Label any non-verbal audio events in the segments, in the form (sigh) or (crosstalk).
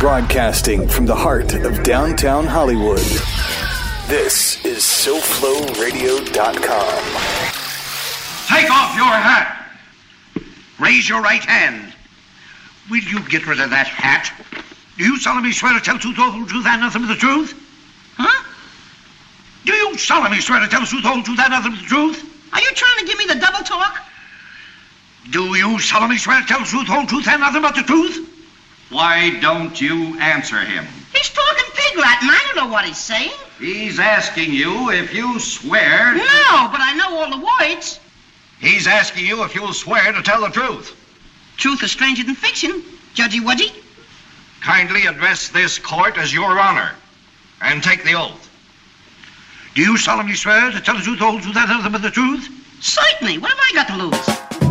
Broadcasting from the heart of downtown Hollywood. This is SoFloRadio.com. Take off your hat. Raise your right hand. Will you get rid of that hat? Do you solemnly swear to tell the truth, the whole truth, and nothing but the truth? Huh? Do you solemnly swear to tell the truth, the whole truth, and nothing but the truth? Are you trying to give me the double talk? Do you solemnly swear to tell the truth, the whole truth, and nothing but the truth? Why don't you answer him? He's talking pig Latin. I don't know what he's saying. He's asking you if you swear. No, but I know all the words. He's asking you if you'll swear to tell the truth. Truth is stranger than fiction. Judgy Wudgy. Kindly address this court as your honor and take the oath. Do you solemnly swear to tell the truth, the whole truth, and nothing but the truth? Certainly. What have I got to lose?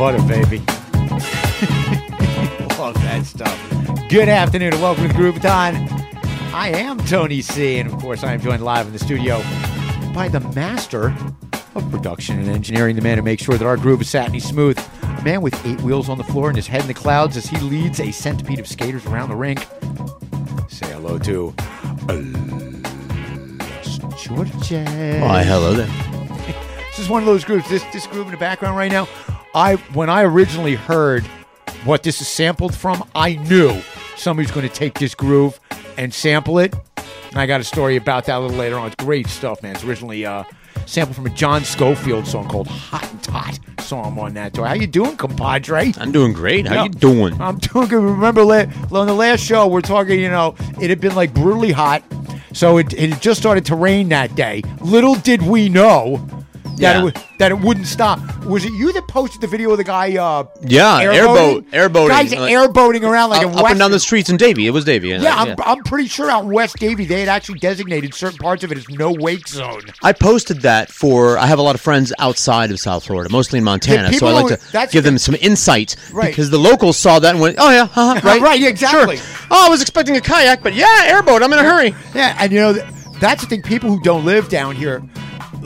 Butter, baby. (laughs) Love that stuff. Good afternoon and welcome to the Groovathon. I am Tony C, and of course, I am joined live in the studio by the master of production and engineering, the man who makes sure that our groove is satiny smooth. A man with eight wheels on the floor and his head in the clouds as he leads a centipede of skaters around the rink. Say hello to uh, George. Georges. Why, hello there. (laughs) This is one of those groups. This this group in the background right now. I when I originally heard what this is sampled from, I knew somebody's going to take this groove and sample it. And I got a story about that a little later on. It's great stuff, man. It's originally uh, sampled from a John Scofield song called "Hottentot." Saw him on that tour. How you doing, compadre? I'm doing great. How Yeah. you doing? I'm doing good. Remember, on the last show, we're talking, you know, it had been like brutally hot. So it, it just started to rain that day. Little did we know that, Yeah. it, that it wouldn't stop. Was it you that posted the video of the guy uh, Yeah, airboating? airboat- airboating, Guys like- airboating around like up, up and down the streets in Davie. It was Davie. Yeah, I'm, I'm pretty sure out West Davie, they had actually designated certain parts of it as no wake zone. I posted that for. I have a lot of friends outside of South Florida, mostly in Montana, so I like to give them some insight Right. because the locals saw that and went, "Oh yeah, uh-huh, (laughs) right, Right, exactly. Sure. Oh, I was expecting a kayak, but yeah, airboat. I'm in a hurry." Yeah, and you know that's the thing. People who don't live down here,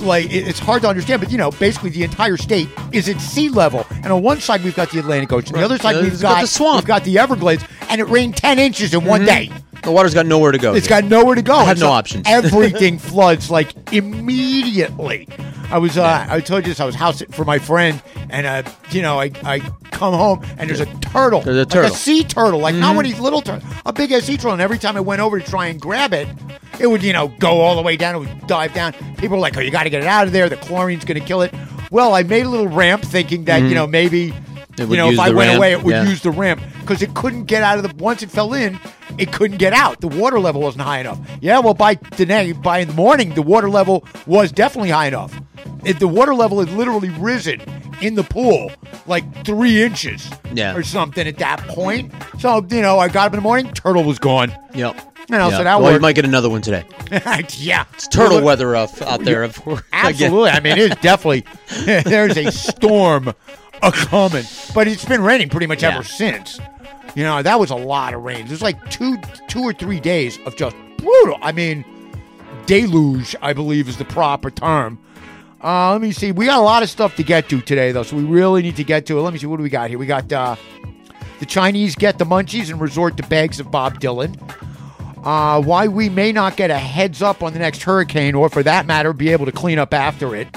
like it's hard to understand. But you know, basically the entire state is at sea level, and on one side we've got the Atlantic Ocean, the other side we've got got, the swamp. We've got the Everglades, and it rained ten inches in one mm-hmm. day. The water's got nowhere to go. It's here. got nowhere to go. I have And no options. Everything (laughs) floods like immediately. I was, uh, I told you this. I was house for my friend, and uh, you know, I, I come home and there's a turtle, There's a turtle. Mm-hmm. a sea turtle, like not one of these little turtles, a big ass sea turtle. And every time I went over to try and grab it, it would, you know, go all the way down. It would dive down. People were like, "Oh, you got to get it out of there. The chlorine's going to kill it." Well, I made a little ramp, thinking that you know maybe. You know, if I went ramp, away, it would yeah. use the ramp because it couldn't get out of the. Once it fell in, it couldn't get out. The water level wasn't high enough. Yeah, well, by today, by in the morning, the water level was definitely high enough. It, the water level had literally risen in the pool like three inches, Yeah. or something at that point. So you know, I got up in the morning, turtle was gone. Yep. You know, Yeah. so that well, you worked. might get another one today. (laughs) yeah, It's turtle weather up out there. Of course. (laughs) Absolutely. I mean, it's definitely (laughs) there's a storm (laughs) a coming, but it's been raining pretty much Yeah. ever since. You know, that was a lot of rain. There's like two, two or three days of just brutal. I mean, deluge, I believe, is the proper term. Uh, let me see. We got a lot of stuff to get to today, though, so we really need to get to it. Let me see. What do we got here? We got uh, the Chinese get the munchies and resort to bags of Bob Dylan. Uh, why we may not get a heads up on the next hurricane, or for that matter, be able to clean up after it.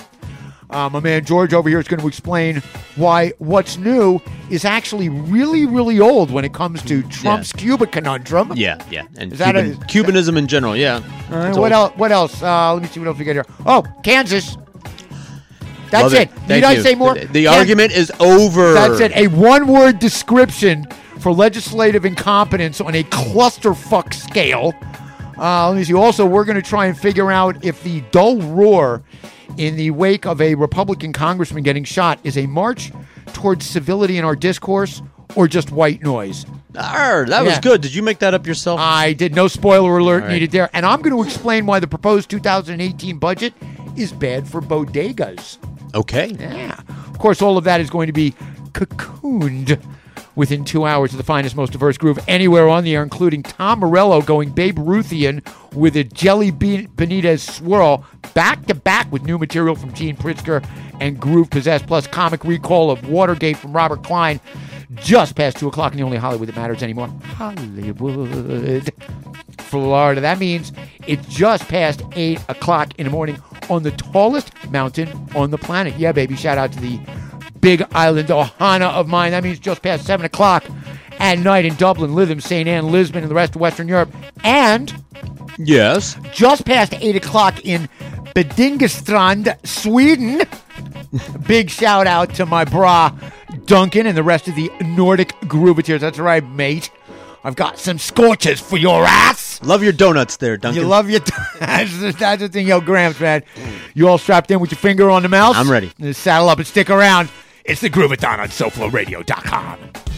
Uh, my man George over here is going to explain why what's new is actually really, really old when it comes to Trump's Cuba conundrum. Yeah, yeah. And Is that a- Cubanism in general, yeah. Right, what else? What else? Uh, let me see what else we got here. Oh, Kansas. That's it. Thank Need I you. say more? The, the Kan- argument is over. That's it. A one-word description for legislative incompetence on a clusterfuck scale. Uh, let me see. Also, we're going to try and figure out if the dull roar in the wake of a Republican congressman getting shot is a march towards civility in our discourse or just white noise. Arr, that was good. Did you make that up yourself? I did no spoiler alert right. needed there. And I'm going to explain why the proposed 2018 budget is bad for bodegas. okay. Yeah. Of course, all of that is going to be cocooned within two hours of the finest, most diverse groove anywhere on the air, including Tom Morello going Babe Ruthian with a Jelly Benitez swirl back to back with new material from Gene Pritzker and Groove Possessed, plus comic recall of Watergate from Robert Klein just past 2 o'clock in the only Hollywood that matters anymore. Hollywood. Florida. That means it's just past 8 o'clock in the morning on the tallest mountain on the planet. Yeah, baby. Shout out to the big island Ohana of mine. That means just past 7 o'clock at night in Dublin, Lytham, St. Anne, Lisbon, and the rest of Western Europe. And Yes. just past 8 o'clock in Bedingestrand, Sweden. Big shout out to my bra, Duncan, and the rest of the Nordic Grooveteers. That's right, mate. I've got some scorches for your ass. Love your donuts there, Duncan. You love your. (laughs) that's, the, that's the thing, yo, Gramps, man. You all strapped in with your finger on the mouse? I'm ready. Saddle up and stick around. It's the Groovathon on SoFloRadio.com.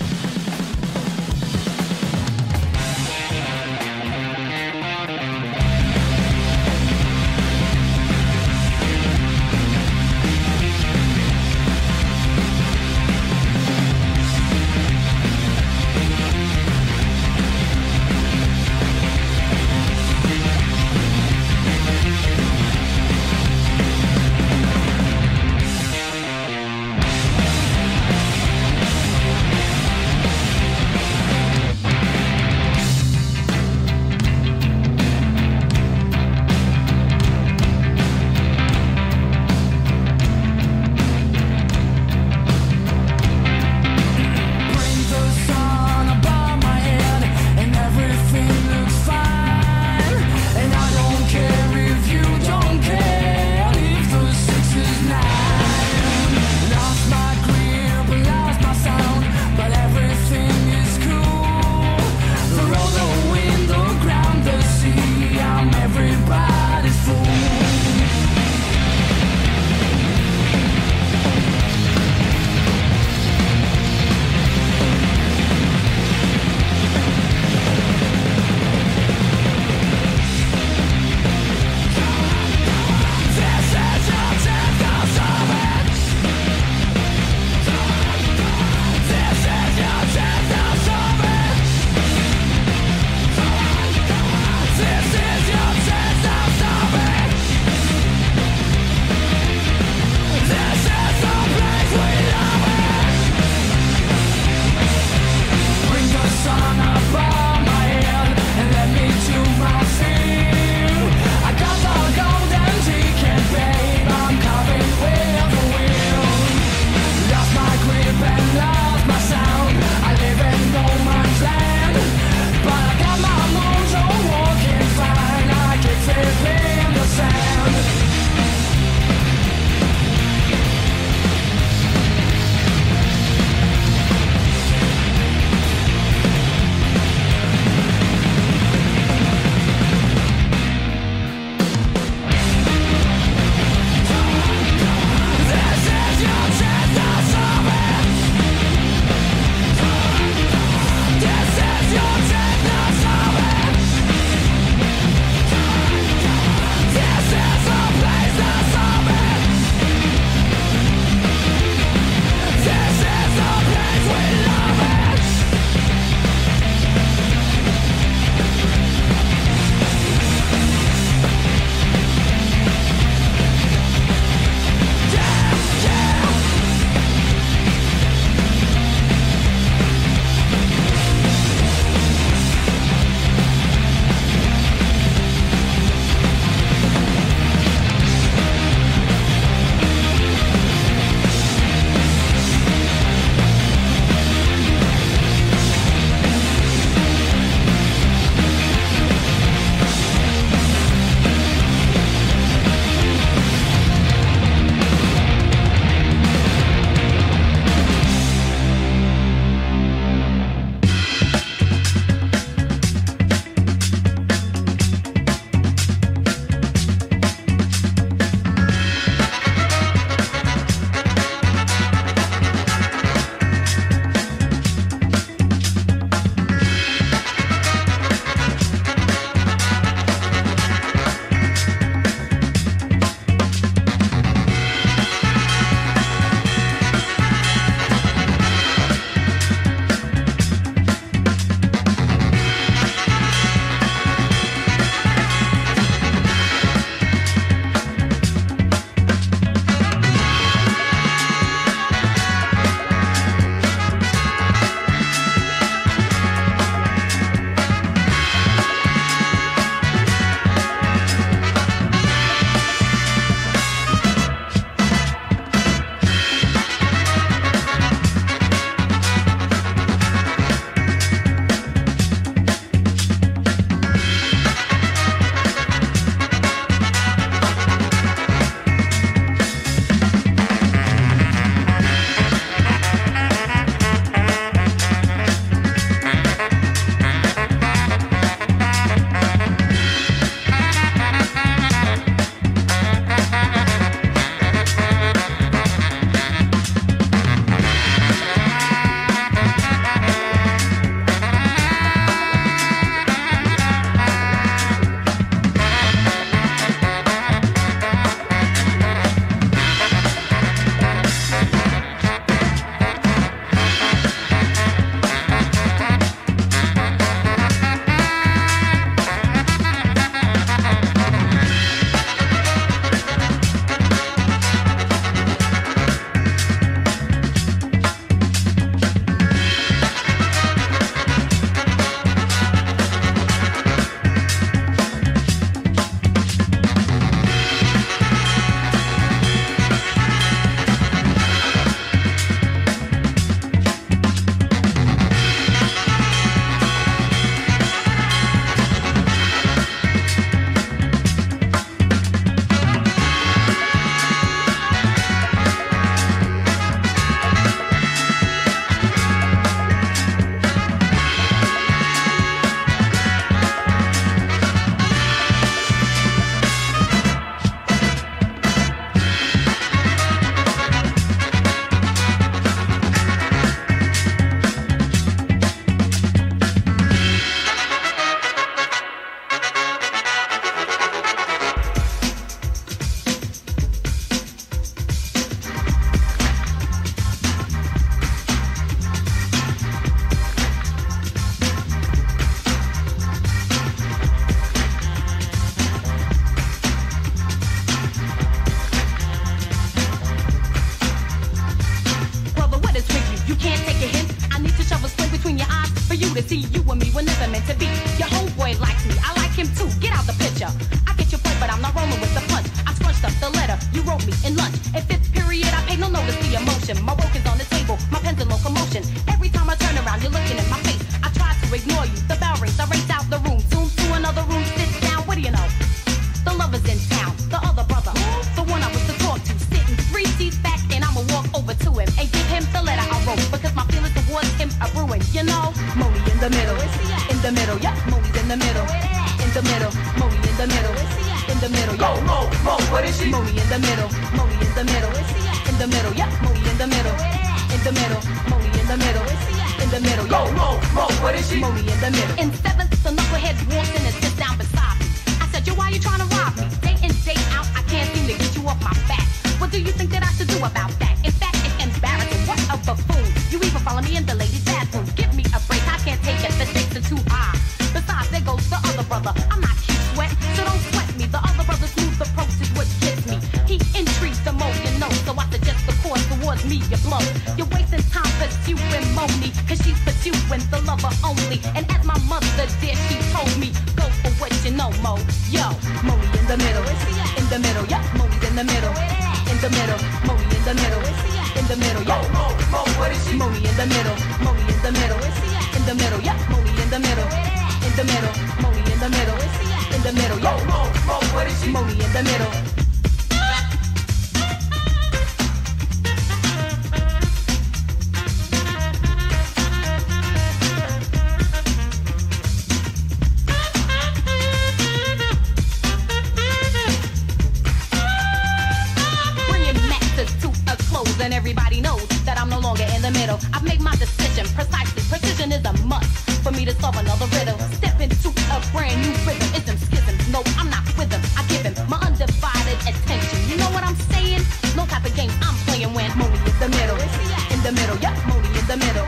the middle, yeah, Moni in the middle.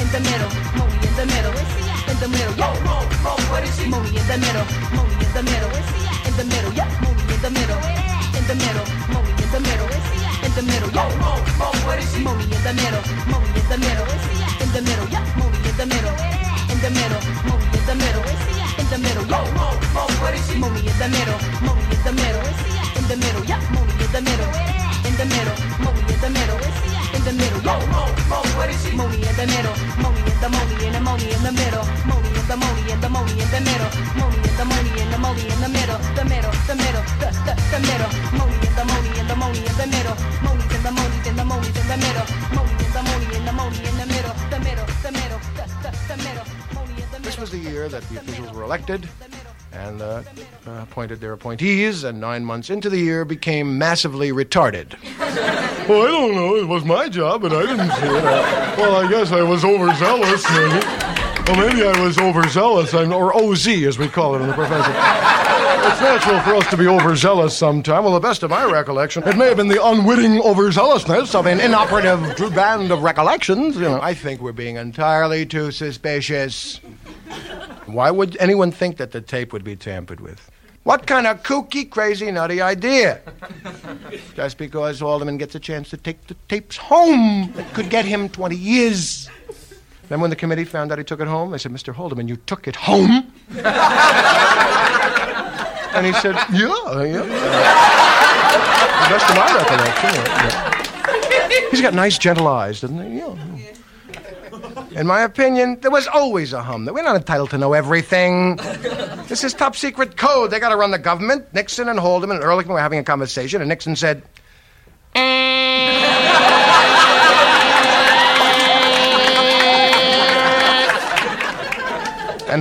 In the middle, Moni in the middle. In the middle, yeah. Mo, Mo, what is she? Moni in the middle. Moni in the middle. In the middle, yeah, Moni in the middle. In the middle, Moni in the middle. In the middle, yeah. Mo, Mo, what is she? Moni in the middle. Moni in the middle. In the middle, yeah, Moni in the middle. In the middle, Moni in the middle. In the middle, yeah. Mo, Mo, what is she? Moni in the middle. Moni in the middle. In the middle, yeah, Moni in the middle. In the middle, Moni in the middle. In the middle, yeah. Mo, Mo, what is she? Moni in the middle. Moni in the Moni in the Moni in the middle. Moni in the Moni in the Moni in the middle. Moni in the Moni in the Moni in the middle. The middle, the middle, the the the middle. Moni in the Moni in the Moni in the middle. Moni's in the Moni's in the Moni's in the middle. Moni in the Moni in the Moni in the middle. The middle, the middle, the the the middle. Moni in the middle. This was the year that the officials were elected and uh, uh, appointed their appointees, and nine months into the year became massively retarded. (laughs) well, I don't know. It was my job, and I didn't see it. I- well, I guess I was overzealous, maybe. Well, maybe I was overzealous, or OZ, as we call it in the profession. It's natural for us to be overzealous sometime. Well, the best of my recollection, it may have been the unwitting overzealousness of an inoperative band of recollections. You know, I think we're being entirely too suspicious. Why would anyone think that the tape would be tampered with? What kind of kooky, crazy, nutty idea? (laughs) Just because Haldeman gets a chance to take the tapes home, it could get him 20 years. Then, when the committee found out he took it home, they said, Mr. Haldeman, you took it home? (laughs) and he said, Yeah, yeah. The best of my recollection. yeah. (laughs) He's got nice, gentle eyes, doesn't he? Yeah. In my opinion, there was always a hum. That we're not entitled to know everything. (laughs) This is top secret code. They got to run the government. Nixon and Haldeman and Ehrlichman were having a conversation, and Nixon said, (laughs) and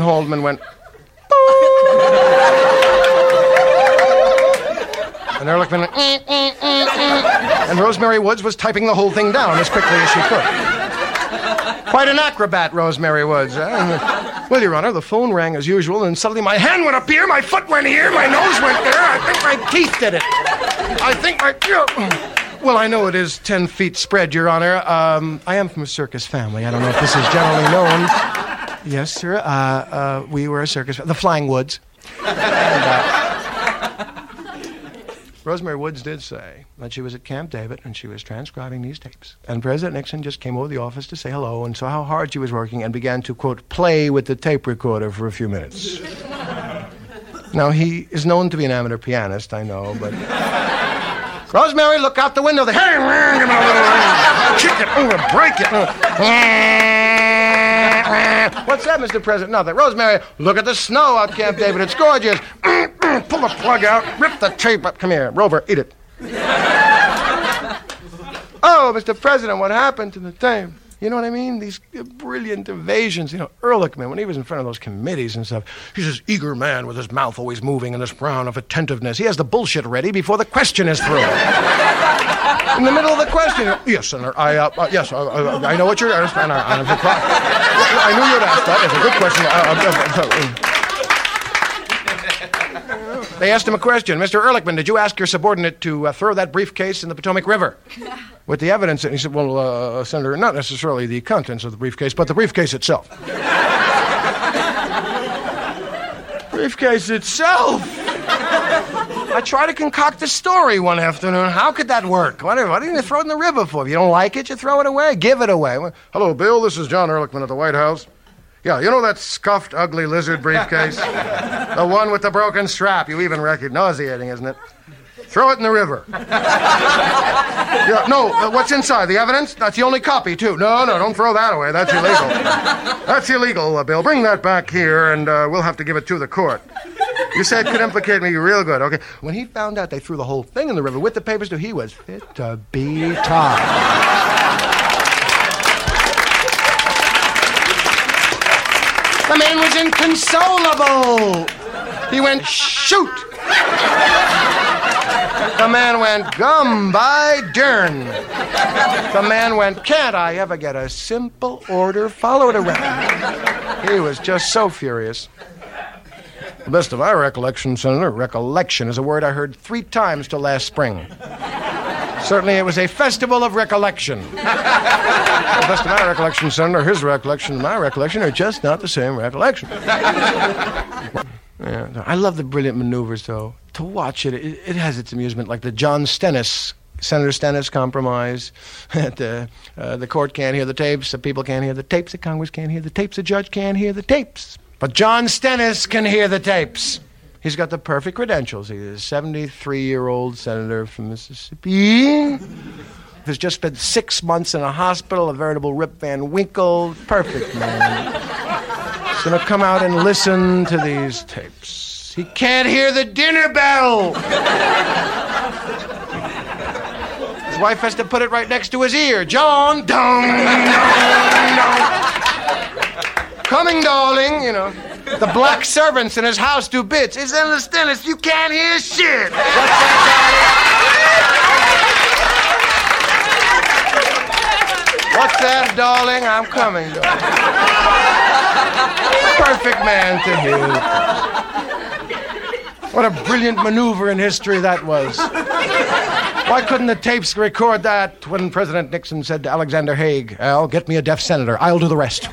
Haldeman went, (laughs) and Ehrlichman went, and Rosemary Woods was typing the whole thing down as quickly as she could. Quite an acrobat, Rosemary Woods. eh? Well, Your Honor, the phone rang as usual, and suddenly my hand went up here, my foot went here, my nose went there. I think my teeth did it. I think my. Well, I know it is 10 feet spread, Your Honor. Um, I am from a circus family. I don't know if this is generally known. Yes, sir. Uh, uh, we were a circus. The Flying Woods. And, uh, Rosemary Woods did say that she was at Camp David and she was transcribing these tapes. And President Nixon just came over the office to say hello and saw how hard she was working and began to, quote, play with the tape recorder for a few minutes. (laughs) now, he is known to be an amateur pianist, I know, but. Rosemary, look out the window. The hey, man, give me a little kick it, over, break it. (laughs) (laughs) What's that, Mr. President? Nothing. Rosemary, look at the snow out Camp David. It's gorgeous. (clears throat) Pull the plug out, rip the tape up. Come here, Rover, eat it. (laughs) oh, Mr. President, what happened to the tape? You know what I mean? These brilliant evasions. You know, Ehrlichman, when he was in front of those committees and stuff, he's this eager man with his mouth always moving and this frown of attentiveness. He has the bullshit ready before the question is through. (laughs) in the middle of the question, yes, Senator, I, uh, uh, yes, uh, uh, I know what you're asking. I, I, I, knew you'd ask that. It's a good question. They asked him a question. Mr. Ehrlichman, did you ask your subordinate to uh, throw that briefcase in the Potomac River? (laughs) With the evidence. And he said, well, uh, Senator, not necessarily the contents of the briefcase, but the briefcase itself. (laughs) briefcase itself? (laughs) I tried to concoct a story one afternoon. How could that work? Why didn't, you throw it in the river for? If you don't like it, you throw it away. Give it away. Hello, Bill. This is John Ehrlichman at the White House. Yeah, you know that scuffed, ugly lizard briefcase? (laughs) the one with the broken strap. You even recognize nauseating, isn't it? Throw it in the river. (laughs) yeah, no, uh, what's inside? The evidence? That's the only copy, too. No, no, don't throw that away. That's illegal. (laughs) That's illegal, uh, Bill. Bring that back here, and uh, we'll have to give it to the court. You said it could implicate me real good. Okay. When he found out they threw the whole thing in the river with the papers, too, he was fit to be tied. The man was inconsolable. He went, shoot. The man went, gum by dern. The man went, can't I ever get a simple order followed around? He was just so furious. The best of my recollection, Senator, recollection is a word I heard three times till last spring. Certainly, it was a festival of recollection. the best of my recollection, Senator, his recollection and my recollection are just not the same recollection. Yeah, I love the brilliant maneuvers, though. To watch it, it, it has its amusement, like the John Stennis, Senator Stennis compromise. (laughs) the, uh, the court can't hear the tapes, the people can't hear the tapes, the Congress can't hear the tapes, the judge can't hear the tapes. But John Stennis can hear the tapes. He's got the perfect credentials. He's a 73 year old senator from Mississippi. (laughs) Has just spent six months in a hospital, a veritable Rip Van Winkle. Perfect man. Going to come out and listen to these tapes. He can't hear the dinner bell. His wife has to put it right next to his ear. John, dong, dong. Coming, darling, you know. The black servants in his house do bits. It's endless Dennis. You can't hear shit. What's that, darling? I'm coming, darling. Perfect man to hear. What a brilliant maneuver in history that was. Why couldn't the tapes record that when President Nixon said to Alexander Haig, Al, get me a deaf senator. I'll do the rest.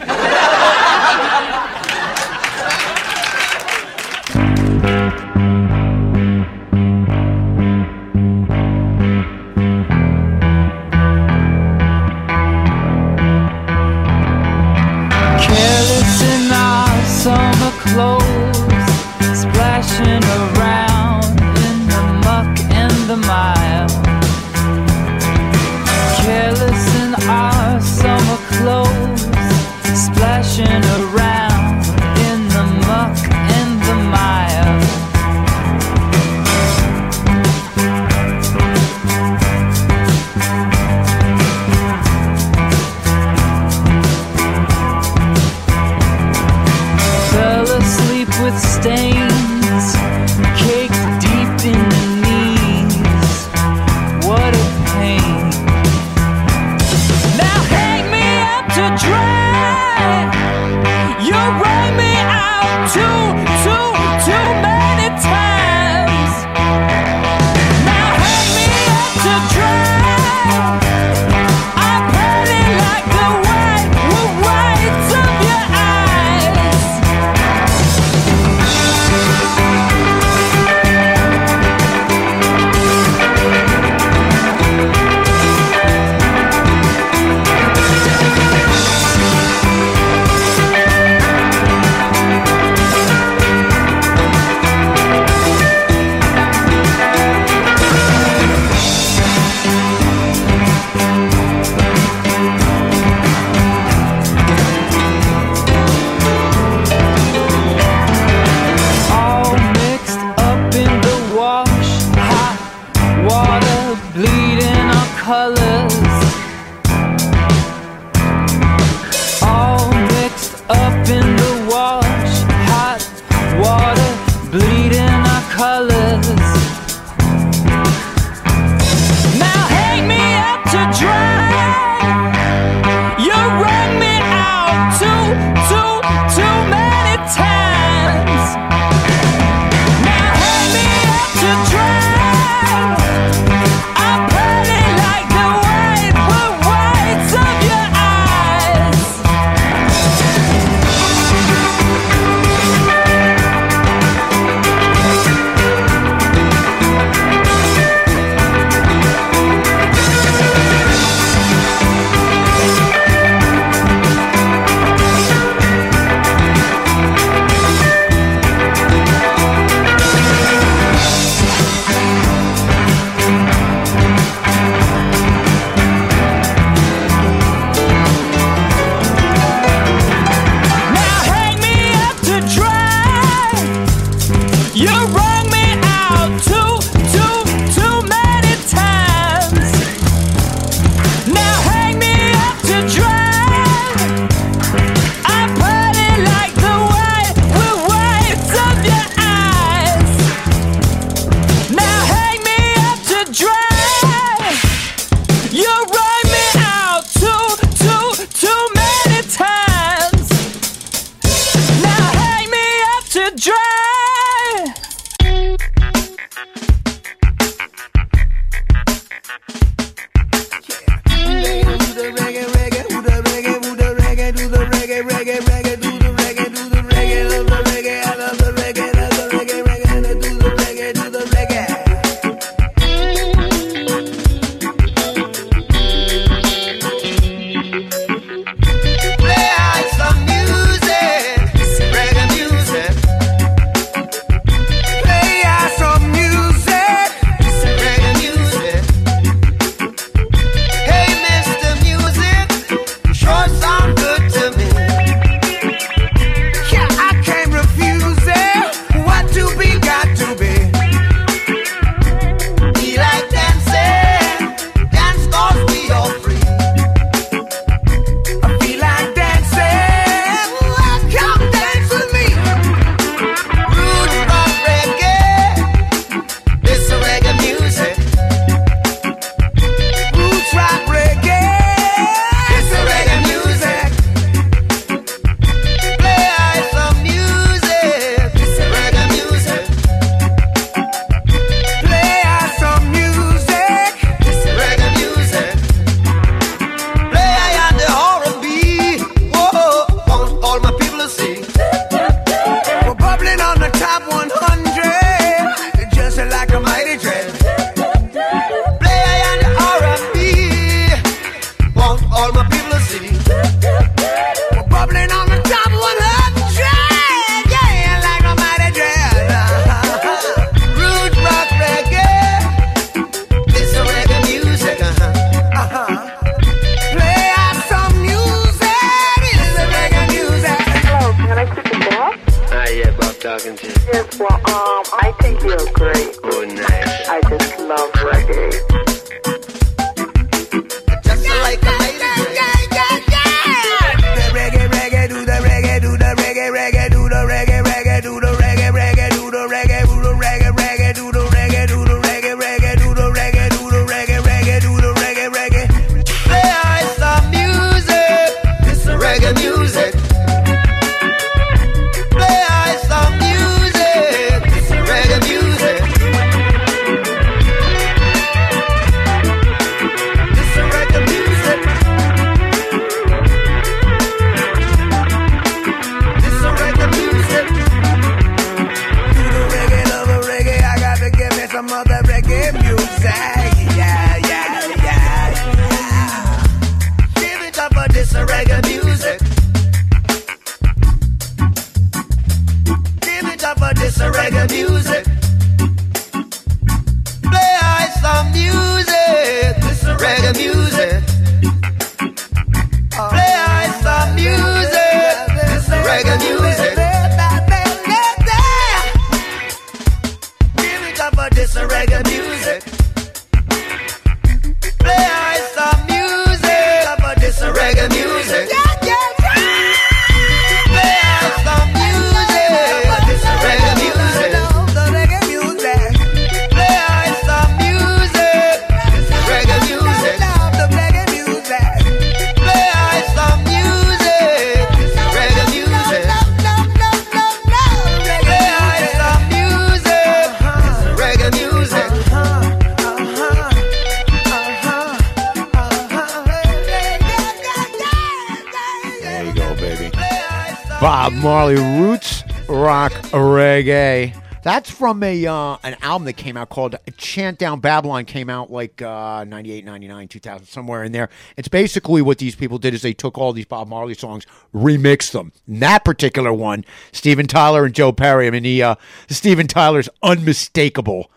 Uh, an album that came out called Chant Down Babylon. Came out like uh, 98, 99, 2000, somewhere in there. It's basically what these people did is they took all these Bob Marley songs, remixed them. And that particular one, Steven Tyler and Joe Perry. I mean, the uh, Steven Tyler's unmistakable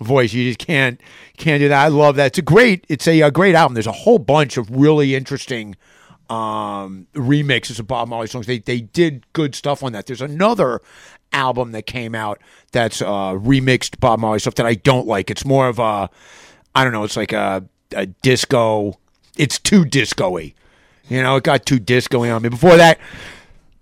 voice. You just can't can't do that. I love that. It's a great it's a, a great album. There's a whole bunch of really interesting um, remixes of Bob Marley songs. They they did good stuff on that. There's another album that came out that's uh, remixed Bob Marley stuff that I don't like. It's more of a I don't know. It's like a, a disco. It's too disco-y. You know, it got too disco-y on me. Before that,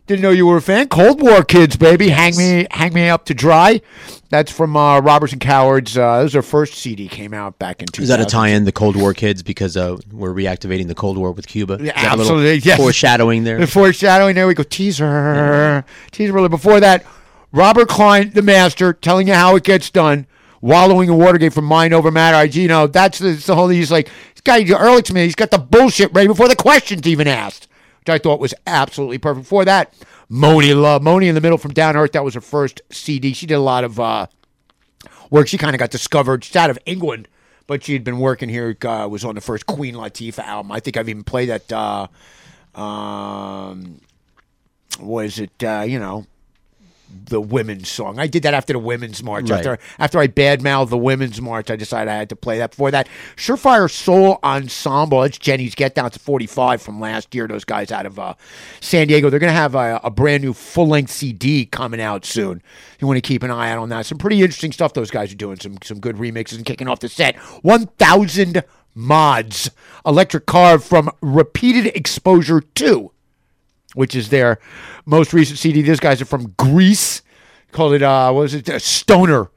didn't know you were a fan. Cold War Kids, baby. Hang me, hang me up to dry. That's from uh, Robbers and Cowards. Uh, that was their first CD. Came out back in 2000. Is that a tie-in, the Cold War kids, because uh, we're reactivating the Cold War with Cuba? Yeah, Is that a little absolutely. Yes. Foreshadowing there. The foreshadowing. There we go. Teaser. Teaser. Really. Before that, Robert Klein, the master, telling you how it gets done, wallowing in Watergate from mind over matter. I, you know, that's the, the whole. He's like, this guy Ehrlichman, he's got the bullshit ready before the question's even asked, which I thought was absolutely perfect. Before that, Monie Love, Monie in the middle from Down Earth. That was her first CD. She did a lot of uh, work. She kind of got discovered. She's out of England, but she had been working here. Uh, was on the first Queen Latifah album. I think I've even played that. Uh, um, was it? Uh, you know, the women's song. I did that after the women's march. Right. After after I badmouthed the women's march, I decided I had to play that. Before that, Surefire Soul Ensemble. It's Jenny's Get Down to 45 from last year. Those guys out of uh, San Diego. They're going to have a, a brand new full length CD coming out soon. You want to keep an eye out on that. Some pretty interesting stuff those guys are doing. Some some good remixes and kicking off the set. 1,000 mods. Electric Car from Repeated Exposure 2 which is their most recent CD. These guys are from Greece. Called it, uh, what was it? Uh, Stoner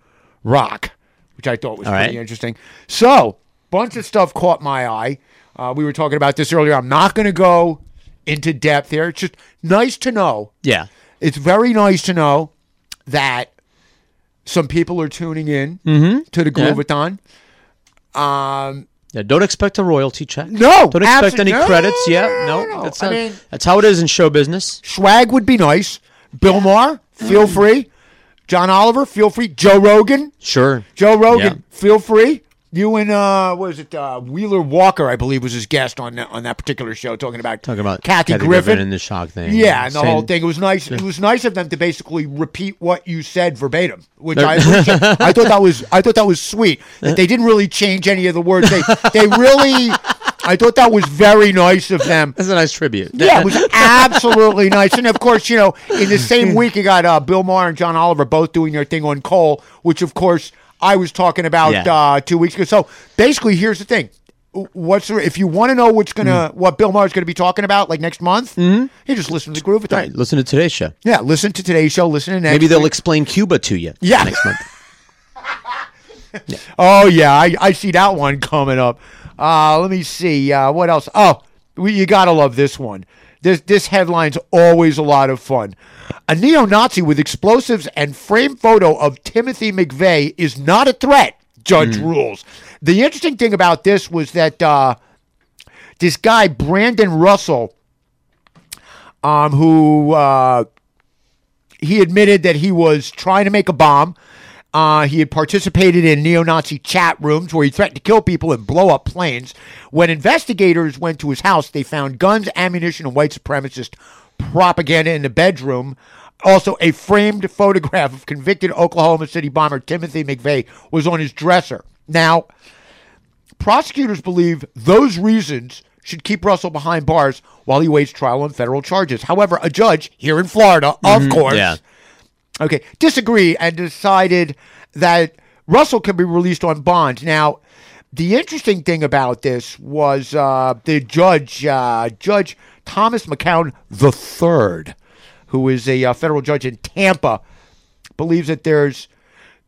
Rock, which I thought was All pretty right. interesting. So, bunch of stuff caught my eye. Uh, we were talking about this earlier. I'm not going to go into depth here. It's just nice to know. Yeah. It's very nice to know that some people are tuning in Mhm. to the Yeah. Um, Yeah, don't expect a royalty check. No, don't expect any no, credits. no, Yeah, no, no, that's not, mean- that's how it is in show business. swag would be nice. Bill Maher, feel mm. free. John Oliver, feel free. Joe Rogan, Sure. Joe Rogan, Yeah. feel free. You and uh, was it? Uh, Wheeler Walker, I believe, was his guest on that, on that particular show, talking about Talking about Kathy, Kathy Griffin. and the shock thing. Yeah, and the whole thing. It was nice. It was nice of them to basically repeat what you said verbatim, which They're- I. (laughs) I thought that was I thought that was sweet. That they didn't really change any of the words. They they really. I thought that was very nice of them. That's a nice tribute. Yeah, it was absolutely nice. And of course, you know, in the same (laughs) week, you got uh, Bill Maher and John Oliver both doing their thing on coal, which of course I was talking about Yeah. uh, two weeks ago. So basically, here's the thing. What's the, if you want to know what's gonna Mm. what Bill Maher's gonna be talking about like next month? Mm-hmm. You just listen to the Groove. Right, listen to today's show. Yeah, listen to today's show. Listen to next. Maybe they'll week. explain Cuba to you. Yeah. next month. (laughs) Oh yeah, I, I see that one coming up. Uh, let me see uh, what else. Oh, we, you gotta love this one. This this headline's always a lot of fun. A neo-Nazi with explosives and framed photo of Timothy McVeigh is not a threat. Judge rules. The interesting thing about this was that uh, this guy Brandon Russell, um, who uh, he admitted that he was trying to make a bomb. Uh, he had participated in neo Nazi chat rooms where he threatened to kill people and blow up planes. When investigators went to his house, they found guns, ammunition, and white supremacist propaganda in the bedroom. Also, a framed (laughs) photograph of convicted Oklahoma City bomber Timothy McVeigh was on his dresser. Now, prosecutors believe those reasons should keep Russell behind bars while he waits trial on federal charges. However, a judge here in Florida, of Mhm, course, yeah. okay, disagreed and decided that Russell can be released on bond. Now, the interesting thing about this was uh, the judge, uh, Judge Thomas McCoun III, who is a uh, federal judge in Tampa, believes that there's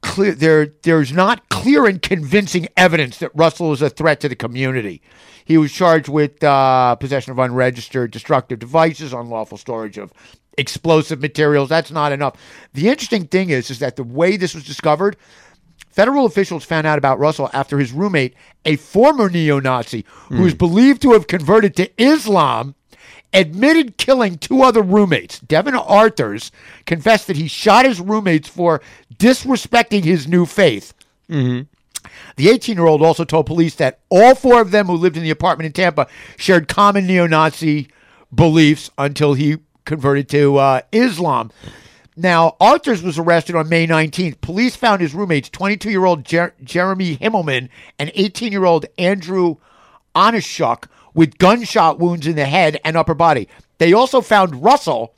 clear there there's not clear and convincing evidence that Russell is a threat to the community. He was charged with uh, possession of unregistered destructive devices, unlawful storage of explosive materials. That's not enough. The interesting thing is, is that the way this was discovered, federal officials found out about Russell after his roommate, a former neo-Nazi who is believed to have converted to Islam, admitted killing two other roommates. Devin Arthurs confessed that he shot his roommates for disrespecting his new faith. Mm-hmm. The 18 year old also told police that all four of them who lived in the apartment in Tampa shared common neo Nazi beliefs until he converted to uh, Islam. Now, Arthurs was arrested on May 19th. Police found his roommates, 22 year old Jer- Jeremy Himmelman and 18 year old Andrew Oneschuk, with gunshot wounds in the head and upper body. They also found Russell,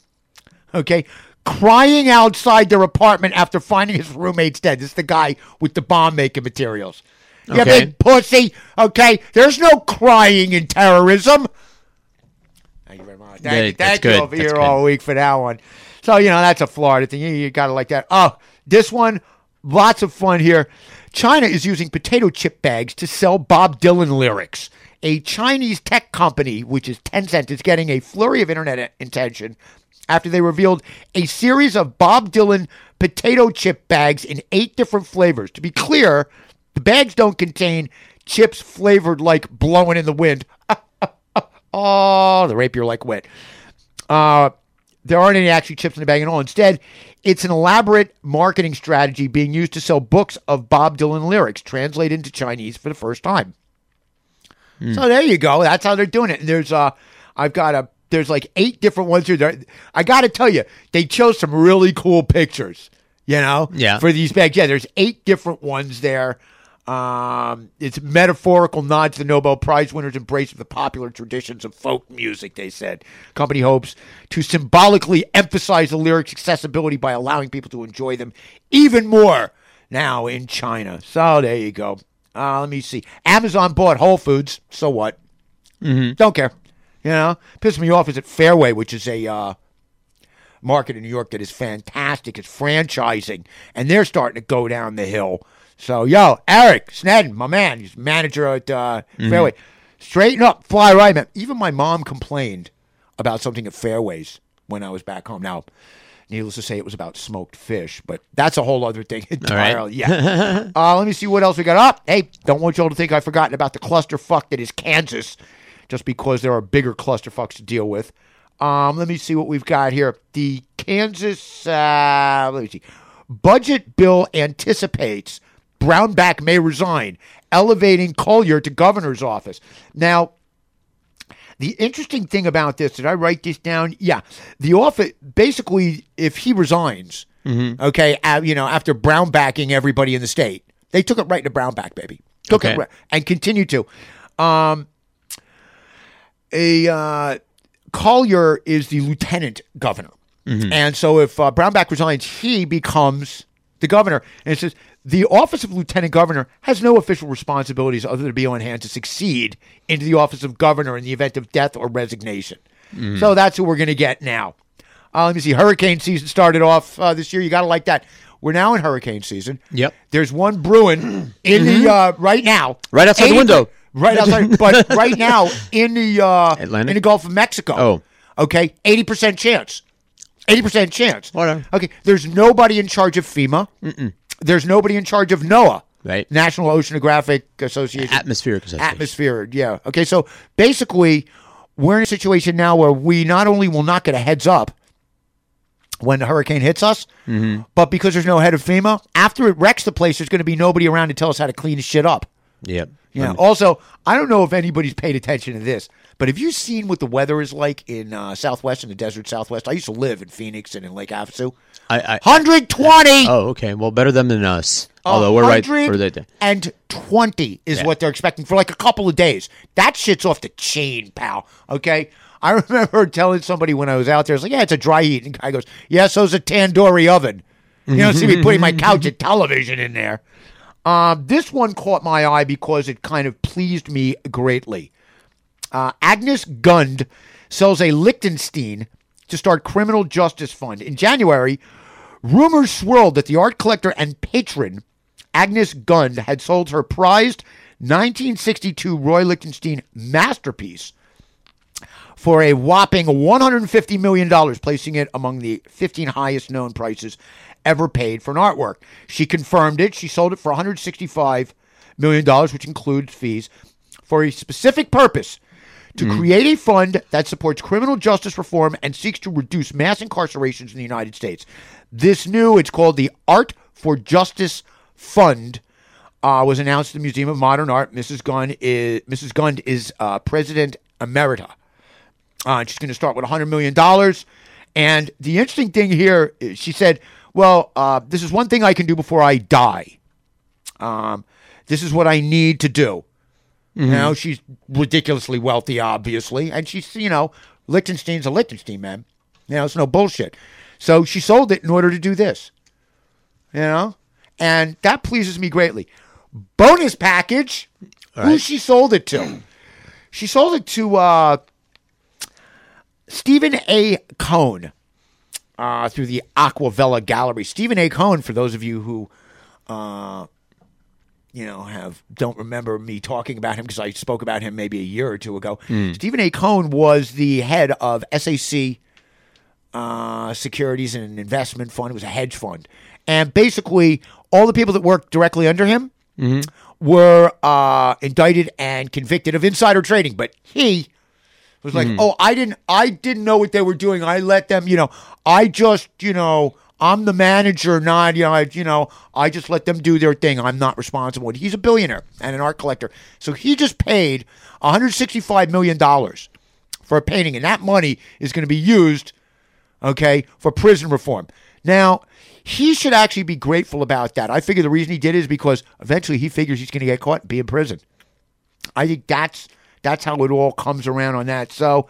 okay, crying outside their apartment after finding his roommates dead. This is the guy with the bomb making materials. You Okay. big pussy, okay? There's no crying in terrorism. Thank you very much. Thank, Yeah, you, thank you over That's here good. all week for that one. So, you know, that's a Florida thing. You, you got to like that. Oh, this one, lots of fun here. China is using potato chip bags to sell Bob Dylan lyrics. a Chinese tech company, which is Tencent, is getting a flurry of internet attention after they revealed a series of Bob Dylan potato chip bags in eight different flavors. To be clear, the bags don't contain chips flavored like blowing in the wind. (laughs) oh, the rapier like wet. Uh, there aren't any actually chips in the bag at all. Instead, it's an elaborate marketing strategy being used to sell books of Bob Dylan lyrics translated into Chinese for the first time. So there you go. That's how they're doing it. And there's uh, I've got a there's like eight different ones here. There- I got to tell you, they chose some really cool pictures. You know, Yeah. for these bags. Yeah, there's eight different ones there. Um, it's metaphorical nod to the Nobel Prize winners' embrace of the popular traditions of folk music. They said company hopes to symbolically emphasize the lyrics' accessibility by allowing people to enjoy them even more now in China. So there you go. Uh, let me see. Amazon bought Whole Foods. So what? Mm-hmm. Don't care. You know, pisses me off is at Fairway, which is a uh, market in New York that is fantastic. It's franchising, and they're starting to go down the hill. So, yo, Eric Snedden, my man, he's manager at uh, Mhm. Fairway. Straighten up, fly right, man. Even my mom complained about something at Fairways when I was back home. Now, needless to say, it was about smoked fish, but that's a whole other thing right. (laughs) Yeah. uh, let me see what else we got up. hey, don't want y'all to think I've forgotten about the clusterfuck that is Kansas, just because there are bigger clusterfucks to deal with. Um, let me see what we've got here. The Kansas, uh, let me see. Budget bill anticipates Brownback may resign, elevating Colyer to governor's office. Now, the interesting thing about this, did I write this down? Yeah. The office, basically, if he resigns, Mm-hmm. okay, uh, you know, after Brownbacking everybody in the state, they took it right to Brownback, baby. Took Okay. it right, and continue to. Um, a uh, Colyer is the lieutenant governor. Mhm. And so if uh, Brownback resigns, he becomes the governor. And it says the office of lieutenant governor has no official responsibilities other than to be on hand to succeed into the office of governor in the event of death or resignation. Mhm. So that's what we're going to get now. Uh, let me see. Hurricane season started off uh, this year. You got to like that. We're now in hurricane season. Yep. There's one brewing (clears throat) in Mhm. the uh, right now, Right outside the window. Right outside, but (laughs) right now in the uh, Atlantic? in the Gulf of Mexico. Oh. okay, eighty percent chance. Eighty percent chance. Whatever. Okay, there's nobody in charge of FEMA. Mm-mm. There's nobody in charge of NOAA. Right. National Oceanographic Association. Atmospheric Association. Atmosphere. Yeah. Okay. So basically, we're in a situation now where we not only will not get a heads up when the hurricane hits us, Mm-hmm. but because there's no head of FEMA, after it wrecks the place, there's going to be nobody around to tell us how to clean the shit up. Yep. Yeah. Also, I don't know if anybody's paid attention to this, but have you seen what the weather is like in uh, Southwest, in the desert Southwest? I used to live in Phoenix and in Lake Havasu. I, I, 120! oh, okay. Well, better them than us. Although we're right. Right there. and 20 is Yeah. what they're expecting for like a couple of days. That shit's off the chain, pal. Okay? I (laughs) remember telling somebody when I was out there, I was like, yeah, it's a dry heat. And the guy goes, yeah, so's a tandoori oven. You don't see me putting my couch (laughs) and television in there. Um, this one caught my eye because it kind of pleased me greatly. Uh, Agnes Gund sells a Lichtenstein to start criminal justice fund. In January, rumors swirled that the art collector and patron Agnes Gund had sold her prized 1962 Roy Lichtenstein masterpiece for a whopping $150 million, placing it among the 15 highest known prices ever paid for an artwork. She confirmed it. She sold it for $165 million, which includes fees, for a specific purpose to create a fund that supports criminal justice reform and seeks to reduce mass incarcerations in the United States. This new, it's called the Art for Justice Fund, uh, was announced at the Museum of Modern Art. Mrs. Gund is Mrs. Gund is uh, President Emerita. Uh, she's going to start with $100 million. And the interesting thing here, is she said, well, uh, this is one thing I can do before I die. Um, this is what I need to do. You know, she's ridiculously wealthy, obviously. And she's, you know, Lichtenstein's a Lichtenstein, man. You know, it's no bullshit. So she sold it in order to do this. You know? And that pleases me greatly. Bonus package. Who she sold it to? She sold it to uh, Steven A. Cohen uh, through the Acquavella Gallery. Steven A. Cohen, for those of you who uh, you know, have don't remember me talking about him because I spoke about him maybe a year or two ago. Hmm. Steven A. Cohen was the head of SAC uh, Securities and Investment Fund. It was a hedge fund, and basically all the people that worked directly under him were uh, indicted and convicted of insider trading. But he was like, Hmm. "Oh, I didn't, I didn't know what they were doing. I let them, you know, I just, you know." I'm the manager, not you know. I, you know, I just let them do their thing. I'm not responsible. He's a billionaire and an art collector, so he just paid 165 million dollars for a painting, and that money is going to be used, okay, for prison reform. Now, he should actually be grateful about that. I figure the reason he did is because eventually he figures he's going to get caught and be in prison. I think that's that's how it all comes around on that. So,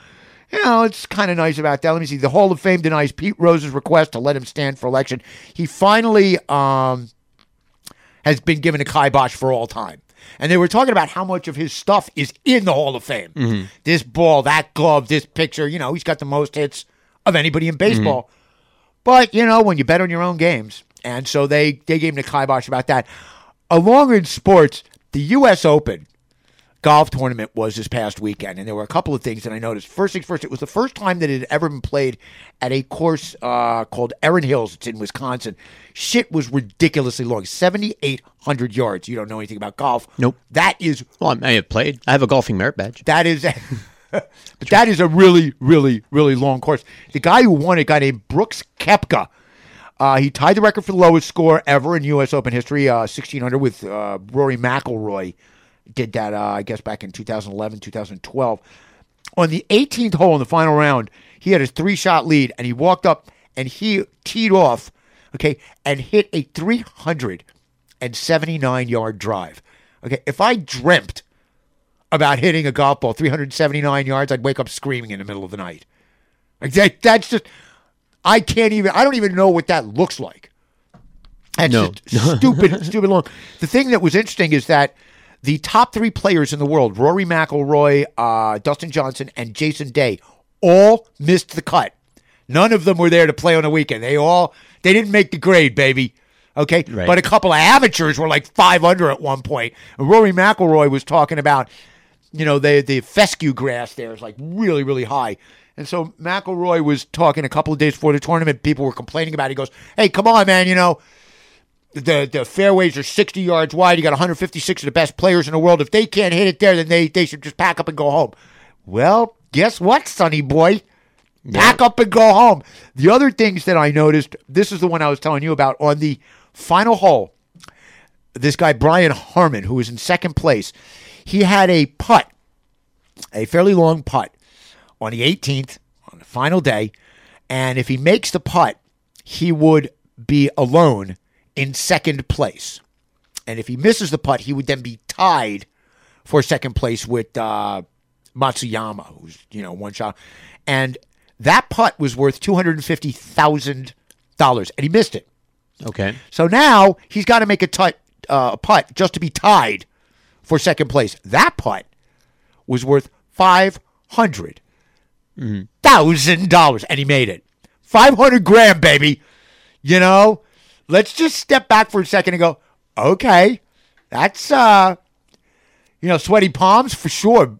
you know, it's kind of nice about that. Let me see. The Hall of Fame denies Pete Rose's request to let him stand for election. He finally um, has been given a kibosh for all time. And they were talking about how much of his stuff is in the Hall of Fame. This ball, that glove, this picture. You know, he's got the most hits of anybody in baseball. But you know, when you bet on your own games, and so they they gave him the kibosh about that. Along in sports, the U.S. Open golf tournament was this past weekend, and there were a couple of things that I noticed. First things first, it was the first time that it had ever been played at a course uh, called Erin Hills. It's in Wisconsin. Shit was ridiculously long, seventy eight hundred yards. You don't know anything about golf. Nope. That is Well, I may have played. I have a golfing merit badge. that is, (laughs) but that is a really, really, really long course. The guy who won it, guy named Brooks Koepka. Uh, he tied the record for the lowest score ever in U.S. Open history, uh, 1600 with uh, Rory McIlroy. Did that, uh, I guess, back in 2011, 2012. On the 18th hole in the final round, he had a three-shot lead, and he walked up and he teed off, okay, and hit a 379-yard drive. Okay, if I dreamt about hitting a golf ball 379 yards, I'd wake up screaming in the middle of the night. Like that, that's just, I can't even, I don't even know what that looks like. That's No. just stupid, (laughs) stupid long. The thing that was interesting is that the top three players in the world, Rory McIlroy, uh, Dustin Johnson, and Jason Day, all missed the cut. None of them were there to play on the weekend. They all, they didn't make the grade, baby. Okay, Right. but a couple of amateurs were like five under at one point. And Rory McIlroy was talking about, you know, the the fescue grass there is like really really high, and so McIlroy was talking a couple of days before the tournament. People were complaining about. it. He goes, "Hey, come on, man, you know." The, the fairways are 60 yards wide. You got 156 of the best players in the world. If they can't hit it there, then they, they should just pack up and go home. Well, guess what, Sonny boy? Pack up and go home. The other things that I noticed, this is the one I was telling you about on the final hole. This guy, Brian Harman, who was in second place, he had a putt, a fairly long putt on the 18th, on the final day. And if he makes the putt, he would be alone in second place. And if he misses the putt, he would then be tied for second place with uh, Matsuyama, who's you know one shot. And that putt was worth two hundred and fifty thousand dollars, and he missed it. Okay. So now he's got to make a tut, uh, a putt just to be tied for second place. That putt was worth five hundred thousand dollars, and he made it. Five hundred grand, baby. You know, let's just step back for a second and go, okay, that's uh, you know, sweaty palms for sure.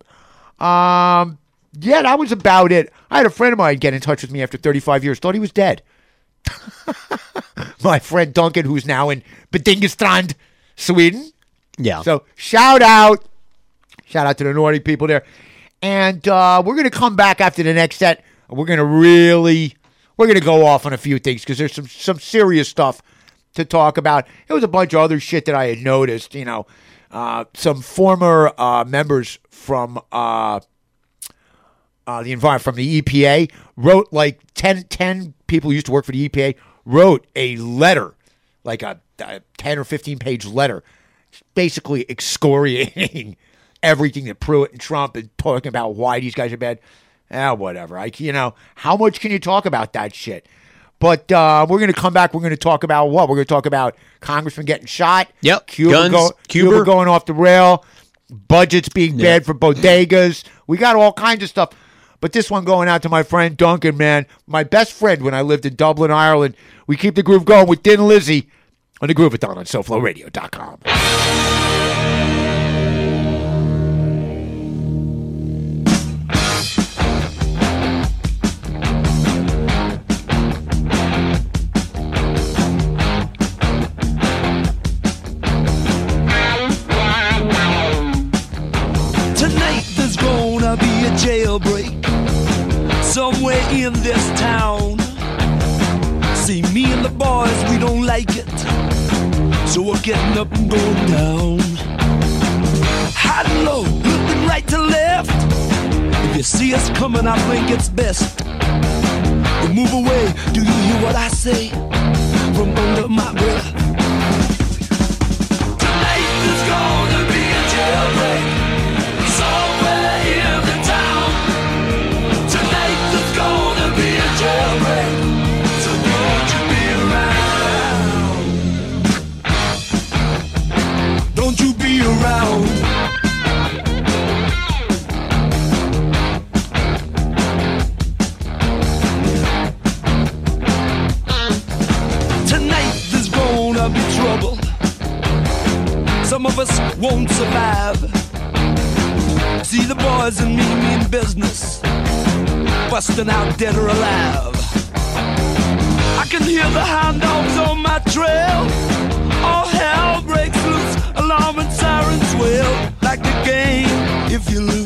Um, yeah, that was about it. I had a friend of mine get in touch with me after 35 years. Thought he was dead. (laughs) My friend Duncan, who's now in Bedingestrand, Sweden. Yeah. So shout out, shout out to the naughty people there. And uh, we're gonna come back after the next set. We're gonna really, we're gonna go off on a few things because there's some some serious stuff to talk about. It was a bunch of other shit that I had noticed. You know, uh, some former uh, members from uh, uh, the environment from the EPA wrote like 10, 10 people who used to work for the EPA wrote a letter, like a, a ten or fifteen page letter, basically excoriating (laughs) everything that Pruitt and Trump and talking about why these guys are bad. Ah, whatever. I, you know, how much can you talk about that shit? But uh, we're going to come back. We're going to talk about what? We're going to talk about Congressman getting shot. Yep. Cuba, Guns, go, Cuba. Cuba going off the rail. Budgets being bad for bodegas. We got all kinds of stuff. But this one going out to my friend Duncan, man, my best friend when I lived in Dublin, Ireland. We keep the groove going with Thin Lizzy on the Groovathon on SoFloRadio.com. somewhere in this town. See, me and the boys, we don't like it. So we're getting up and going down. High and low, looking right to left. If you see us coming, I think it's best. We move away. Do you hear what I say? From under my breath. Some of us won't survive. See the boys and me mean business, busting out dead or alive. I can hear the hound dogs on my trail. All hell breaks loose, alarm and sirens wail. Like the game, if you lose,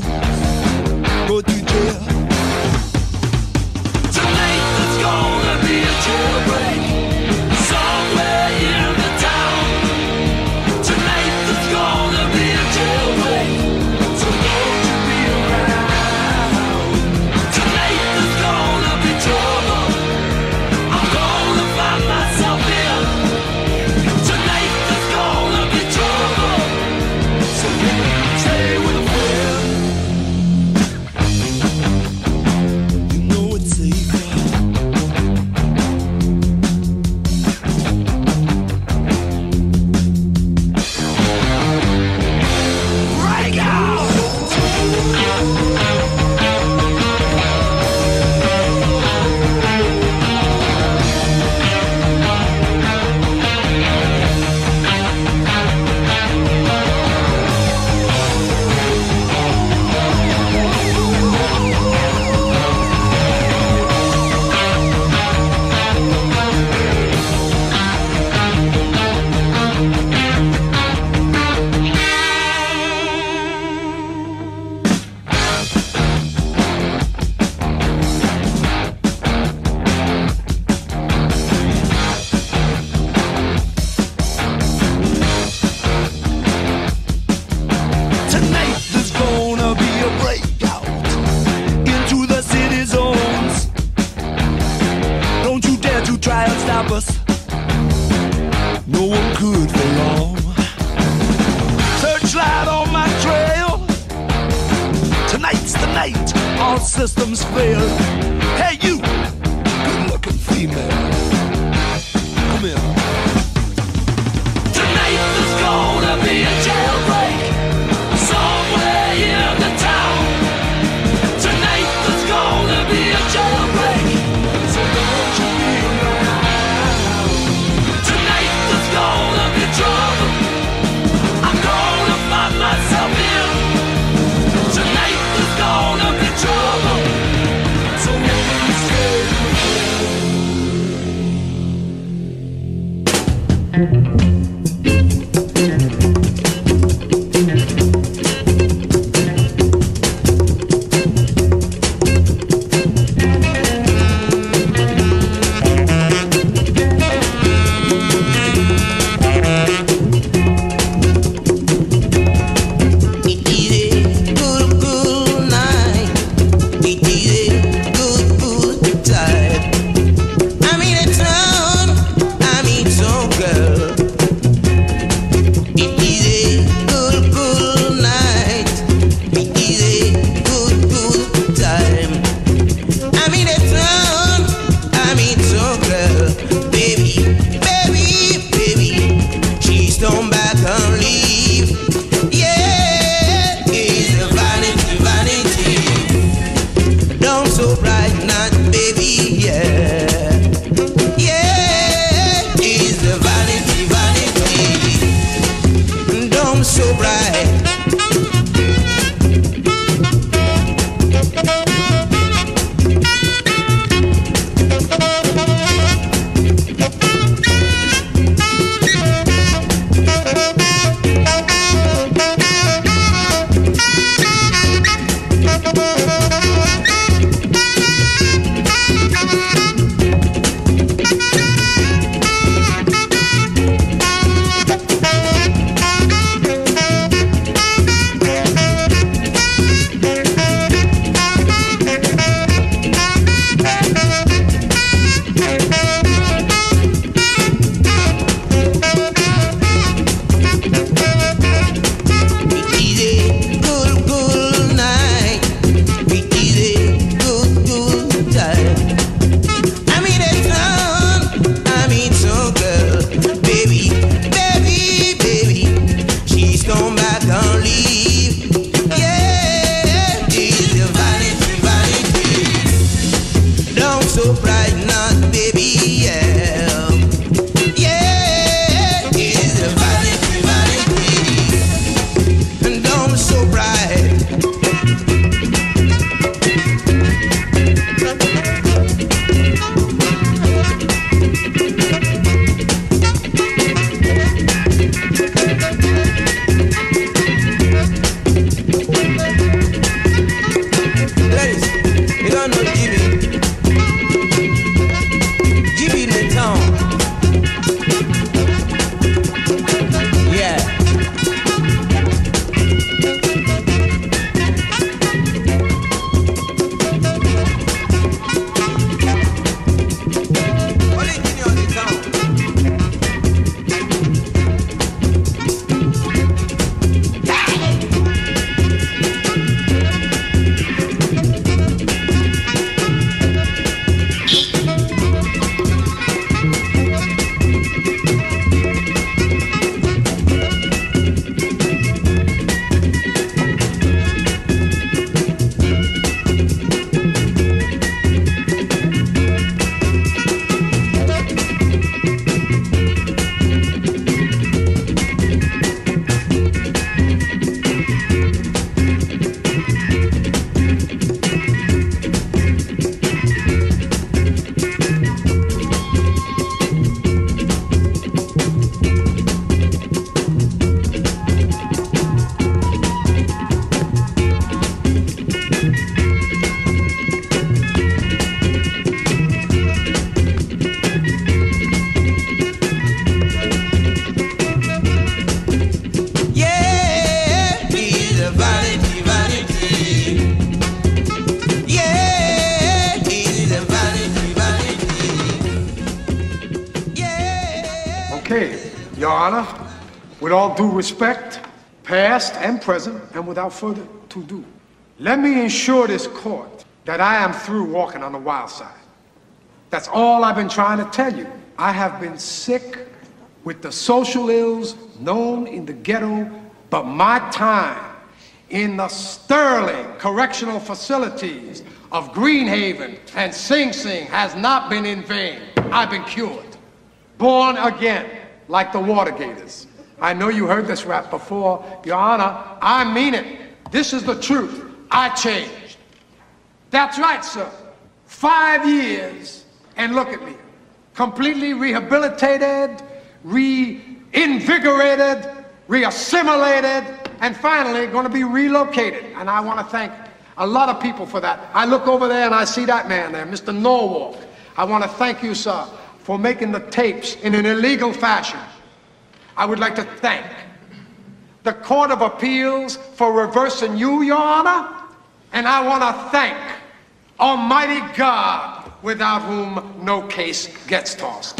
with all due respect, past and present, and without further to do, let me assure this court that I am through walking on the wild side. That's all I've been trying to tell you. I have been sick with the social ills known in the ghetto, but my time in the sterling correctional facilities of Greenhaven and Sing Sing has not been in vain. I've been cured. Born again, like the Watergators. I know you heard this rap before. Your Honor, I mean it. This is the truth. I changed. That's right, sir. Five years, and look at me. Completely rehabilitated, reinvigorated, reassimilated, and finally going to be relocated. And I want to thank a lot of people for that. I look over there and I see that man there, Mr. Norwalk. I want to thank you, sir, for making the tapes in an illegal fashion. I would like to thank the Court of Appeals for reversing you, Your Honor, and I want to thank Almighty God, without whom no case gets tossed.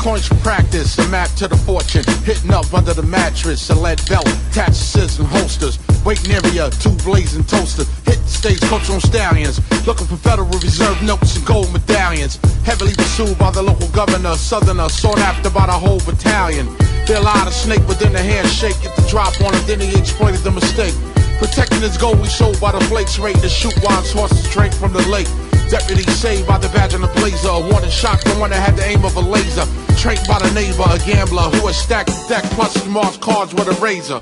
Coins practice, a map to the fortune. Hitting up under the mattress, a lead belt, attached scissors and holsters. Waiting area, two blazing toasters. Hit the stage, cultural stallions. Looking for Federal Reserve notes and gold medallions. Heavily pursued by the local governor, southerner, sought after by the whole battalion. They allowed a snake within the handshake, get the drop on him, then he exploited the mistake. Protecting his gold, we showed by the flakes, ready to shoot his horses drank from the lake. Deputy saved by the badge on the blazer. Warning shot, the one that had the aim of a laser. Trained by the neighbor, a gambler who had stacked deck plus he marked cards with a razor.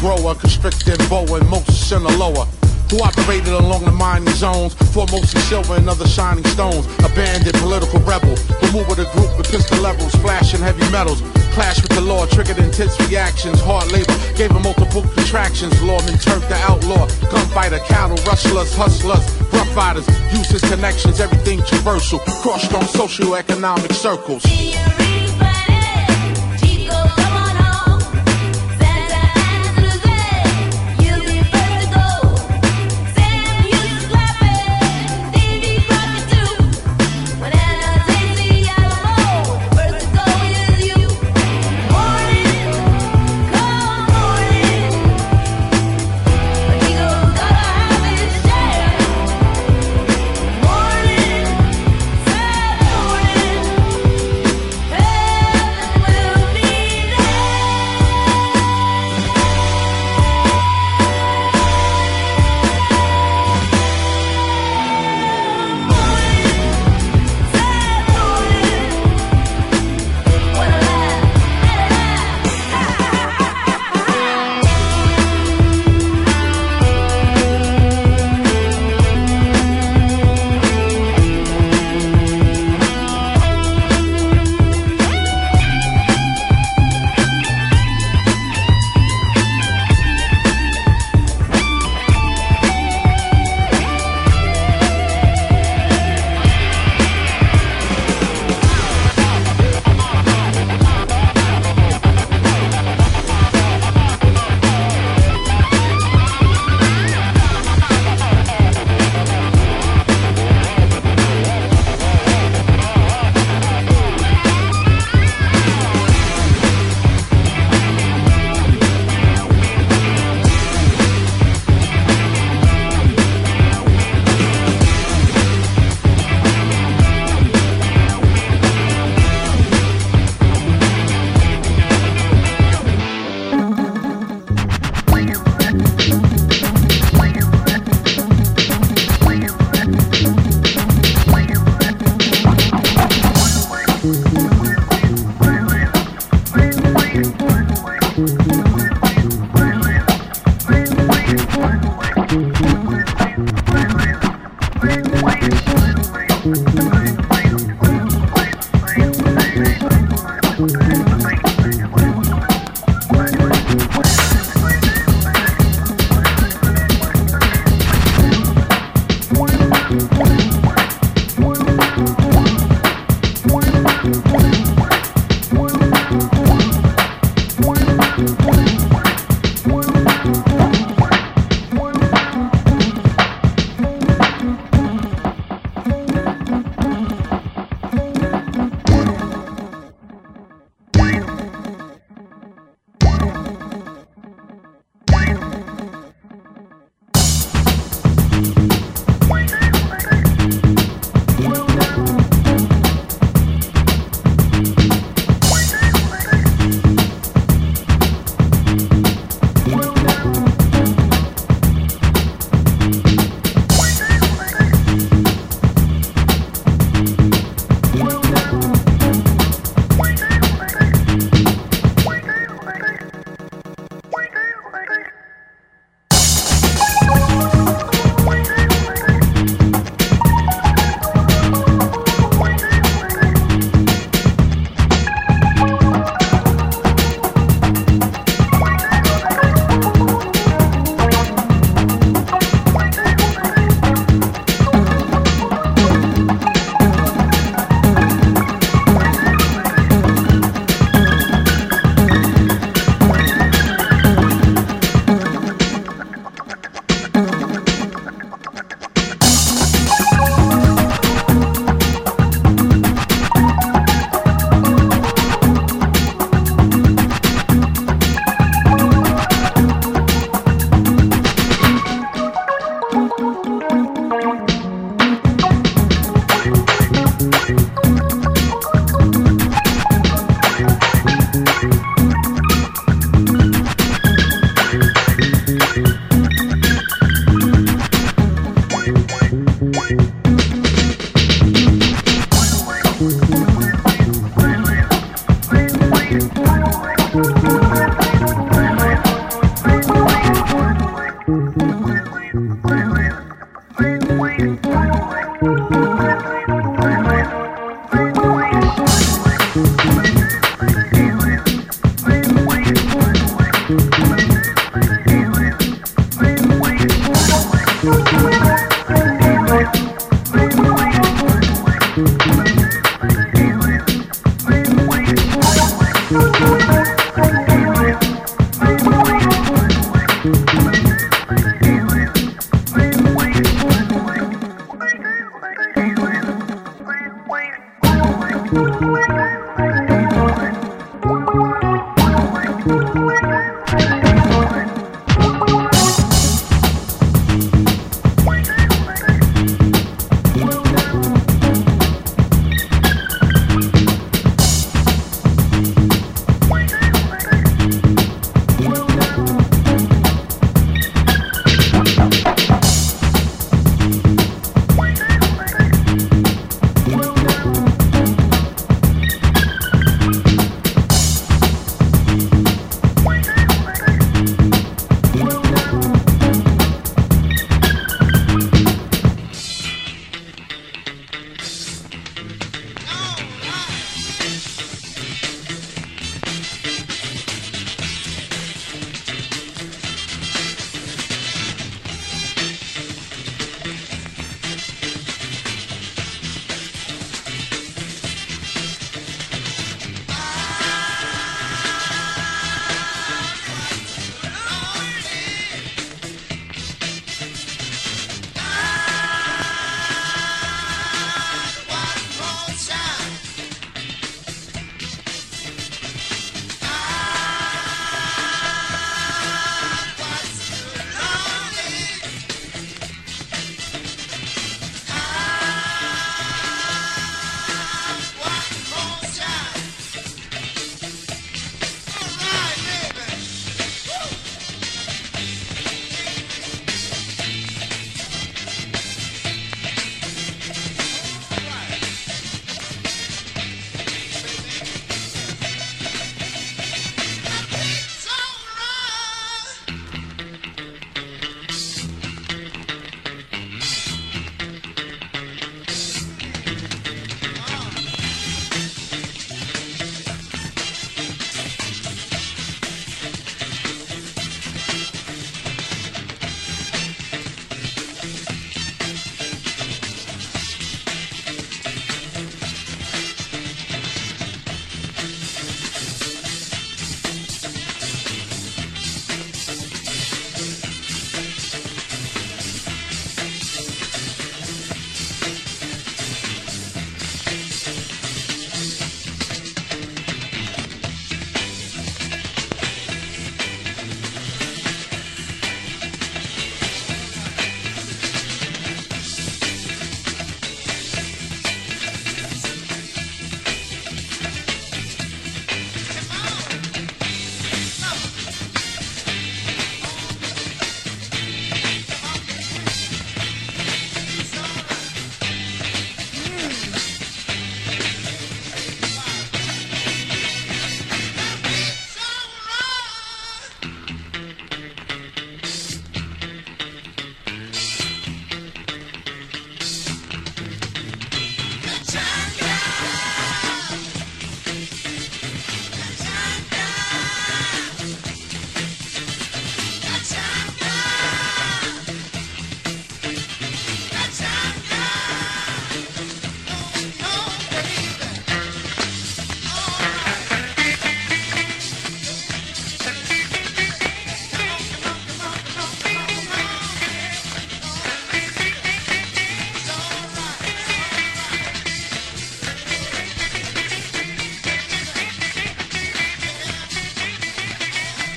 Grower, constricted Moses in the lower. Who operated along the mining zones for mostly silver and other shining stones. Abandoned political rebel, who moved with a group with pistol levels, flashing heavy metals. Clash with the law, triggered intense reactions. Hard labor gave him multiple contractions. Lawman turned the outlaw, gunfighter, cattle rustlers, hustlers, rough riders. Used his connections, everything traversal. Crossed on socio-economic circles.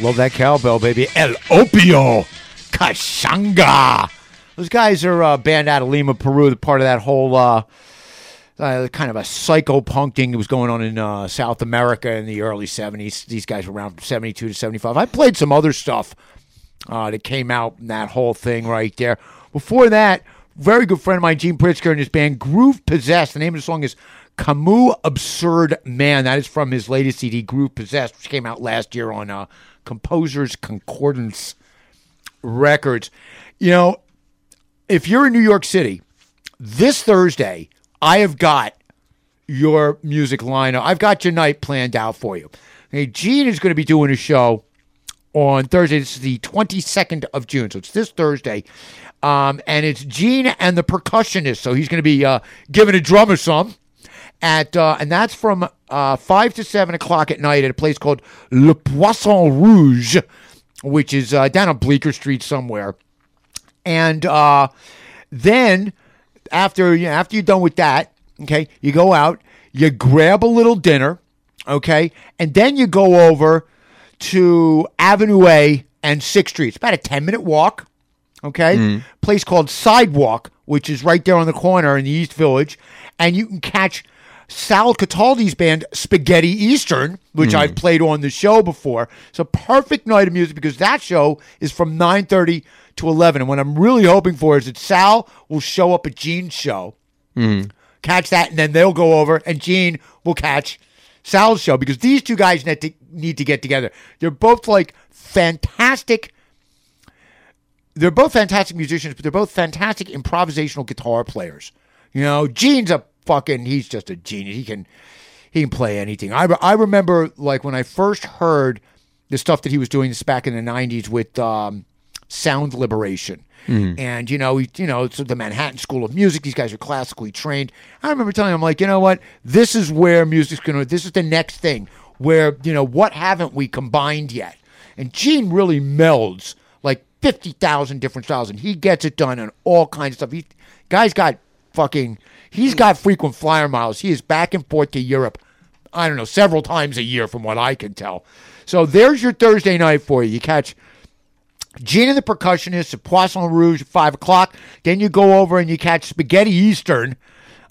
Love that cowbell, baby. El Opio. Kashanga. Those guys are a band out of Lima, Peru. Part of that whole uh, uh, kind of a psycho punk thing that was going on in uh, South America in the early 70s. These guys were around from 72 to 75. I played some other stuff uh, that came out in that whole thing right there. Before that, very good friend of mine, Gene Pritzker, and his band Groove Possessed. The name of the song is Camus Absurd Man. That is from his latest CD, Groove Possessed, which came out last year on uh, Composers Concordance Records. You know, if you're in New York City, this Thursday, I have got your music lineup. I've got your night planned out for you. Okay, Gene is going to be doing a show on Thursday. This is the 22nd of June, so it's this Thursday. Um, and it's Gene and the percussionist. So he's going to be uh, giving a drummer some. At, uh, and that's from uh, 5 to 7 o'clock at night at a place called Le Poisson Rouge, which is uh, down on Bleecker Street somewhere. And uh, then after you know, after you're done with that, okay, you go out, you grab a little dinner, okay, and then you go over to Avenue A and Sixth Street. It's about a ten minute walk, okay. Place called Sidewalk, which is right there on the corner in the East Village, and you can catch. Sal Cataldi's band Spaghetti Eastern, which I've hmm. played on the show before. It's a perfect night of music because that show is from 9:30 to 11. And what I'm really hoping for is that Sal will show up at Gene's show, hmm. catch that, and then they'll go over, and Gene will catch Sal's show because these two guys need to, need to get together. They're both like fantastic. They're both fantastic musicians, but they're both fantastic improvisational guitar players. You know, Gene's a fucking. He's just a genius. He can he can play anything. I, I remember like when I first heard the stuff that he was doing this back in the '90s with um, Sound Liberation. And you know, he, you know, it's the Manhattan School of Music. These guys are classically trained. I remember telling him, like, you know what, this is where music's gonna. This is the next thing. Where you know what haven't we combined yet? And Gene really melds like fifty thousand different styles, and he gets it done on all kinds of stuff. He guy's got fucking. He's got frequent flyer miles. He is back and forth to Europe. I don't know, several times a year, from what I can tell. So there's your Thursday night for you. You catch Gene and the Percussionist at Poisson Rouge at 5 o'clock. Then you go over and you catch Spaghetti Eastern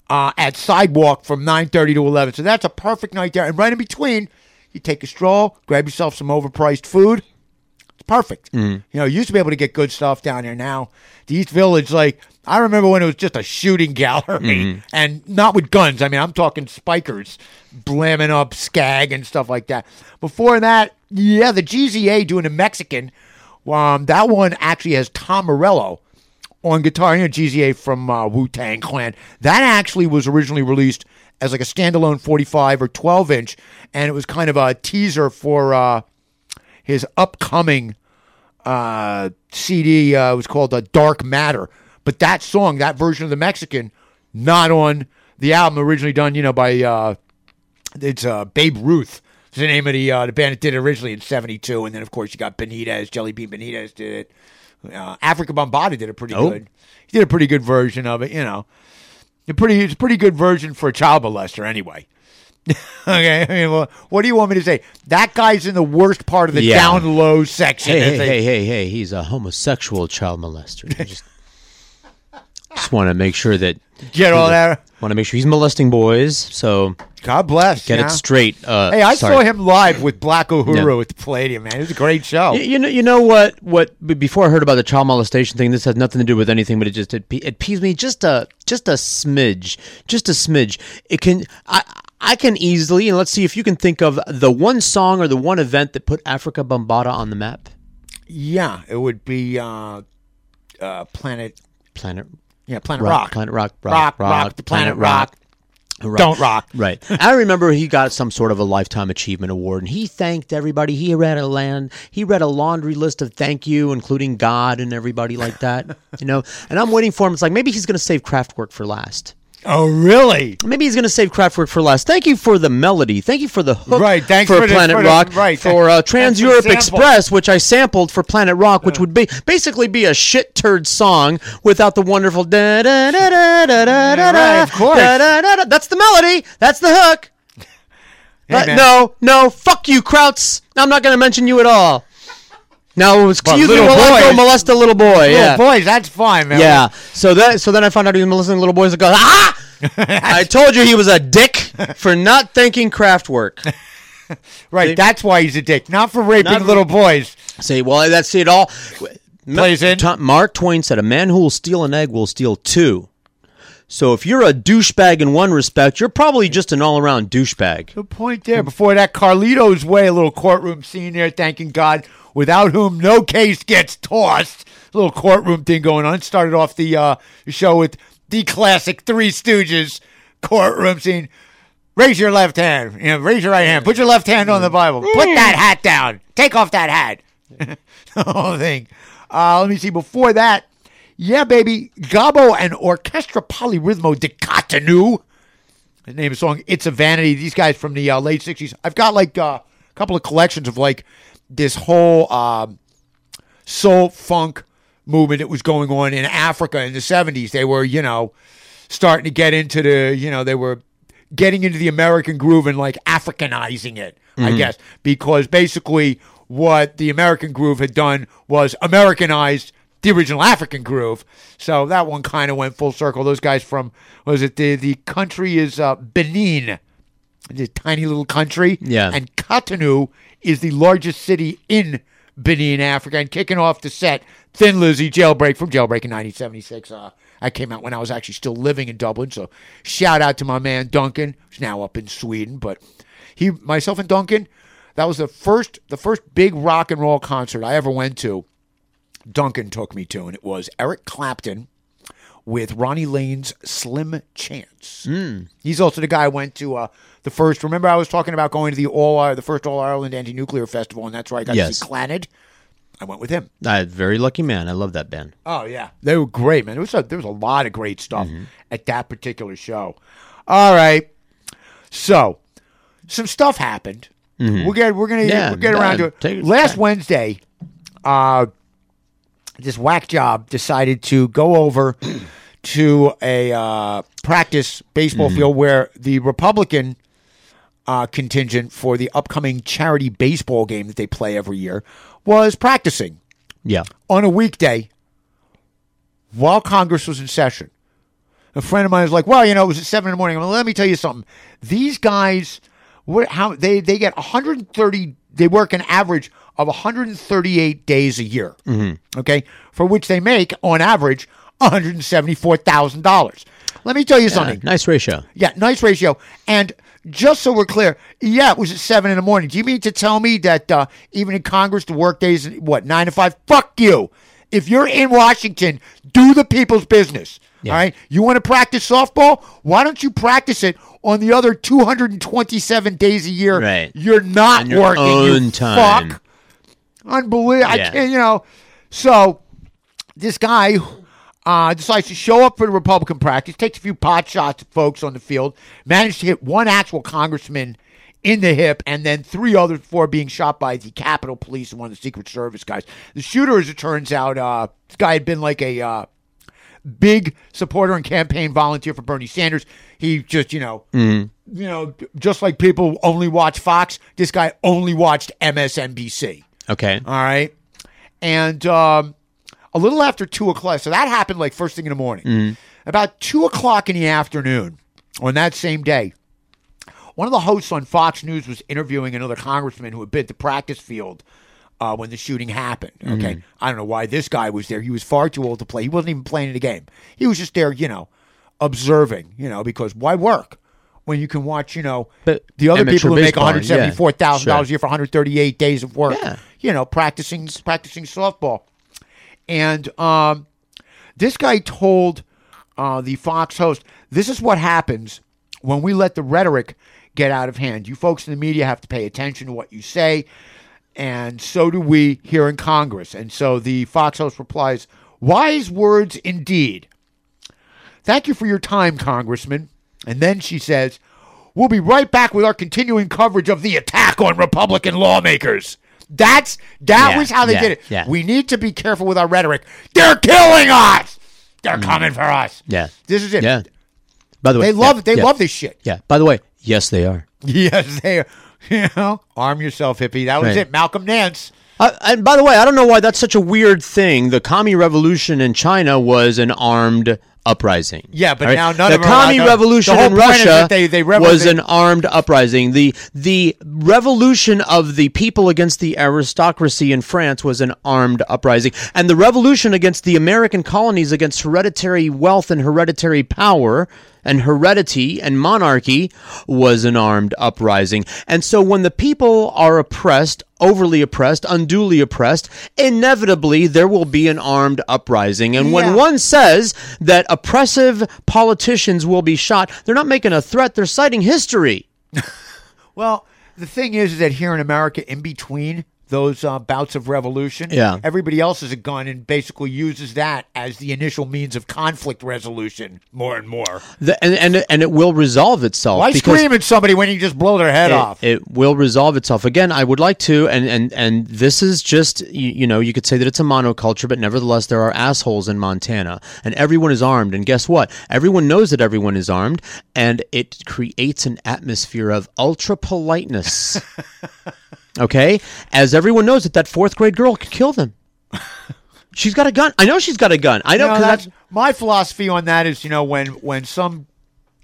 uh, at Sidewalk from 9.30 to 11. So that's a perfect night there. And right in between, you take a stroll, grab yourself some overpriced food. It's perfect. You know, you used to be able to get good stuff down there now. The East Village, like, I remember when it was just a shooting (laughs) gallery and not with guns. I mean, I'm talking spikers blamming up skag and stuff like that. Before that, yeah, the GZA doing a Mexican. Um, that one actually has Tom Morello on guitar. You know, GZA from uh, Wu Tang Clan. That actually was originally released as like a standalone 45 or 12 inch, and it was kind of a teaser for uh, his upcoming uh, CD. Uh, it was called uh, Dark Matter. But that song, that version of the Mexican, not on the album originally done, you know, by uh, it's uh, Babe Ruth. Is the name of the uh, the band that did it originally in '72, and then of course you got Benitez, Jellybean Benitez did it. Uh, Afrika Bambaataa did a pretty Oh. good. He did a pretty good version of it. You know, a pretty it's a pretty good version for a child molester anyway. (laughs) okay, I mean, well, what do you want me to say? That guy's in the worst part of the Yeah. down low section. Hey, hey, they- hey, hey, hey! He's a homosexual child molester. Just, (laughs) just want to make sure that Get all that. Want to make sure he's molesting boys. So God bless. Get yeah. it straight. Uh, Hey, I sorry. saw him live with Black Uhuru Yeah. at the Palladium, man. It was a great show. Y- You know, you know what? What before I heard about the child molestation thing, this has nothing to do with anything, but it just it, it peeves me just a just a smidge, just a smidge. It can I I can easily and let's see if you can think of the one song or the one event that put Afrika Bambaataa on the map. Yeah, it would be uh, uh, Planet. Planet. Yeah, Planet Rock. Planet Rock. Rock, rock, rock the Planet Rock. Don't rock. Right. I remember he got some sort of a lifetime achievement award, and he thanked everybody. He read a land. He read a laundry list of thank you, including God and everybody like that. (laughs) you know. And I'm waiting for him. It's like maybe he's going to save Kraftwerk for last. Oh, really? Maybe he's going to save Kraftwerk for last. Thank you for the melody. Thank you for the hook. Right, thanks for, for the- Planet for the- Rock. right, For uh, Trans Europe. Express, which I sampled for Planet Rock, which would be basically be a shit turd song without the wonderful da da da da da da da. Right, of course. Da, da, da, da. That's the melody. That's the hook. (laughs) Hey, Uh, no, no, fuck you, Krauts. I'm not going to mention you at all. No, excuse me, little well, I'll go boys- molest a little boy. Little yeah. boys, that's fine, man. Yeah. So that so then I found out he was molesting little boys. I go, ah! (laughs) I told you he was a dick for not thanking Kraftwerk. (laughs) Right, that's why he's a dick, not for raping Not- little boys. Say, well, that's it all. Plays in. Ta- Mark Twain said, "A man who will steal an egg will steal two. So if you're a douchebag in one respect, you're probably just an all-around douchebag. Good point there. Before that, Carlito's Way, a little courtroom scene there, thanking God, without whom no case gets tossed. little courtroom thing going on. Started off the uh, show with the classic Three Stooges courtroom scene. Raise your left hand. You know, raise your right hand. Put your left hand on the Bible. Put that hat down. Take off that hat. (laughs) the whole thing. Uh, let me see. Before that, yeah, baby, Gabo and Orchestra Poly-Rythmo de Cotonou. The name of the song, It's a Vanity. These guys from the uh, late 60s. I've got like uh, a couple of collections of like this whole um, soul funk movement that was going on in Africa in the 70s. They were, you know, starting to get into the, you know, they were getting into the American groove and like Africanizing it, I Mhm. guess, because basically what the American groove had done was Americanized the original African groove. So that one kind of went full circle. Those guys from, was it, the, the country is uh, Benin. A tiny little country. Yeah. And Cotonou is the largest city in Benin, Africa. And kicking off the set, Thin Lizzy, Jailbreak from Jailbreak in 1976. Uh, I came out when I was actually still living in Dublin. So shout out to my man Duncan, who's now up in Sweden. But he, myself, and Duncan, that was the first, the first big rock and roll concert I ever went to. Duncan took me to, and it was Eric Clapton with Ronnie Lane's Slim Chance. He's also the guy I went to uh, the first. Remember, I was talking about going to the all uh, the first All Ireland Anti Nuclear Festival, and that's where I got Yes. to see Clannad. I went with him. Uh, very lucky man. I love that band. Oh yeah, they were great, man. There was a, there was a lot of great stuff at that particular show. All right, so some stuff happened. Mhm. We'll get we're gonna Yeah, we'll get around to uh, it. take it Last. Wednesday, uh, this whack job decided to go over (clears throat) to a uh, practice baseball Mhm. field where the Republican uh, contingent for the upcoming charity baseball game that they play every year was practicing Yeah. on a weekday while Congress was in session. A friend of mine was like, "Well, you know, it was at seven in the morning." Well, let me tell you something. These guys, what? How they they get 130? They work an average of 138 days a year. Mm-hmm. Okay, for which they make on average 174 thousand dollars. Let me tell you something. Nice ratio. Yeah, nice ratio. And just so we're clear, yeah, it was at seven in the morning. Do you mean to tell me that uh, even in Congress, the work days what nine to five? Fuck you. If you're in Washington, do the people's business. All right. You want to practice softball? Why don't you practice it on the other 227 days a year? Right. You're not your working. own you time. Fuck. Unbelievable. I can't. You know. So this guy uh, decides to show up for the Republican practice, takes a few pot shots at folks on the field, managed to hit one actual congressman in the hip, and then three others before being shot by the Capitol Police and one of the Secret Service guys. The shooter, as it turns out, uh, this guy had been like a uh, big supporter and campaign volunteer for Bernie Sanders. He just, you know, Mhm. you know, just like people only watch Fox, this guy only watched MSNBC. Okay. All right. And um, a little after two o'clock, so that happened like first thing in the morning. Mhm. About two o'clock in the afternoon on that same day, one of the hosts on Fox News was interviewing another congressman who had been at the practice field uh, when the shooting happened. Okay. Mhm. I don't know why this guy was there. He was far too old to play. He wasn't even playing in the game. He was just there, you know, observing, you know, because why work? When you can watch, you know, But the other people who make one hundred seventy-four thousand dollars a year for one hundred thirty-eight days of work, Yeah. you know, practicing practicing softball. And um, this guy told uh, the Fox host, "This is what happens when we let the rhetoric get out of hand. You folks in the media have to pay attention to what you say, and so do we here in Congress." And so the Fox host replies, "Wise words indeed. Thank you for your time, Congressman." And then she says, "We'll be right back with our continuing coverage of the attack on Republican lawmakers." That's that Yeah, was how they yeah, did it. yeah. We need to be careful with our rhetoric. They're killing us. They're coming for us. Yeah. This is it. Yeah. By the way, They love they love this shit. Yeah. By the way, yes, they are. Yes, they. are. (laughs) You know, arm yourself, hippie. That was Right. it. Malcolm Nance. Uh, and by the way, I don't know why that's such a weird thing. The commie revolution in China was an armed uprising. Yeah, but All now none the of are commie revolution the in Russia they- they was an armed uprising. The the revolution of the people against the aristocracy in France was an armed uprising, and the revolution against the American colonies against hereditary wealth and hereditary power and heredity and monarchy was an armed uprising. And so when the people are oppressed, overly oppressed, unduly oppressed, inevitably there will be an armed uprising. And when Yeah. one says that oppressive politicians will be shot, they're not making a threat, they're citing history. (laughs) Well, the thing is, is that here in America, in between those uh, bouts of revolution, Yeah. everybody else has a gun and basically uses that as the initial means of conflict resolution more and more. The, and, and, and it will resolve itself. Why scream at somebody when you just blow their head it, off? It will resolve itself. Again, I would like to, and and and this is just you, you know you could say that it's a monoculture, but nevertheless there are assholes in Montana, and everyone is armed. And guess what? Everyone knows that everyone is armed, and it creates an atmosphere of ultra politeness. (laughs) okay, as everyone knows that that fourth grade girl could kill them. (laughs) She's got a gun. I know she's got a gun. I know You know, that's that's my philosophy on that is you know when when some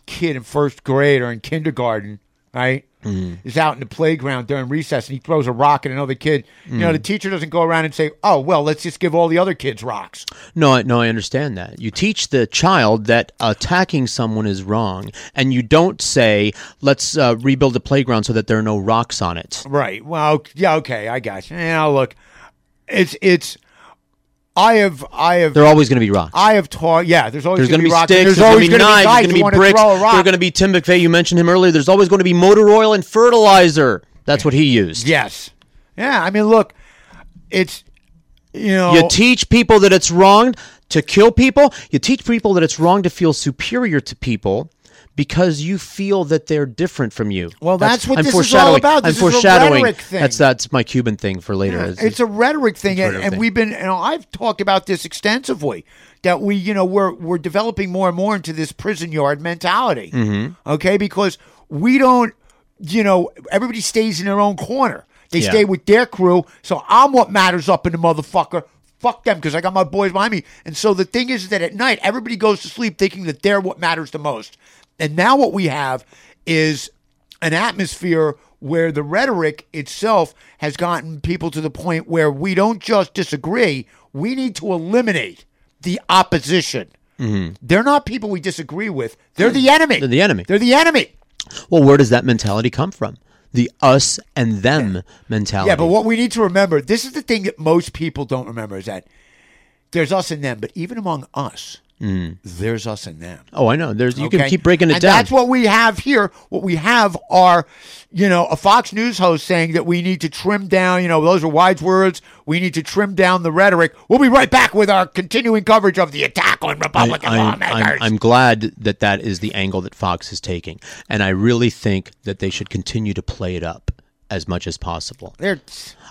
kid in first grade or in kindergarten right Mm-hmm. is out in the playground during recess and he throws a rock at another kid you know Mm. the teacher doesn't go around and say oh well let's just give all the other kids rocks No, I- no, I understand that. You teach the child that attacking someone is wrong, and you don't say, "Let's uh, rebuild the playground so that there are no rocks on it." right well yeah okay I got you know look it's it's I have I have They're always going to be rocks. I have taught yeah there's always There's going to be rocks, sticks. there's, There's, going always to be knives. There's going to be bricks. throw a rock. There's going to be Tim McVeigh. You mentioned him earlier. There's always going to be motor oil and fertilizer. That's what he used. yes yeah I mean look it's you know You teach people that it's wrong to kill people. You teach people that it's wrong to feel superior to people because you feel that they're different from you. Well, that's what I'm this is all about. This I'm is a foreshadowing. rhetoric thing. That's that's my Cuban thing for later. Yeah, It's- it's a rhetoric thing, and, and thing. we've been. You know, I've talked about this extensively. That we, you know, we're we're developing more and more into this prison yard mentality. Mhm. Okay, because we don't, you know, everybody stays in their own corner. They Yeah. stay with their crew. So I'm what matters up in the motherfucker. Fuck them because I got my boys behind me. And so the thing is that at night everybody goes to sleep thinking that they're what matters the most. And now what we have is an atmosphere where the rhetoric itself has gotten people to the point where we don't just disagree, we need to eliminate the opposition. Mhm. They're not people we disagree with, they're the enemy. They're the enemy. They're the enemy. Well, where does that mentality come from? The us and them mentality. Yeah, but what we need to remember, this is the thing that most people don't remember is that there's us and them, but even among us, Mm. there's us and them. Oh, I know. There's you can keep breaking it and down. That's what we have here. What we have are, you know, a Fox News host saying that we need to trim down, you know, those are wise words. We need to trim down the rhetoric. We'll be right back with our continuing coverage of the attack on Republican I, am lawmakers. I'm, I'm glad that that is the angle that Fox is taking, and I really think that they should continue to play it up as much as possible. They're-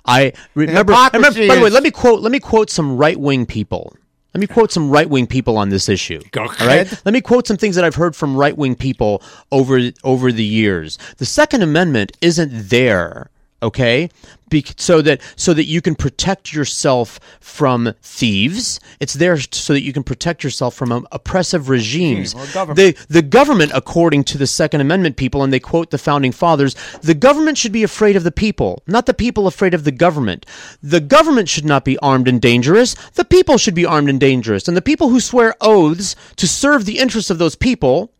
I remember. I remember hypocrisy by the way, let me quote. Let me quote some right wing people. Let me quote some right wing people on this issue. Go All right. ahead. Let me quote some things that I've heard from right wing people over over the years. The Second Amendment isn't there. Okay, Be- so that so that you can protect yourself from thieves. It's there so that you can protect yourself from um, oppressive regimes. government. The the government, according to the Second Amendment people, and they quote the founding fathers, the government should be afraid of the people, not the people afraid of the government. The government should not be armed and dangerous. The people should be armed and dangerous. And the people who swear oaths to serve the interests of those people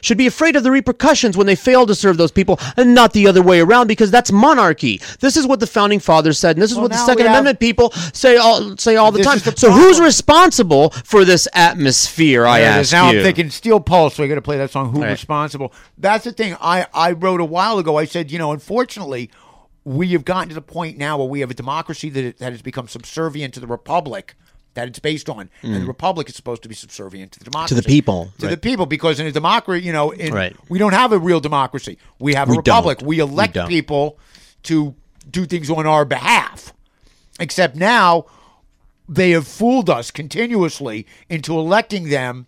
should be afraid of the repercussions when they fail to serve those people and not the other way around because that's monarchy. This is what the founding fathers said and this is Well, what the Second we have- Amendment people say all say all the This time. the So who's responsible for this atmosphere, I ask is. Now you? I'm thinking Steel Pulse. So I got to play that song. Who's Right. responsible? That's the thing. I I wrote a while ago. I said, you know, unfortunately, we have gotten to the point now where we have a democracy that that has become subservient to the republic that it's based on, and the Mm. republic is supposed to be subservient to the democracy, to the people, to right. the people, because in a democracy, you know, in, Right. we don't have a real democracy. We have a We republic. don't. We We elect don't. people to do things on our behalf. Except now, they have fooled us continuously into electing them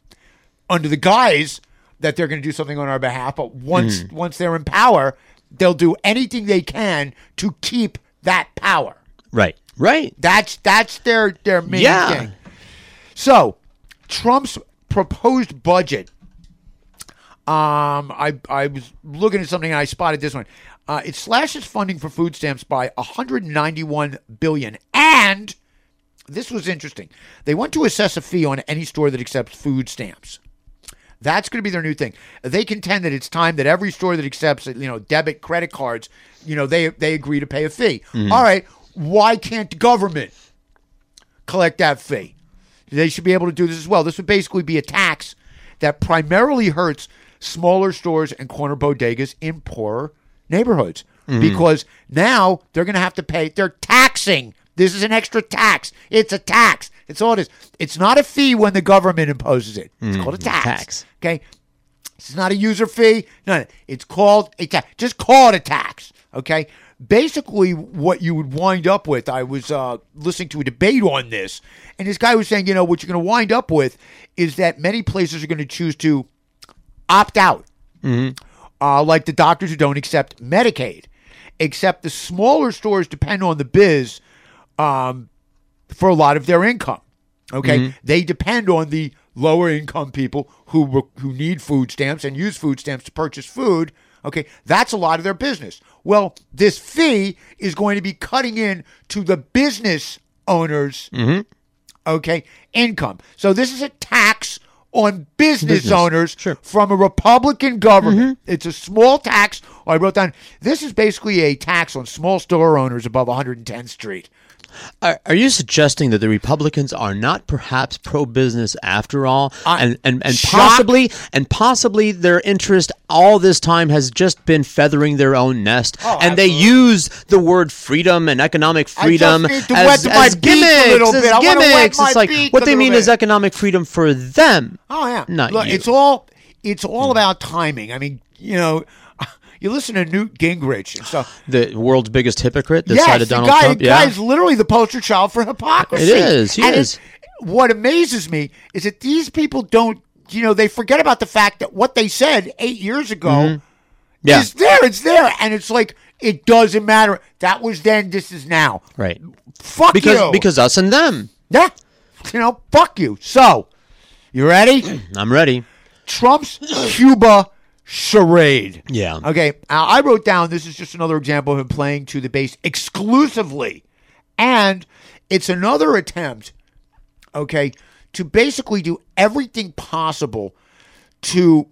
under the guise that they're going to do something on our behalf. But once Mm. once they're in power, they'll do anything they can to keep that power. Right. Right. That's that's their their main Yeah. thing. So, Trump's proposed budget. Um, I I was looking at something and I spotted this one. Uh, it slashes funding for food stamps by 191 billion, and this was interesting. They want to assess a fee on any store that accepts food stamps. That's going to be their new thing. They contend that it's time that every store that accepts, you know, debit credit cards, you know, they they agree to pay a fee. Mhm. All right, why can't the government collect that fee? They should be able to do this as well. This would basically be a tax that primarily hurts smaller stores and corner bodegas in poorer neighborhoods Mhm. because now they're going to have to pay. They're taxing. This is an extra tax. It's a tax. It's all it is. It's not a fee when the government imposes it. It's Mhm. called a tax. Tax. Okay. It's not a user fee. No, it's called a tax. Just call it a tax. Okay. Basically, what you would wind up with, I was uh, listening to a debate on this, and this guy was saying, you know, what you're going to wind up with is that many places are going to choose to opt out, Mhm. uh, like the doctors who don't accept Medicaid, except the smaller stores depend on the biz um, for a lot of their income. Okay, Mhm. they depend on the lower income people who who need food stamps and use food stamps to purchase food. Okay, that's a lot of their business. Well, this fee is going to be cutting in to the business owners. Mhm. Okay, income. So this is a tax on business, Business, owners from a Republican government. Mm-hmm. It's a small tax. I wrote down. This is basically a tax on small store owners above 110th Street. Are, are you suggesting that the Republicans are not perhaps pro-business after all, and and, and shocked. possibly and possibly their interest all this time has just been feathering their own nest, Oh, and they use the word freedom and economic freedom as, as beak a gimmicks. as bit. I wanna wet gimmicks. It's like what they mean bit. is economic freedom for them. Oh yeah, Not Look, you. it's all it's all hmm. about timing. I mean, you know, you listen to Newt Gingrich and stuff. The world's biggest hypocrite, this yes, side of the Donald guy, Trump. the Yeah, guy's literally the poster child for hypocrisy. It is, he And is. it's- What amazes me is that these people don't, you know, they forget about the fact that what they said eight years ago Mhm. Yeah. is there. It's there, and it's like it doesn't matter. That was then. This is now. right. Fuck because you. because us and them. yeah, you know, fuck you. So, you ready? (clears throat) I'm ready. Trump's Cuba charade. Yeah. Okay, I wrote down this is just another example of him playing to the base exclusively. And it's another attempt, okay, to basically do everything possible to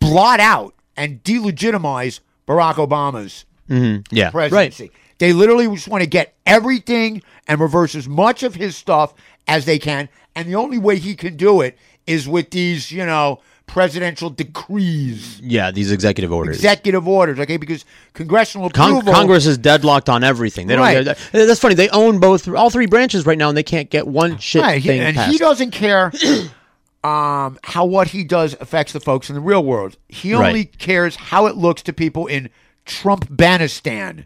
blot out and delegitimize Barack Obama's hmm Yeah, presidency. right. They literally just want to get everything and reverse as much of his stuff as they can. And the only way he can do it is with these, you know, presidential decrees, Yeah, these executive orders. executive orders, okay? Because congressional Con- Congress is deadlocked on everything. They don't. Right. they're- That's funny. They own both, all three branches right now, and they can't get one shit Right, thing and passed. he doesn't care (clears throat) um, how what he does affects the folks in the real world. He only Right. cares how it looks to people in Trump Banistan.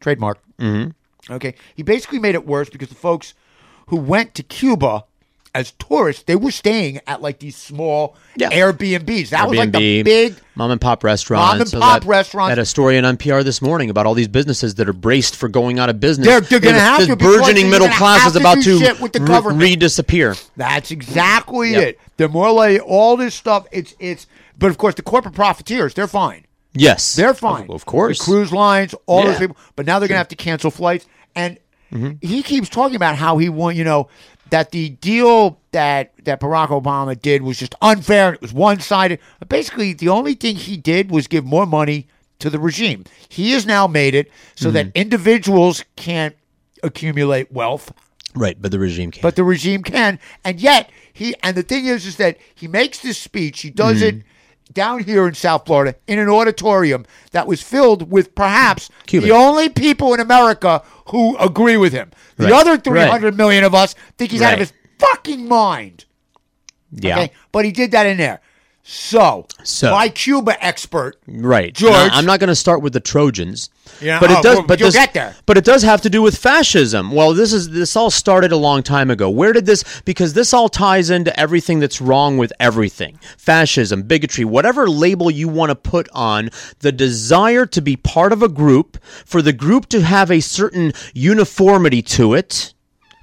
Trademark. Mhm. Okay. He basically made it worse because the folks who went to Cuba as tourists, they were staying at like these small Airbnbs. That was like the big mom and pop restaurants. Mom and So pop that- restaurants. Had a story on NPR this morning about all these businesses that are braced for going out of business. They're- they're gonna have this to burgeoning middle class is about to shit with the re- re-disappear. That's exactly Yep. it. They're more like all this stuff. It's it's. But of course, the corporate profiteers, they're fine. Yes, They're fine. Of, of course, The cruise lines, all those people. But now they're going to have to cancel flights. And Mhm. he keeps talking about how he want, you know, that the deal that that Barack Obama did was just unfair. It was one sided. Basically, the only thing he did was give more money to the regime. He has now made it so that Mm-hmm. individuals can't accumulate wealth Right, but the regime can't. but the regime can. And yet he and the thing is is that he makes this speech, he does Mhm. it down here in South Florida in an auditorium that was filled with perhaps Cuban. the only people in America who agree with him. The Right. other three hundred million of us think he's out of his fucking mind. yeah. Okay? But he did that in there. So, So. my Cuba expert, Right, George. Now, I'm not going to start with the Trojans. Yeah, but it oh, does. well, but you'll this, get there. But it does have to do with fascism. Well, this is this all started a long time ago. Where did this? Because this all ties into everything that's wrong with everything: fascism, bigotry, whatever label you want to put on the desire to be part of a group, for the group to have a certain uniformity to it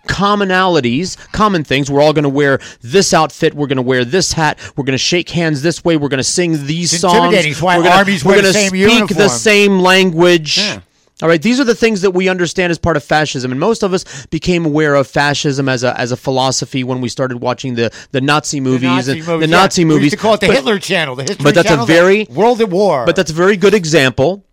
commonalities, common things. We're all going to wear this outfit. We're going to wear this hat. We're going to shake hands this way. We're going to sing these It's songs. It's why we're gonna, armies we're wear the same speak the same language. Yeah. All right, these are the things that we understand as part of fascism, and most of us became aware of fascism as a as a philosophy when we started watching the the Nazi movies Nazi and movies, the yeah. Nazi We movies. used to call it the But- Hitler Channel. The History but that's Channel, a very World at War. But that's a very good example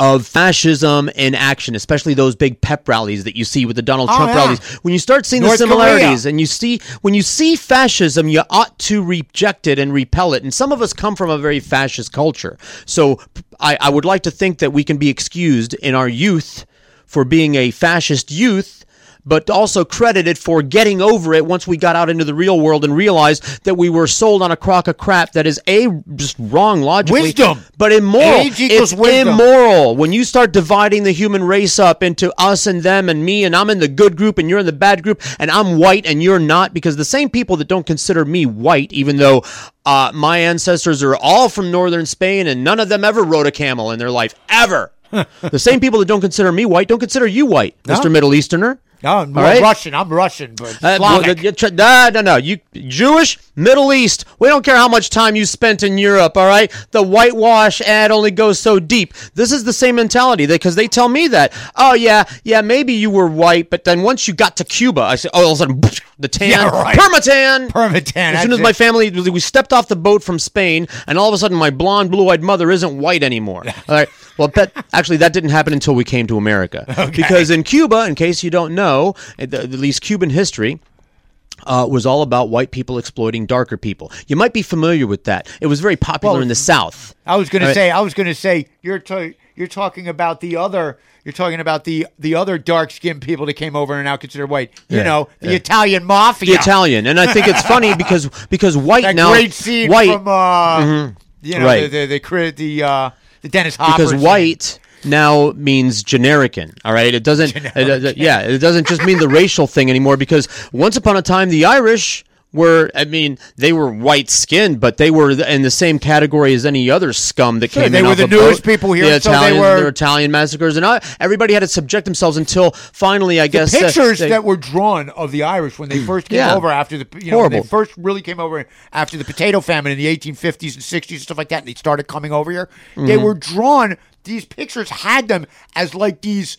of fascism in action, especially those big pep rallies that you see with the Donald Oh, Trump yeah. rallies. When you start seeing North the similarities Korea. and you see when you see fascism, you ought to reject it and repel it. And some of us come from a very fascist culture. So I, I would like to think that we can be excused in our youth for being a fascist youth but also credited for getting over it once we got out into the real world and realized that we were sold on a crock of crap that is a just wrong logically, Wisdom. but immoral. Age it's wisdom. immoral when you start dividing the human race up into us and them and me and I'm in the good group and you're in the bad group and I'm white and you're not because the same people that don't consider me white, even though uh, my ancestors are all from northern Spain and none of them ever rode a camel in their life ever. the same people that don't consider me white don't consider you white, No. Mr. Middle Easterner. No, I'm right? Russian. I'm Russian, but Uh, well, you tr- no, no, no. You Jewish, Middle East. We don't care how much time you spent in Europe. All right, the whitewash ad only goes so deep. This is the same mentality because they tell me that. Oh yeah, yeah. Maybe you were white, but then once you got to Cuba, I said, oh, all of a sudden, (laughs) the tan, Yeah, right. permatan, Permatan, As soon as my family, we stepped off the boat from Spain, and all of a sudden, my blonde, blue-eyed mother isn't white anymore. All right. Well, that, actually, that didn't happen until we came to America. (laughs) Because in Cuba, in case you don't know, at, the, at least Cuban history. Uh, was all about white people exploiting darker people. You might be familiar with that. It was very popular Well, in the South. I was going to say. I was going to say. You're you're talking about the other. You're talking about the the other dark skinned people that came over and are now considered white. You Yeah, know, the yeah. Italian mafia. the Italian, and I think it's funny (laughs) because because white That now great scene white from uh, Mhm. you know Right. the the the, the, uh, the Dennis Hopper. because scene. white now means generican all right it doesn't it, it- yeah it doesn't just mean the racial thing anymore because once upon a time the irish were i mean they were white skinned but they were in the same category as any other scum that Sure, came they in were the a newest people here, the so they Italians, were- the italian massacres and I, everybody had to subject themselves until finally i The guess uh, pictures they- that were drawn of the Irish when they (clears throat) first came Yeah. over after the you know when they first really came over after the potato famine in the 1850s and 60s and stuff like that and they started coming over here they Mhm. were drawn these pictures had them as like these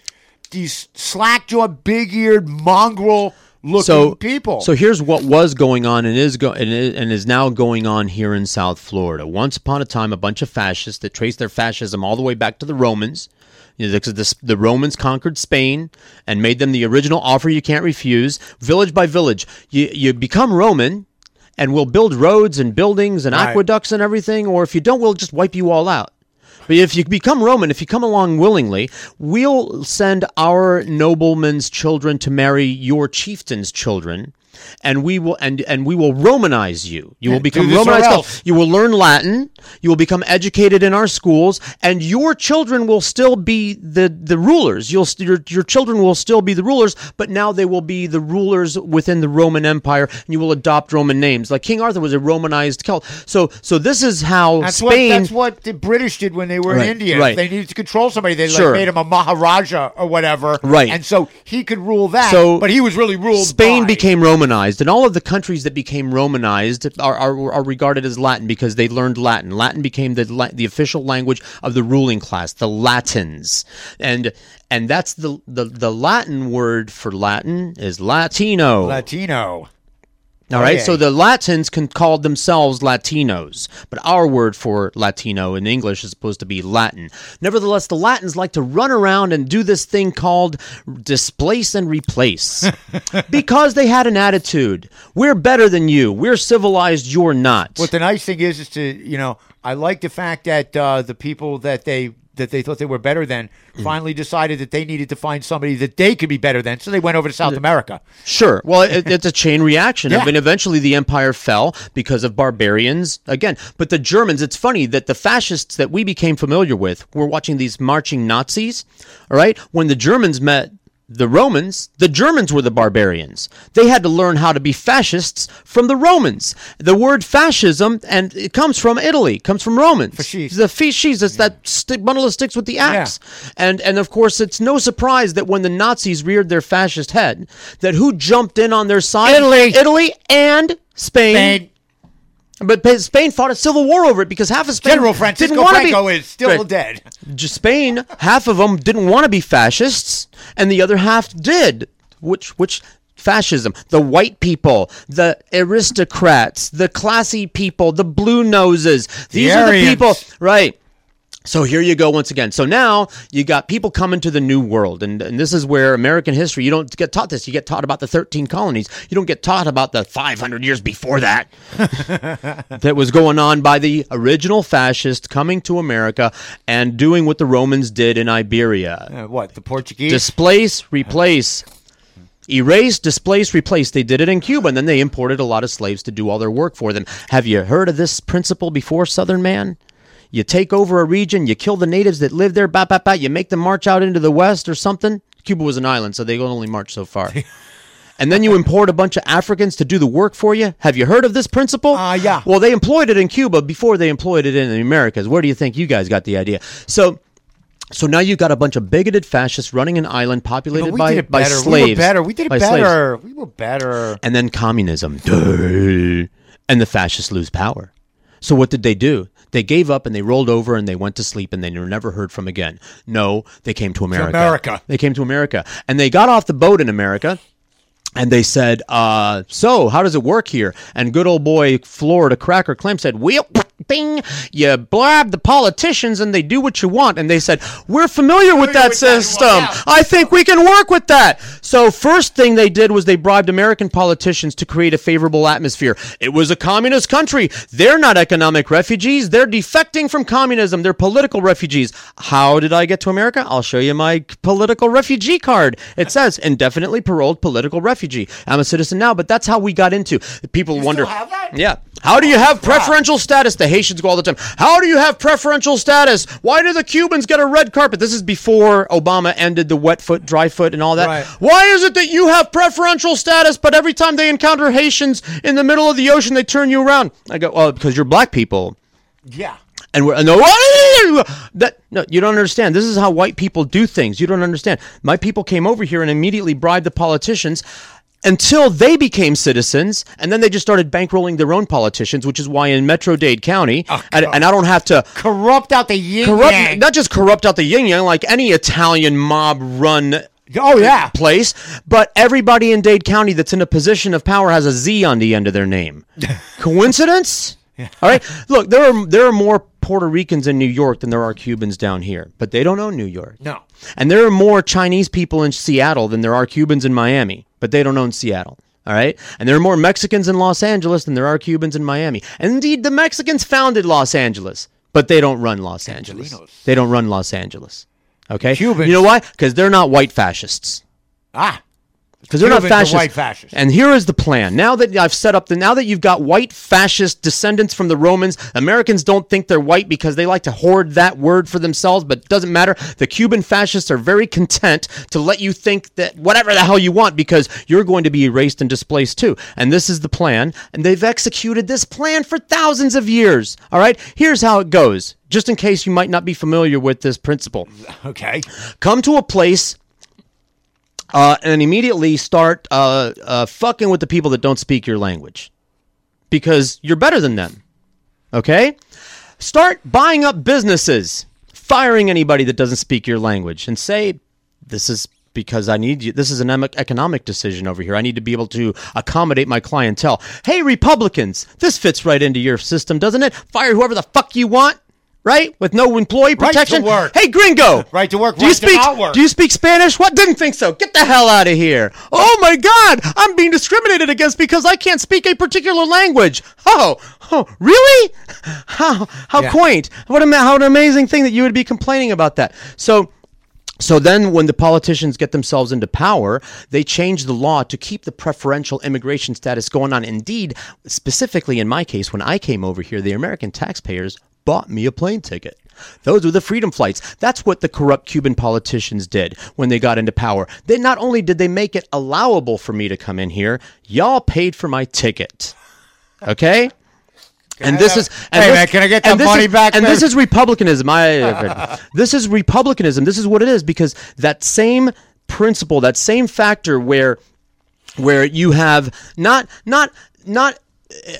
these slack-jawed big-eared mongrel looking so people So here's what was going on and is go and is, now going on here in South Florida. Once upon a time, a bunch of fascists that traced their fascism all the way back to the Romans. You know, because the, the Romans conquered Spain and made them the original offer you can't refuse. Village by village, you you become Roman, and we'll build roads and buildings and Right. aqueducts and everything. Or if you don't, we'll just wipe you all out. But if you become Roman, if you come along willingly, we'll send our noblemen's children to marry your chieftain's children. And we will and and we will Romanize you. You will become Romanized. You will learn Latin. You will become educated in our schools, and your children will still be the the rulers. You'll st- your your children will still be the rulers, but now they will be the rulers within the Roman Empire, and you will adopt Roman names. Like King Arthur was a Romanized Celt. So so this is how that's Spain. what that's what the British did when they were Right, in India. right. They needed to control somebody. They Sure. like made him a Maharaja or whatever. Right. And so he could rule that. So but he was really ruled. Spain by. became Romanized, and all of the countries that became Romanized are, are, are regarded as Latin because they learned Latin. Latin became the the official language of the ruling class, the Latins, and and that's the the, the Latin word for Latin is Latino. Latino. All right, Okay. so the Latins can call themselves Latinos, but our word for Latino in English is supposed to be Latin. Nevertheless, the Latins like to run around and do this thing called displace and replace (laughs) because they had an attitude. We're better than you. We're civilized. You're not. What the nice thing is, is to you know, I like the fact that uh, the people that they that they thought they were better than mm. finally decided that they needed to find somebody that they could be better than. So they went over to South America. Sure. Well, it, it's a chain reaction. I Yeah. mean, eventually the empire fell because of barbarians again. But the Germans, it's funny that the fascists that we became familiar with were watching these marching Nazis. All right. When the Germans met the Romans, the Germans were the barbarians. They had to learn how to be fascists from the Romans. The word fascism, and it comes from Italy, comes from Romans. Fascist. The fascist, it's that stick, bundle of sticks with the axe. And and of course, it's no surprise that when the Nazis reared their fascist head, that who jumped in on their side? Italy. Italy and Spain. Spain. But Spain fought a civil war over it because half of Spain General Francisco didn't Franco be, is still Right. dead. Spain, half of them didn't want to be fascists, and the other half did. Which which fascism? The white people, the aristocrats, the classy people, the blue noses. These are the people, right? So here you go once again. So now you got people coming to the new world, and, and this is where American history, you don't get taught this. You get taught about the 13 colonies. You don't get taught about the 500 years before that (laughs) that was going on by the original fascists coming to America and doing what the Romans did in Iberia. Uh, what the Portuguese? Displace, replace. Erase, displace, replace. They did it in Cuba, and then they imported a lot of slaves to do all their work for them. Have you heard of this principle before, Southern Man? You take over a region, you kill the natives that live there, bat, bat, bat, you make them march out into the west or something. Cuba was an island, so they could only march so far. (laughs) and then you import a bunch of Africans to do the work for you. Have you heard of this principle? Ah, yeah. Well, they employed it in Cuba before they employed it in the Americas. Where do you think you guys got the idea? So, so now you've got a bunch of bigoted fascists running an island populated we by, did it by better. slaves. We were better. We did it by slaves. better. We were better. And then communism. (laughs) And the fascists lose power. So what did they do? They gave up and they rolled over and they went to sleep and they were never heard from again. No, they came to America. America. They came to America. And they got off the boat in America and they said, uh, so how does it work here? And good old boy Florida Cracker Clem said, well, bing, you blab the politicians and they do what you want. And they said, we're familiar with that system. I think we can work with that. So first thing they did was they bribed American politicians to create a favorable atmosphere. It was a communist country. They're not economic refugees. They're defecting from communism. They're political refugees. How did I get to America? I'll show you my political refugee card. It says indefinitely paroled political refugee. I'm a citizen now, but that's how we got into. People wonder. Yeah. How do you have preferential status? The Haitians go all the time. How do you have preferential status? Why do the Cubans get a red carpet? This is before Obama ended the wet foot, dry foot, and all that. Right. Why is it that you have preferential status, but every time they encounter Haitians in the middle of the ocean, they turn you around? I go, well, because you're black people. Yeah. And we're no that no, you don't understand. This is how white people do things. You don't understand. My people came over here and immediately bribed the politicians until they became citizens, and then they just started bankrolling their own politicians, which is why in Metro Dade County, oh, and, and I don't have to corrupt out the yin corrupt, yang. not just corrupt out the yin yang, like any Italian mob run. Oh yeah, place. But everybody in Dade County that's in a position of power has a Z on the end of their name. (laughs) Coincidence? All right. Look, there are there are more Puerto Ricans in New York than there are Cubans down here, but they don't own New York. No. And there are more Chinese people in Seattle than there are Cubans in Miami, but they don't own Seattle. All right. And there are more Mexicans in Los Angeles than there are Cubans in Miami. And indeed, the Mexicans founded Los Angeles, but they don't run Los Angeles. They don't run Los Angeles. Okay. Cubans. You know why? Because they're not white fascists. Ah. Because they're not Cubans fascists. white fascists. And here is the plan. Now that I've set up the, now that you've got white fascist descendants from the Romans, Americans don't think they're white because they like to hoard that word for themselves, but it doesn't matter. The Cuban fascists are very content to let you think that whatever the hell you want because you're going to be erased and displaced too. And this is the plan. And they've executed this plan for thousands of years. All right. Here's how it goes. Just in case you might not be familiar with this principle. Okay. Come to a place uh, and immediately start uh, uh, fucking with the people that don't speak your language because you're better than them. Okay? Start buying up businesses, firing anybody that doesn't speak your language, and say, This is because I need you. This is an economic decision over here. I need to be able to accommodate my clientele. Hey, Republicans, this fits right into your system, doesn't it? Fire whoever the fuck you want. Right? With no employee protection. Right to work. Hey, gringo. Right to work, Do you right to speak? not work. Do you speak Spanish? What? Didn't think so. Get the hell out of here. Oh my God! I'm being discriminated against because I can't speak a particular language. Oh, oh, really? (laughs) How how Yeah. quaint. What a how an amazing thing that you would be complaining about that. So. So then, when the politicians get themselves into power, they change the law to keep the preferential immigration status going on. Indeed, specifically in my case, when I came over here, the American taxpayers bought me a plane ticket. Those were the freedom flights. That's what the corrupt Cuban politicians did when they got into power. They not only did they make it allowable for me to come in here, y'all paid for my ticket. Okay? And this is and Hey, this- man, can I get that money is- back, And man? this is republicanism. I (laughs) this is republicanism. This is what it is because that same principle, that same factor where where you have not not not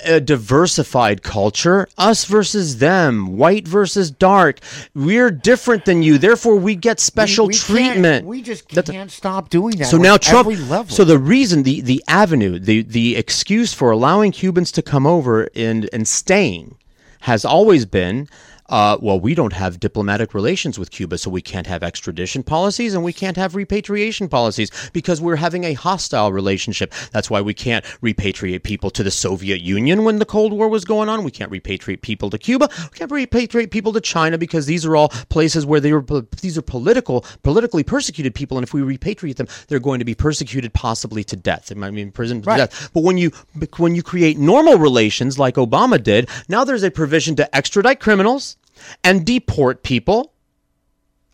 a diversified culture, us versus them, white versus dark. We're different than you, therefore we get special we can't- treatment. We just can't stop doing that. so now Trump. every level. So the reason, the the avenue, the the excuse for allowing Cubans to come over and and staying has always been. Uh, well, we don't have diplomatic relations with Cuba, so we can't have extradition policies and we can't have repatriation policies because we're having a hostile relationship. That's why we can't repatriate people to the Soviet Union when the Cold War was going on. We can't repatriate people to Cuba. We can't repatriate people to China because these are all places where they were these are political, politically persecuted people, and if we repatriate them, they're going to be persecuted possibly to death. Might be imprisoned to death. But when you when you create normal relations like Obama did, now there's a provision to extradite criminals and deport people.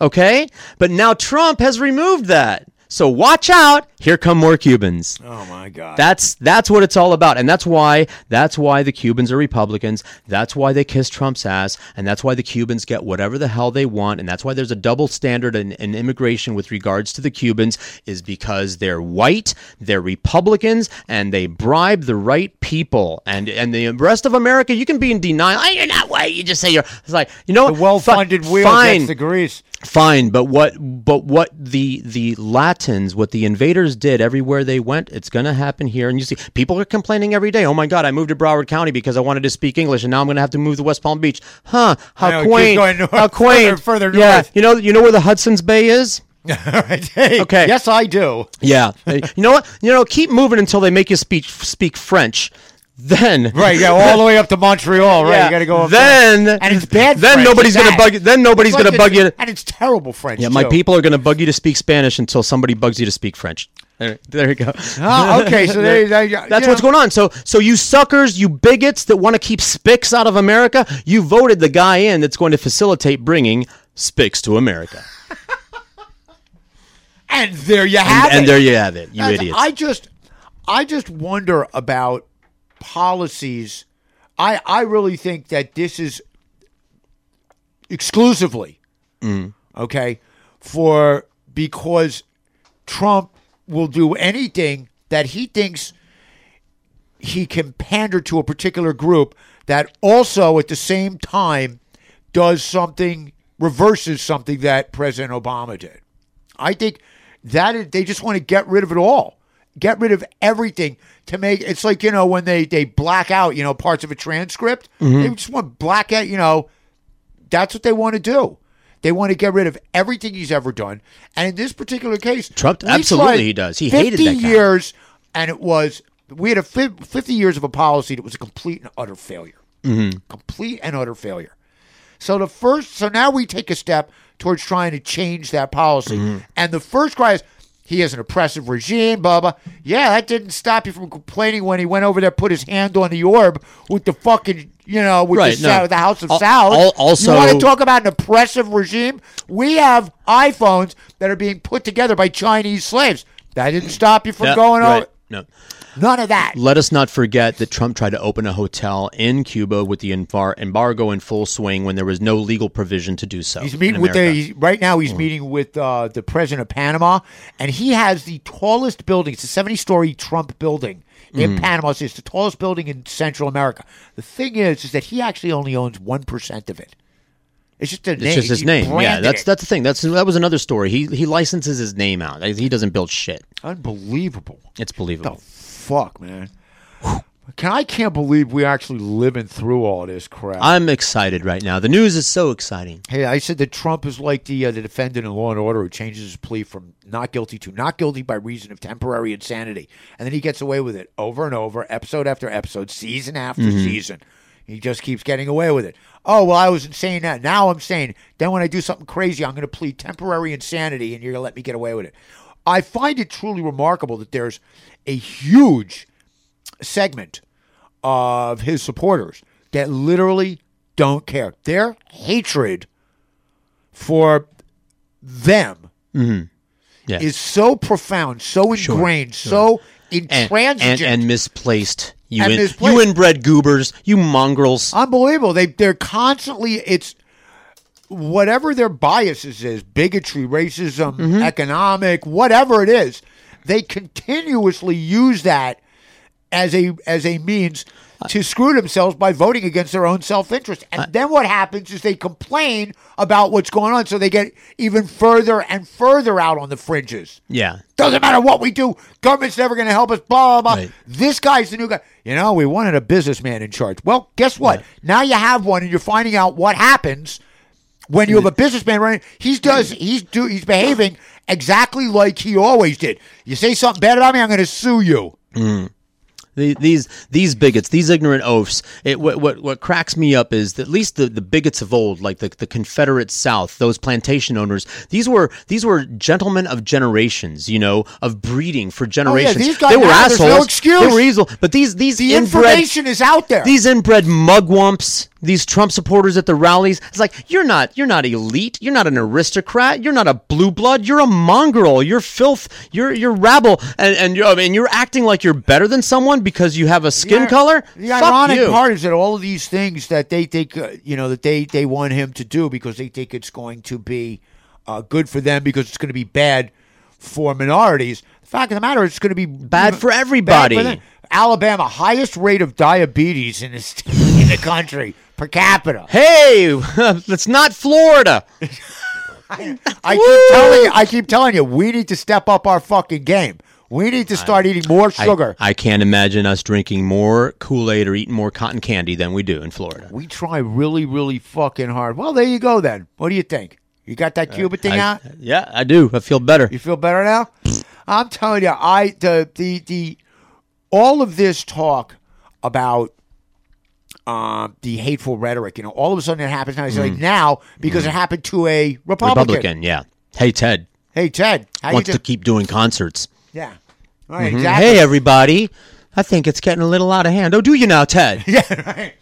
Okay? But now Trump has removed that. So watch out. Here come more Cubans. oh my God. That's that's what it's all about, and that's why that's why the Cubans are Republicans. That's why they kiss Trump's ass, and that's why the Cubans get whatever the hell they want, and that's why there's a double standard in, in immigration with regards to the Cubans is because they're white, they're Republicans, and they bribe the right people, and and the rest of America, you can be in denial. "Oh, you're not white. You just say you're. It's like you know, the well-funded wheel fine. gets the grease. Fine, but what but what the the Latins, what the invaders did everywhere they went, it's going to happen here. And you see, people are complaining every day. Oh my God, I moved to Broward County because I wanted to speak English, and now I'm going to have to move to West Palm Beach. Huh? I know, How quaint! north, (laughs) how quaint! further- further Yeah, you know, you know where the Hudson's Bay is. (laughs) Hey, Okay. Yes, I do. Yeah, you know what? You know, keep moving until they make you speak speak French. Then Right, yeah, all the way up to Montreal, right? Yeah. You got to go up Then- there. and it's bad. then French, nobody's gonna bad. bug you- then nobody's It's gonna bug you- and it's terrible French. Yeah, my too. people are going to bug you to speak Spanish until somebody bugs you to speak French. There, there you go. Oh, okay, so there- there you go. (laughs) that's what's going on. So, so you suckers, you bigots that want to keep Spix out of America, you voted the guy in that's going to facilitate bringing Spix to America. (laughs) And there you And, have it. and there you have it, you That's- idiots. I just, I just wonder about policies. I I really think that this is exclusively Mm. okay for because Trump will do anything that he thinks he can pander to a particular group that also at the same time does something reverses something that President Obama did. I think that is, they just want to get rid of it all. Get rid of everything to make it's like, you know, when they they black out, you know, parts of a transcript. Mhm. They just want black out, you know, that's what they want to do. They want to get rid of everything he's ever done. And in this particular case, Trump- absolutely he does. He 50 hated that guy. years and it was we had a fif- 50 years of a policy that was a complete and utter failure. Mhm. Complete and utter failure. So the first so now we take a step towards trying to change that policy. Mm-hmm. And the first cry is he has an oppressive regime, blah blah. Yeah, that didn't stop you from complaining when he went over there, put his hand on the orb with the fucking, you know, with Right, the, no. The House of al- also- you want to talk about an oppressive regime? We have iPhones that are being put together by Chinese slaves. That didn't stop you from going right. over. No. None of that. Let us not forget that Trump tried to open a hotel in Cuba with the embar- embargo in full swing when there was no legal provision to do so. He's meeting with the he's, right now. He's meeting with uh, the president of Panama, and he has the tallest building. It's a seventy-story Trump building in Mhm. Panama. It's the tallest building in Central America. The thing is, is that he actually only owns one percent of it. It's just a It's name. just his He name. Yeah, that's it. that's the thing. That's that was another story. He he licenses his name out. He doesn't build shit. unbelievable. It's believable. Fuck, man. can I can't believe we're actually living through all this crap. I'm excited right now. The news is so exciting. Hey, I said that Trump is like the uh, the defendant in Law and Order who changes his plea from not guilty to not guilty by reason of temporary insanity, and then he gets away with it over and over, episode after episode, season after Mhm. season. He just keeps getting away with it. Oh well, I was insane that. Now I'm sane. Then when I do something crazy, I'm going to plead temporary insanity, and you're going to let me get away with it. I find it truly remarkable that there's a huge segment of his supporters that literally don't care. Their hatred for them Mm-hmm. Yeah. is so profound, so ingrained, so and, intransigent. and, and misplaced. You, And in, misplaced. you inbred goobers, you mongrels. Unbelievable. They they're constantly it's whatever their biases is, bigotry, racism, Mm-hmm. economic, whatever it is, they continuously use that as a as a means to screw themselves by voting against their own self-interest. And then what happens is they complain about what's going on so they get even further and further out on the fringes. Yeah. Doesn't matter what we do. Government's never going to help us. Blah, blah, blah. Right. This guy's the new guy. You know, we wanted a businessman in charge. Well, guess what? Now you have one, and you're finding out what happens when you have a businessman running. He's does he's do he's behaving exactly like he always did. You say something bad about me, I'm going to sue you. Mm. The- These these bigots, these ignorant oafs. It, what, what what cracks me up is that at least the, the bigots of old, like the, the Confederate South, those plantation owners. These were these were gentlemen of generations, you know, of breeding for generations. Oh, these guys they were now, assholes. no excuse. They were evil. But these these The inbred, information is out there. These inbred mugwumps, these Trump supporters at the rallies. It's like you're not you're not elite. You're not an aristocrat. You're not a blue blood. You're a mongrel. You're filth. You're you're rabble. And and you're, I mean, you're acting like you're better than someone because you have a skin The- color. The Fuck ironic you. part is that all of these things that they think, uh, you know, that they they want him to do because they think it's going to be uh, good for them because it's going to be bad for minorities. The fact of the matter is, it's going to be Bad for bad everybody. for. Alabama, highest rate of diabetes in the, in the country per capita. Hey, (laughs) that's not Florida. I keep telling you, I keep telling you, we need to step up our fucking game. We need to start eating more sugar. I, can't imagine us drinking more Kool Aid or eating more cotton candy than we do in Florida. we try really, really fucking hard. Well, there you go then. What do you think? You got that Cuba thing Uh, I- out? Yeah, I do. I feel better. You feel better now? I'm telling you, I the the the all of this talk about um, the hateful rhetoric, you know, all of a sudden it happens now. It's like Mm. now because it happened to a Republican. Republican, yeah. Hey, Ted. Hey Ted, how you wants to keep doing concerts. yeah, right, Mhm. exactly. Hey, everybody. I think it's getting a little out of hand. Oh, do you now, Ted? (laughs) yeah, right.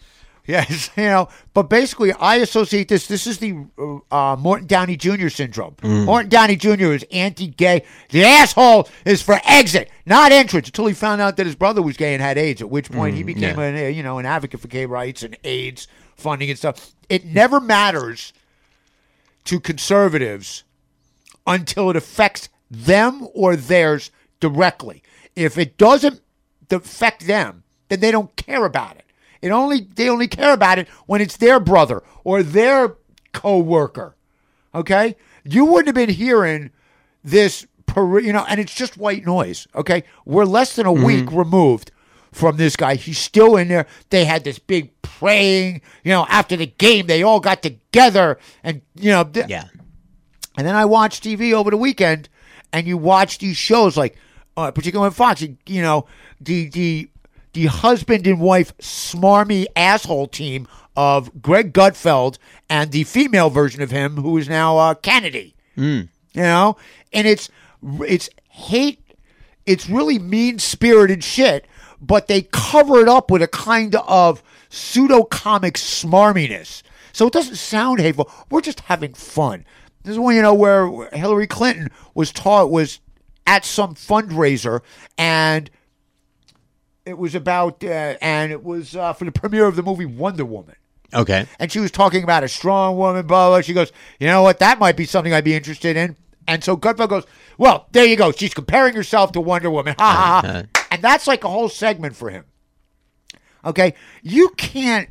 Yes, (laughs) you know, but basically, I associate this. This is the uh, Morton Downey Jr. syndrome. Mm. Morton Downey Jr. is anti-gay. The asshole is for exit, not entrance. Until he found out that his brother was gay and had AIDS, at which point he Mm, became yeah. an, uh, you know, an advocate for gay rights and AIDS funding and stuff. It never matters to conservatives until it affects them or theirs directly. If it doesn't affect them, then they don't care about it. It only they only care about it when it's their brother or their co-worker. Okay? You wouldn't have been hearing this you know, and it's just white noise, okay? We're less than a week removed from this guy. He's still in there. They had this big praying, you know, after the game they all got together and you know, th- Yeah. and then I watched TV over the weekend, and you watch these shows like, uh, particularly on Fox, you, you know, the the the husband and wife smarmy asshole team of Greg Gutfeld and the female version of him, who is now uh, Kennedy. Mm. You know, and it's it's hate. It's really mean spirited shit, but they cover it up with a kind of pseudo comic smarminess. So it doesn't sound hateful. We're just having fun. This is one, you know, where Hillary Clinton was taught was at some fundraiser and it was about uh, and it was uh, for the premiere of the movie Wonder Woman. Okay. And she was talking about a strong woman, blah, blah. She goes, you know what? That might be something I'd be interested in. And so Gutfeld goes, well, there you go. She's comparing herself to Wonder Woman. Ha ha ha. And that's like a whole segment for him. Okay? You can't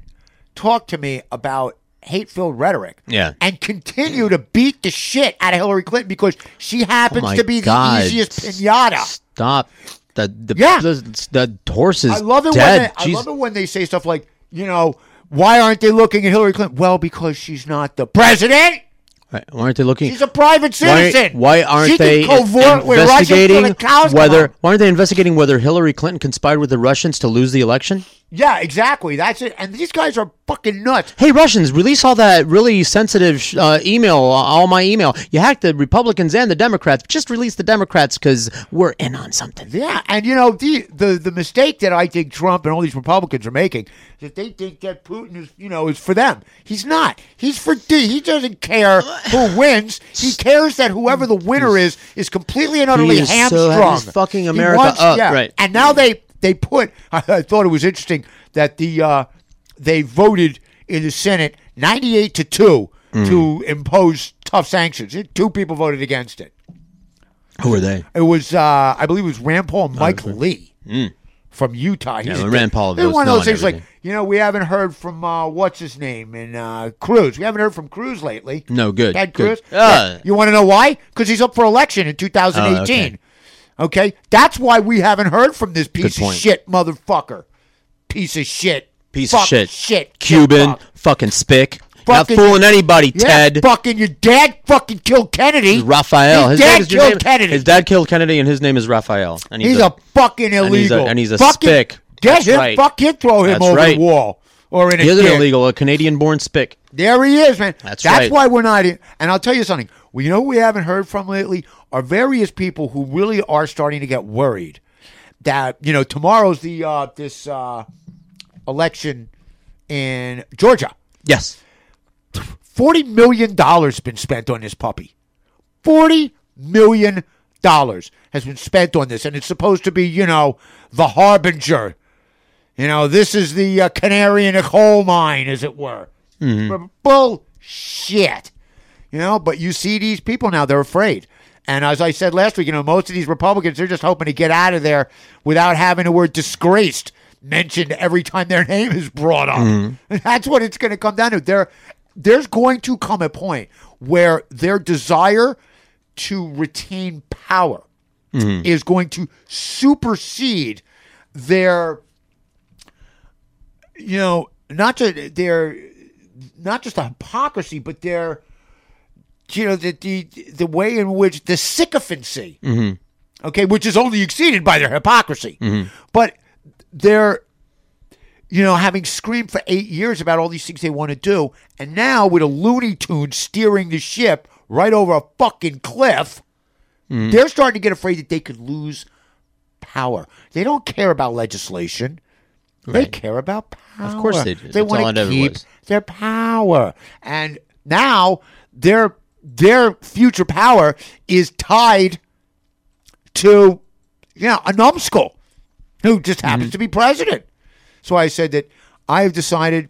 talk to me about hate filled rhetoric Yeah. and continue to beat the shit out of Hillary Clinton because she happens Oh to be God. the easiest pinata. Stop. That the Yeah. the, the horse is I love it dead. when they, I love it when they say stuff like, you know, why aren't they looking at Hillary Clinton? Well, because she's not the president. Why aren't they looking? She's a private citizen. why aren't She they covert with Russia till investigating the whether? Why aren't they investigating whether Hillary Clinton conspired with the Russians to lose the election? Yeah, exactly. That's it. And these guys are fucking nuts. Hey, Russians, release all that really sensitive uh, email, all my email. You hacked the Republicans and the Democrats. Just release the Democrats because we're in on something. Yeah, and you know the, the the mistake that I think Trump and all these Republicans are making is that they think that Putin is you know is for them. He's not. He's for D. He doesn't care who (sighs) wins. He cares that whoever the winner is is completely and utterly so- hamstrung. he's fucking America wants- up, yeah. right. And now they they put. I, (laughs) I thought it was interesting that the uh, they voted in the Senate ninety eight to two Mm. to impose tough sanctions. Two people voted against it. Who are they? It was, uh, I believe, it was Rand Paul and Mike Lee Mm. from Utah. Yeah, He's a- Rand Paul It's one of those things like you know we haven't heard from uh, what's his name and uh, Cruz. We haven't heard from Cruz lately. No, good. Ted good. Cruz. Ah. Yeah. You want to know why? Because he's up for election in 2018. Oh, okay. that's why we haven't heard from this piece of shit motherfucker. Piece of shit. Piece Fuck of shit. Shit. Cuban, Fuck. fucking spick. Fucking- Not fooling anybody, Yeah, Ted. Fucking your dad fucking killed Kennedy. Rafael. His, His, dad killed name- Kennedy. His dad killed Kennedy, and his name is Rafael. And He's, a, fucking and he's a- illegal. and he's a Fucking- spick. Get That's him. right. Fuck him. Throw him That's over right. the wall or in a He is an ditch. illegal, a Canadian-born spick. There he is, man. That's That's right. why we're not. In, and I'll tell you something. We you know we haven't heard from lately are various people who really are starting to get worried that you know tomorrow's the uh, this uh, election in Georgia. Yes. Forty million dollars been spent on this puppy. Forty million dollars has been spent on this, and it's supposed to be, you know, the harbinger. You know, this is the uh, canary in a coal mine, as it were. Mhm. Bullshit. You know, but you see these people now; they're afraid. And as I said last week, you know, most of these Republicans they're just hoping to get out of there without having the word "disgraced" mentioned every time their name is brought up. Mhm. And that's what it's going to come down to. There, there's going to come a point where their desire to retain power Mhm. is going to supersede their, you know, not to their, not just the hypocrisy, but their, you know, the the the way in which the sycophancy, Mhm. okay, which is only exceeded by their hypocrisy, Mhm. but they're you know, having screamed for eight years about all these things they want to do, and now with a Looney Tune steering the ship right over a fucking cliff, Mhm. they're starting to get afraid that they could lose power. They don't care about legislation. They Right. care about power. Of course they do. They That's all want it to ever keep was. their power, and now their their future power is tied to you know a numbskull who just Mm-hmm. happens to be president. So I said that I have decided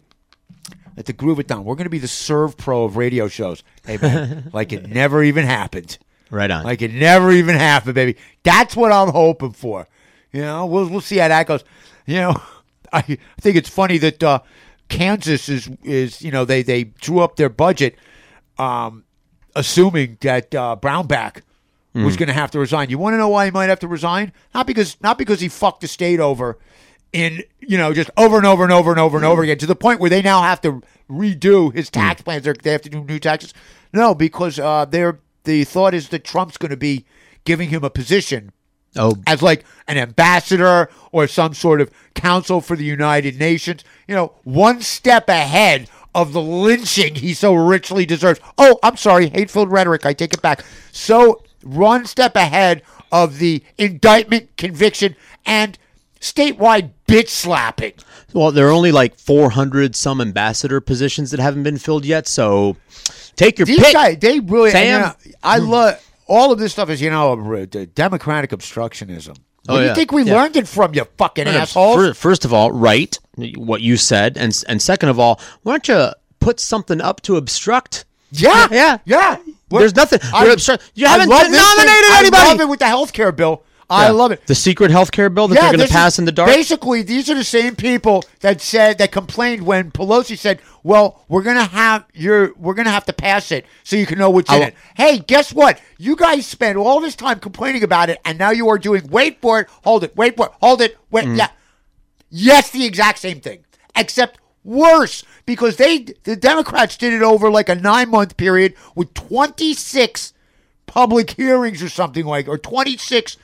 that to groove it down, we're going to be the ServPro of radio shows. Hey man, (laughs) like it never even happened. Right on. Like it never even happened, baby. That's what I'm hoping for. You know, we'll we'll see how that goes. You know, I think it's funny that uh, Kansas is is you know they they drew up their budget, um, assuming that uh, Brownback was Mhm. going to have to resign. You want to know why he might have to resign? Not because not because he fucked the state over, in you know just over and over and over and over and over again to the point where they now have to redo his tax plans. They're, they have to do new taxes. No, because uh, they're the thought is that Trump's going to be giving him a position Oh, as like an ambassador or some sort of counsel for the United Nations. You know, one step ahead of the lynching he so richly deserves. Oh, I'm sorry, hateful rhetoric. I take it back. So one step ahead of the indictment, conviction, and statewide bitch slapping. Well, there are only like 400 some ambassador positions that haven't been filled yet. So take your These pick. guys, they really. and, you Sam? know, I hmm. love all of this stuff. Is you know, uh, democratic obstructionism. Oh, do yeah. you think we Yeah. learned it from, you fucking assholes? First of all, right, what you said, and and second of all, why don't you put something up to obstruct? Yeah, yeah, yeah. There's nothing. I- You're. You haven't nominated anybody. I love it with the health care bill. I love it. The secret health care bill that they're going this to is- pass in the dark. Basically, these are the same people that said that complained when Pelosi said, "Well, we're gonna have your, we're gonna have to pass it so you can know what's in I- it." Hey, guess what? You guys spent all this time complaining about it, and now you are doing. Wait for it. Hold it. Wait for it. Hold it. Wait. Mm. Yeah. Yes, the exact same thing, except worse because they, the Democrats, did it over like a nine month period with twenty six public hearings or something like, or 26,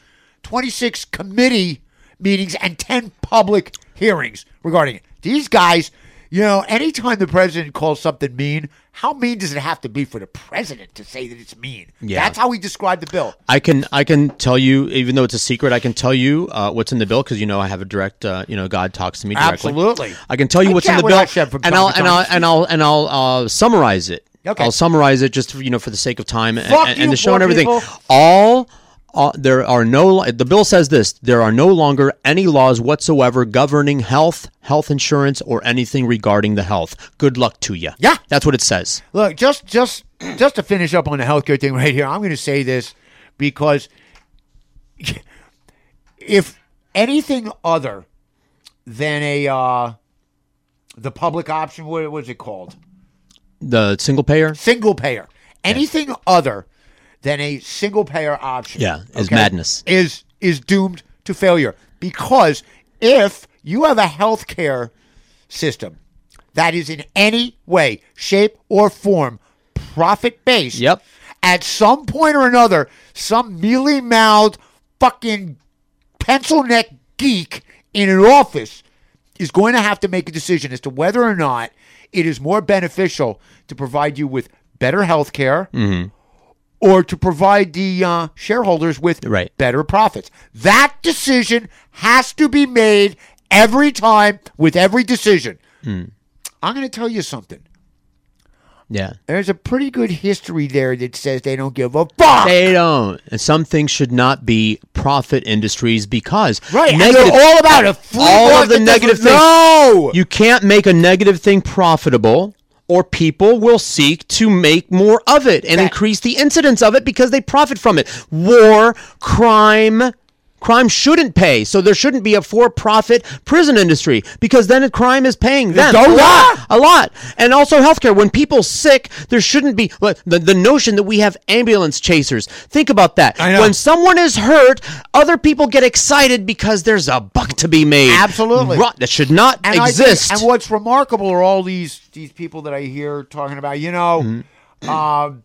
26 committee meetings and 10 public hearings regarding it. These guys, you know, anytime the president calls something mean, how mean does it have to be for the president to say that it's mean? Yeah. That's how he described the bill. I can I can tell you, even though it's a secret, I can tell you uh, what's in the bill because you know I have a direct, uh, you know, God talks to me directly. Absolutely. I can tell you I what's in the bill, and I'll and. I'll and I'll and I'll uh, summarize it. Okay. I'll summarize it just for, you know for the sake of time and, and, and the show and everything. people. All. Uh, there are no. The bill says this: there are no longer any laws whatsoever governing health, health insurance, or anything regarding the health. Good luck to you. Yeah. that's what it says. Look, just just just to finish up on the healthcare thing right here, I'm going to say this because (laughs) if anything other than a uh, the public option, what was it called? The single payer. Single payer. Anything other than a single payer option, Yeah, is madness. Is is doomed to failure because if you have a healthcare system that is in any way, shape, or form profit based, Yep. at some point or another, some mealy mouthed fucking pencil neck geek in an office is going to have to make a decision as to whether or not it is more beneficial to provide you with better health care Mm-hmm. Or to provide the uh, shareholders with Right. better profits. That decision has to be made every time with every decision. Hmm. I'm going to tell you something. Yeah. There's a pretty good history there that says they don't give a fuck. They don't. And some things should not be profit industries because Right, and they're all about a free all of the negative things. No! You can't make a negative thing profitable or people will seek to make more of it and increase the incidence of it because they profit from it. War, crime, crime shouldn't pay. So there shouldn't be a for-profit prison industry because then crime is paying them a lot, a lot. And also healthcare. When people sick, there shouldn't be the, the notion that we have ambulance chasers. Think about that. I know. When someone is hurt, other people get excited because there's a buck to be made. Absolutely. That should not And I think- exist. and what's remarkable are all these these people that I hear talking about. You know, Mm-hmm. um,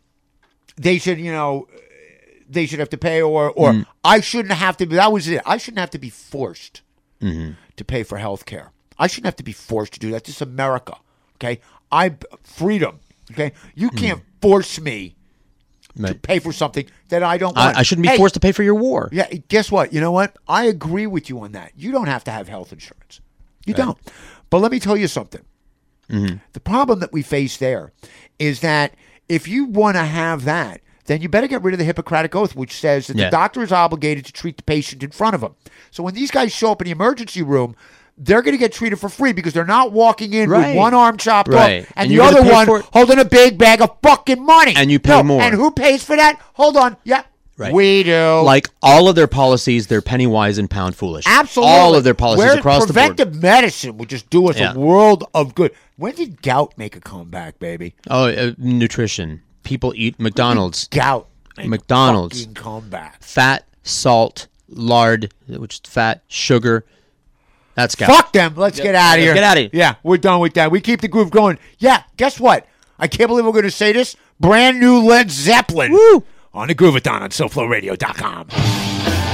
they should, you know, they should have to pay, or or Mm. I shouldn't have to. be That was it. I shouldn't have to be forced Mm-hmm. to pay for health care. I shouldn't have to be forced to do that. This is America. Okay, I freedom. Okay, you can't force me to Mm. Pay for something that I don't want. I, I shouldn't be Hey, forced to pay for your war. yeah, guess what? You know what? I agree with you on that. You don't have to have health insurance. You don't. But let me tell you something. Mm-hmm. The problem that we face there is that if you want to have that, then you better get rid of the Hippocratic Oath, which says that Yeah. the doctor is obligated to treat the patient in front of him. So when these guys show up in the emergency room, they're going to get treated for free because they're not walking in Right. with one arm chopped Right. off and, And the other one holding a big bag of fucking money. And you pay No, more. And who pays for that? Hold on. Yeah. Right. We do. Like all of their policies, they're penny wise and pound foolish. Absolutely. All of their policies Where across the board. preventive medicine would just do us Yeah. a world of good. When did gout make a comeback, baby? Oh, uh, nutrition. People eat McDonald's. Gout. McDonald's. fucking comeback. Fat, salt, lard, which is fat, sugar. That's gout. Fuck them. Let's get out of here. Get out of here. Yeah, we're done with that. We keep the groove going. Yeah, guess what? I can't believe we're going to say this. Brand new Led Zeppelin. Woo! On the Groovathon on SoFloRadio.com.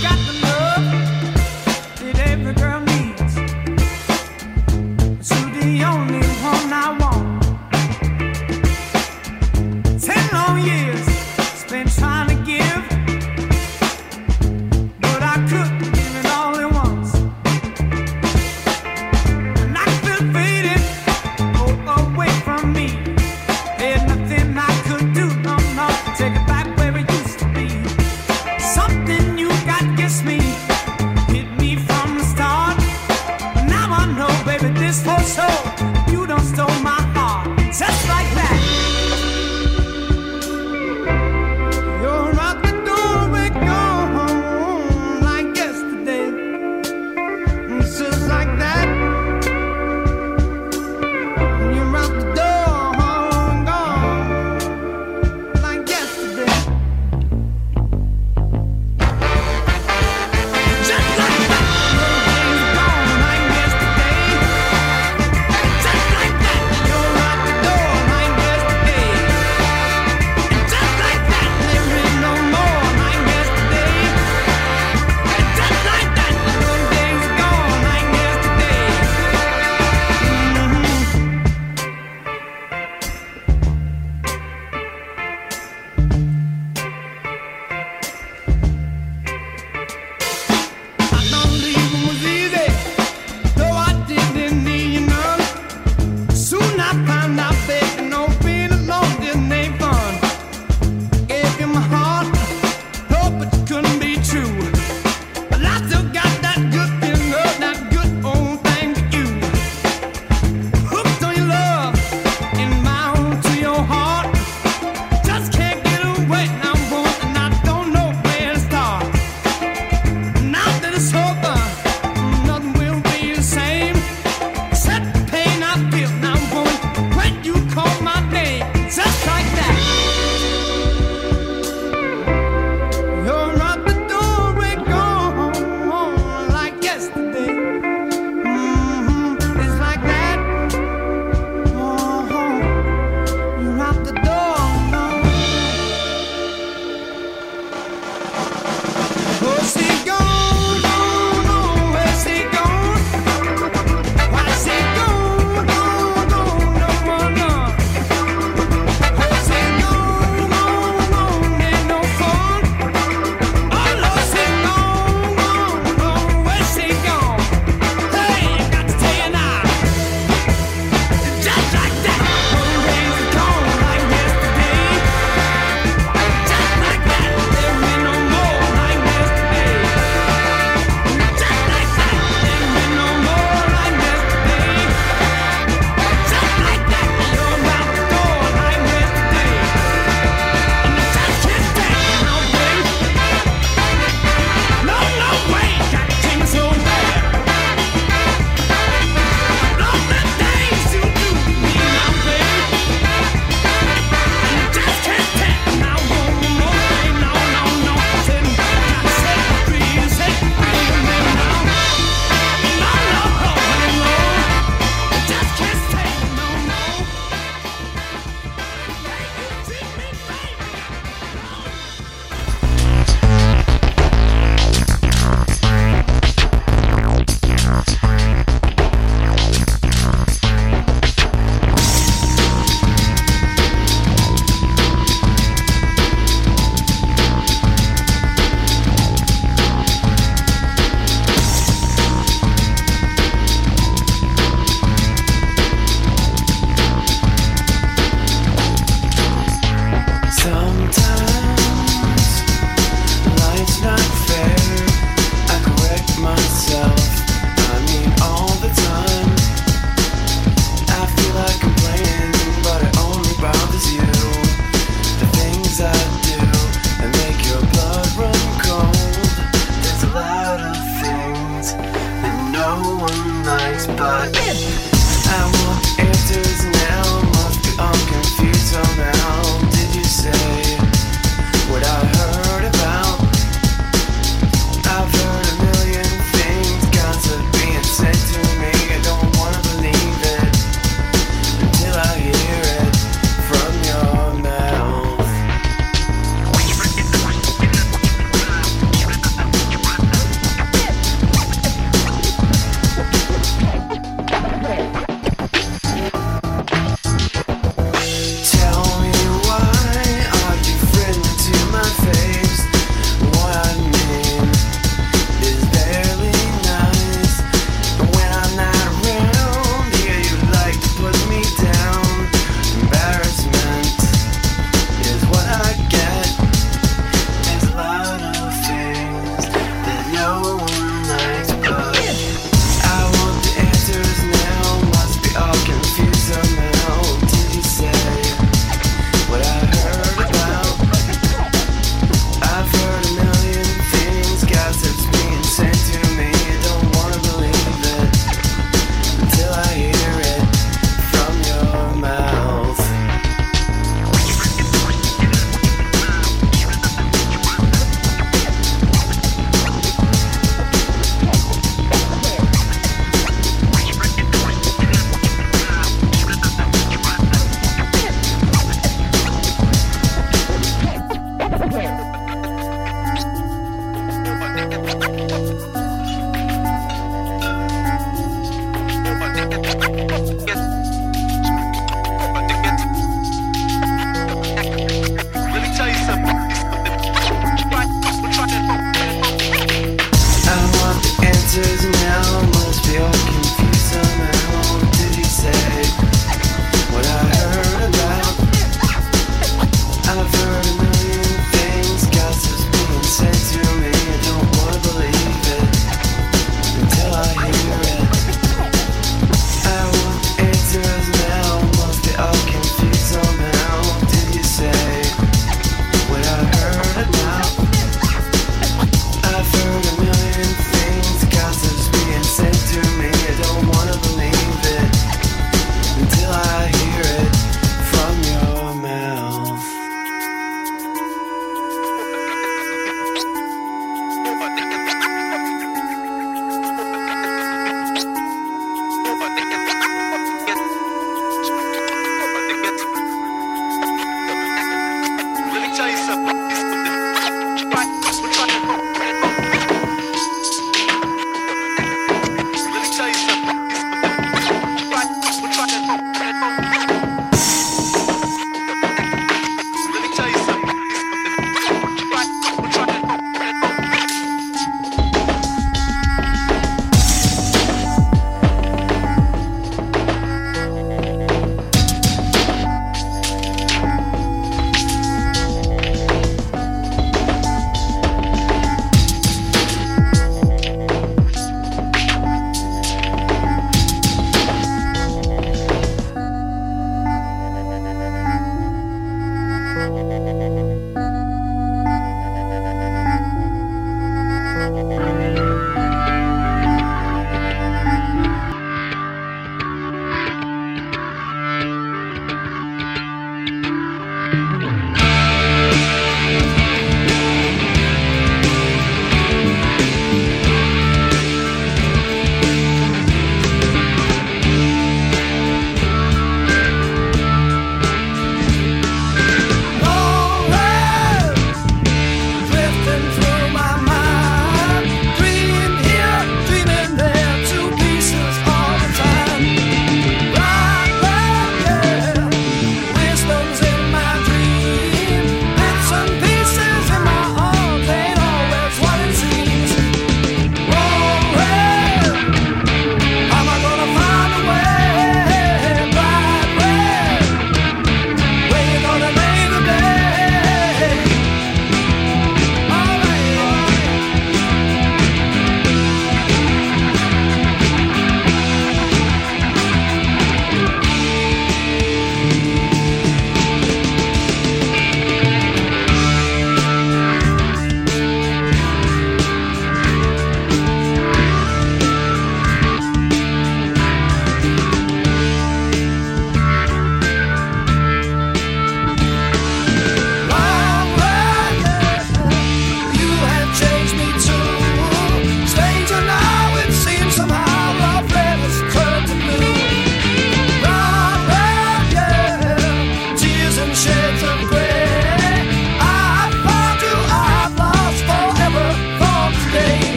got the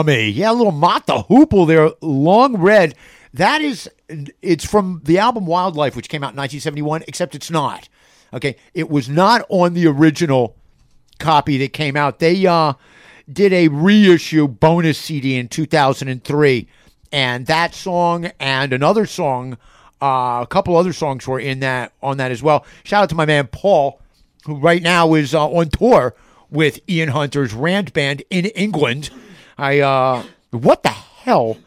Yummy. Yeah, a little Mott the Hoople there, long red. That is, it's from the album Wildlife, which came out in 1971, except it's not. Okay. It was not on the original copy that came out. They uh, did a reissue bonus CD in 2003. And that song and another song, uh, a couple other songs were in that on that as well. Shout out to my man Paul, who right now is uh, on tour with Ian Hunter's Rant Band in England. I uh, what the hell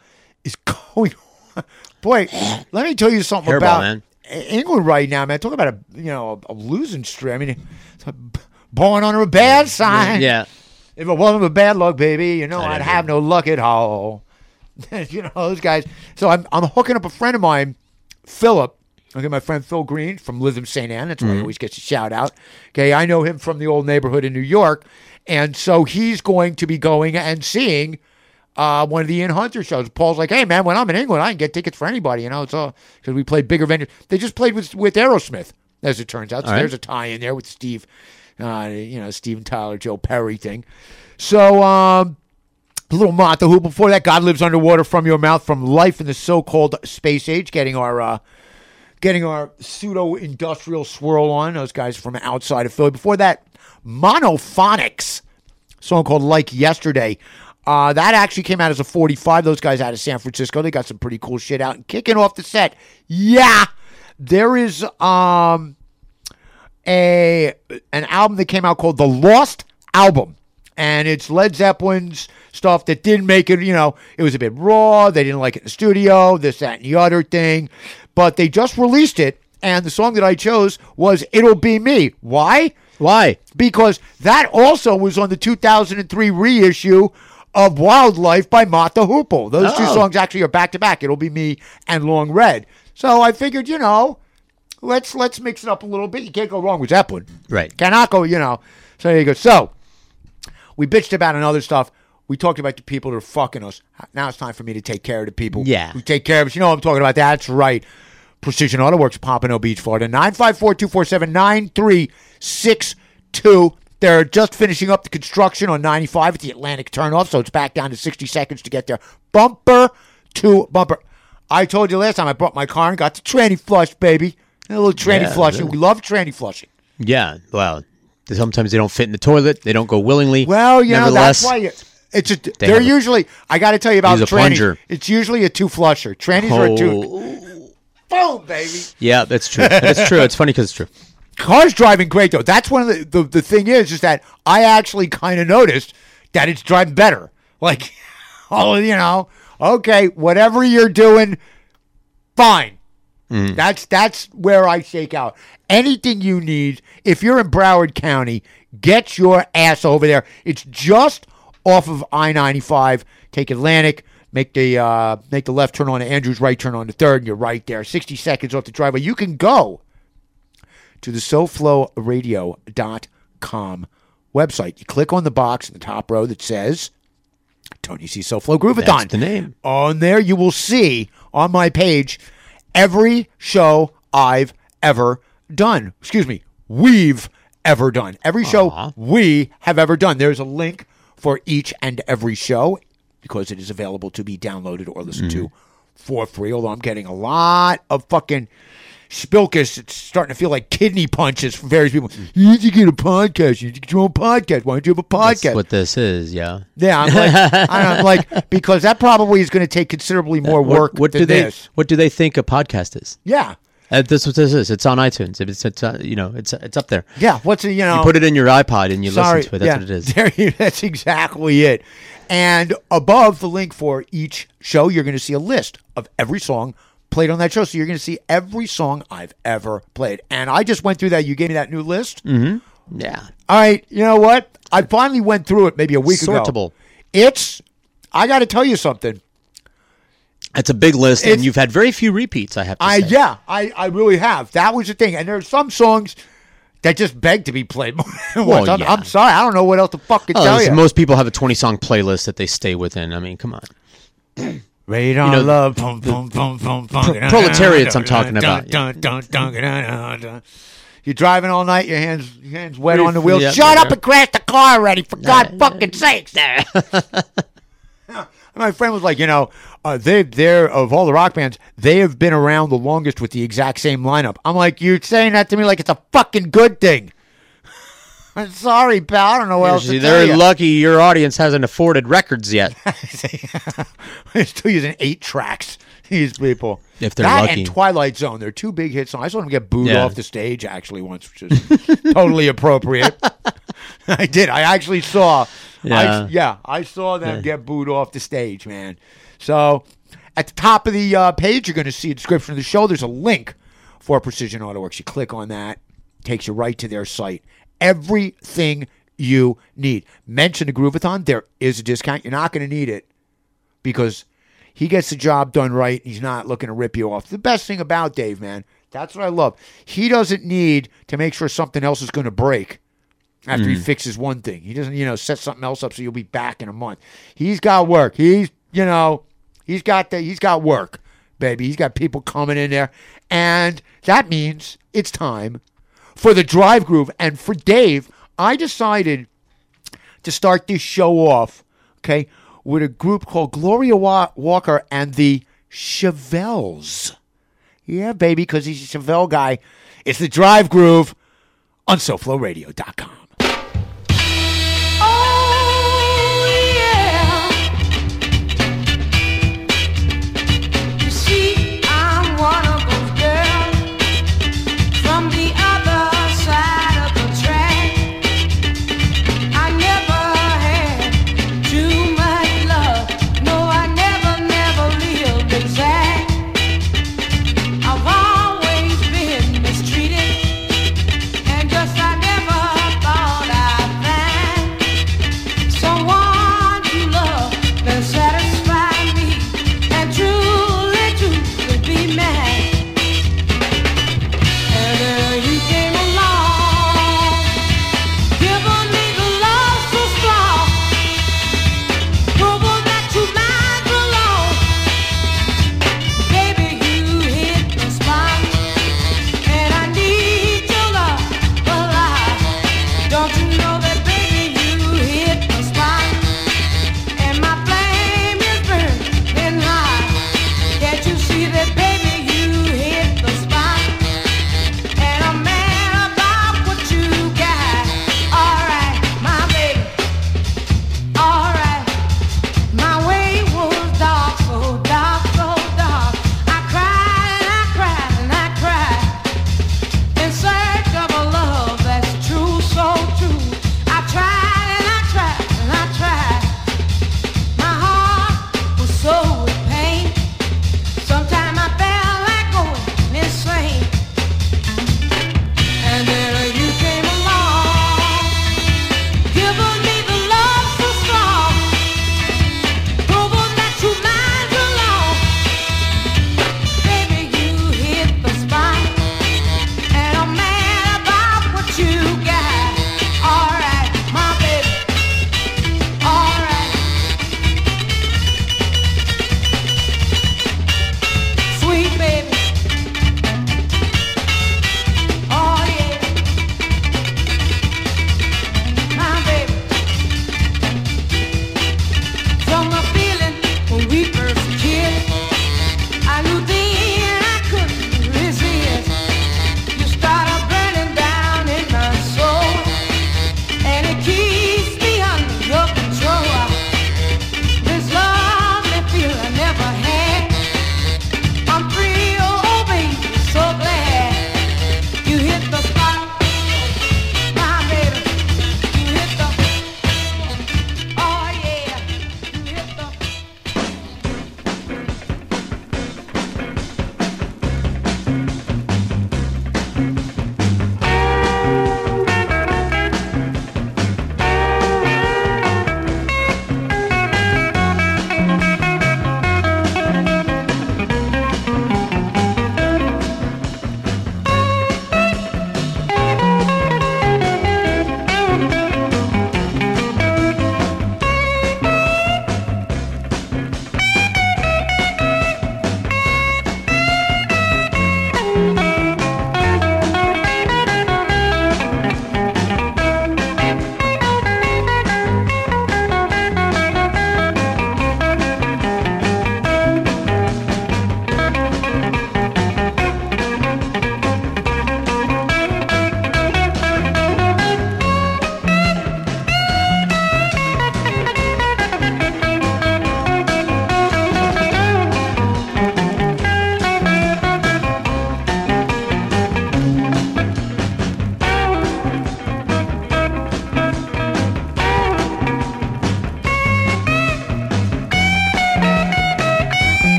is (laughs) going on? Boy, let me tell you something Hairball, about man. England right now, man. Talk about a you know a, losing streak. I mean, it's a, born under a bad sign. Yeah. If it wasn't for bad luck, baby, you know I I'd have no luck at all. (laughs) you know those guys. So I'm I'm hooking up a friend of mine, Philip. Okay, my friend Phil Green from Lytham St. Anne. That's why he Mhm. always gets a shout out. Okay, I know him from the old neighborhood in New York, and so he's going to be going and seeing uh, one of the Ian Hunter shows. Paul's like, "Hey man, when I'm in England, I can get tickets for anybody." You know, it's all because we played bigger venues. They just played with with Aerosmith, as it turns out. So right. there's a tie in there with Steve, uh, you know, Steven Tyler, Joe Perry thing. So um, a little Mata Who before that, God lives underwater from your mouth from life in the so-called space age, getting our. Uh, Getting our pseudo industrial swirl on, those guys from outside of Philly. Before that, Monophonics, song called Like Yesterday. Uh, that actually came out as a 45. Those guys out of San Francisco. They got some pretty cool shit out. And kicking off the set, yeah, there is um a an album that came out called The Lost Album. And it's Led Zeppelin's stuff that didn't make it, you know, it was a bit raw. They didn't like it in the studio, this, that, and the other thing. But they just released it. And the song that I chose was It'll Be Me. Why? Why? Because that also was on the 2003 reissue of Wildlife by Mott the Hoople. Those two oh. songs actually are back to back. It'll be me and Long Red. So I figured, you know, let's let's mix it up a little bit. You can't go wrong with Zeppelin. Right. Cannot go, you know. So there you go. So we bitched about another stuff. We talked about the people that are fucking us. Now it's time for me to take care of the people Yeah. who take care of us. You know what I'm talking about. That's right. Precision Auto Works, Pompano Beach, Florida. 954 247 9362. They're just finishing up the construction on 95 at the Atlantic turnoff, so it's back down to 60 seconds to get there. Bumper to bumper. I told you last time I brought my car and got the tranny flush, baby. A little tranny Yeah, flushing. We love tranny flushing. Yeah. Well, sometimes they don't fit in the toilet. They don't go willingly. Well, you know, that's why you, it's a, They they're usually, I got to tell you about Use a trannies. plunger. It's usually a two flusher. Trannies are a two. Oh. Boom, baby. Yeah, that's true. That's true. It's funny because it's true. Car's driving great though. That's one of the the, the thing is is that I actually kind of noticed that it's driving better. Like, (laughs) oh, you know, okay, whatever you're doing, fine. Mm. That's that's where I shake out. Anything you need, if you're in Broward County, get your ass over there. It's just off of I-95. Take Atlantic, make the uh, make the left turn on to Andrews, right turn on to third, and you're right there. 60 seconds off the driveway. You can go to the SoFloRadio.com website. You click on the box in the top row that says Tony C. SoFlo Groovathon. That's the name. On there, you will see on my page every show I've ever done. Excuse me, we've ever done. Every show we have ever done. There's a link for each and every show because it is available to be downloaded or listened to mm-hmm. for free. Although I'm getting a lot of fucking spilkus. It's starting to feel like kidney punches from various people. Mm. You need to get a podcast. You need to get your own podcast. Why don't you have a podcast? That's what this is. Yeah. Yeah, I'm like, I'm like, (laughs) because that probably is going to take considerably uh, more What- work What, than do they? this. What do they think a podcast is? Yeah, Uh, that's what this is. It's on iTunes. It's, it's uh, you know, it's it's up there. yeah. What's it? You know, You put it in your iPod and you sorry, listen to it. That's yeah, what it is. (laughs) There you, that's exactly it. And above the link for each show, you're going to see a list of every song played on that show. So you're going to see every song I've ever played. And I just went through that. You gave me that new list. Mm-hmm. Yeah. All right, you know what? I finally went through it maybe a week Sortable. ago. It's. I got to tell you something. It's a big list, It's- and you've had very few repeats. I have to I say. yeah, I, I really have. That was the thing. And there are some songs that just beg to be played more than Well, once. I'm, yeah. I'm sorry, I don't know what else to fucking Oh, tell you. most people have a 20 song playlist that they stay within. I mean, come on. Radar you know, love, boom, boom, boom, boom, boom. Pro- proletariats I'm talking about. You're driving all night, your hands, your hands wet on the wheel. Yeah, Shut up and crash the car already, for God fucking sakes! There. (laughs) my friend was like, you know, uh, they they're of all the rock bands, they have been around the longest with the exact same lineup. I'm like, you're saying that to me like it's a fucking good thing. (laughs) I'm sorry, pal. I don't know what else See, to tell they're you. lucky your audience hasn't afforded records yet. (laughs) They're still using eight tracks. These people. If they're that lucky. and Twilight Zone, they're two big hits. songs. I saw them get booed Yeah. off the stage actually once, which is (laughs) totally appropriate. (laughs) I did. I actually saw. Yeah. I, yeah, I saw them Yeah. get booed off the stage, man. So at the top of the uh, page, you're going to see a description of the show. There's a link for Precision Auto Works. You click on that, takes you right to their site. Everything you need. Mention the Groovathon. There is a discount. You're not going to need it because he gets the job done right. He's not looking to rip you off. The best thing about Dave, man, that's what I love. He doesn't need to make sure something else is going to break after he Mm. fixes one thing. He doesn't, you know, set something else up so you'll be back in a month. He's got work. He's, you know, he's got the, he's got work, baby. He's got people coming in there, and that means it's time for the drive groove. And for Dave, I decided to start this show off, okay, with a group called Gloria Wa- Walker and the Chevelles. Yeah, baby, because he's a Chevelle guy. It's the drive groove on SoFloRadio.com.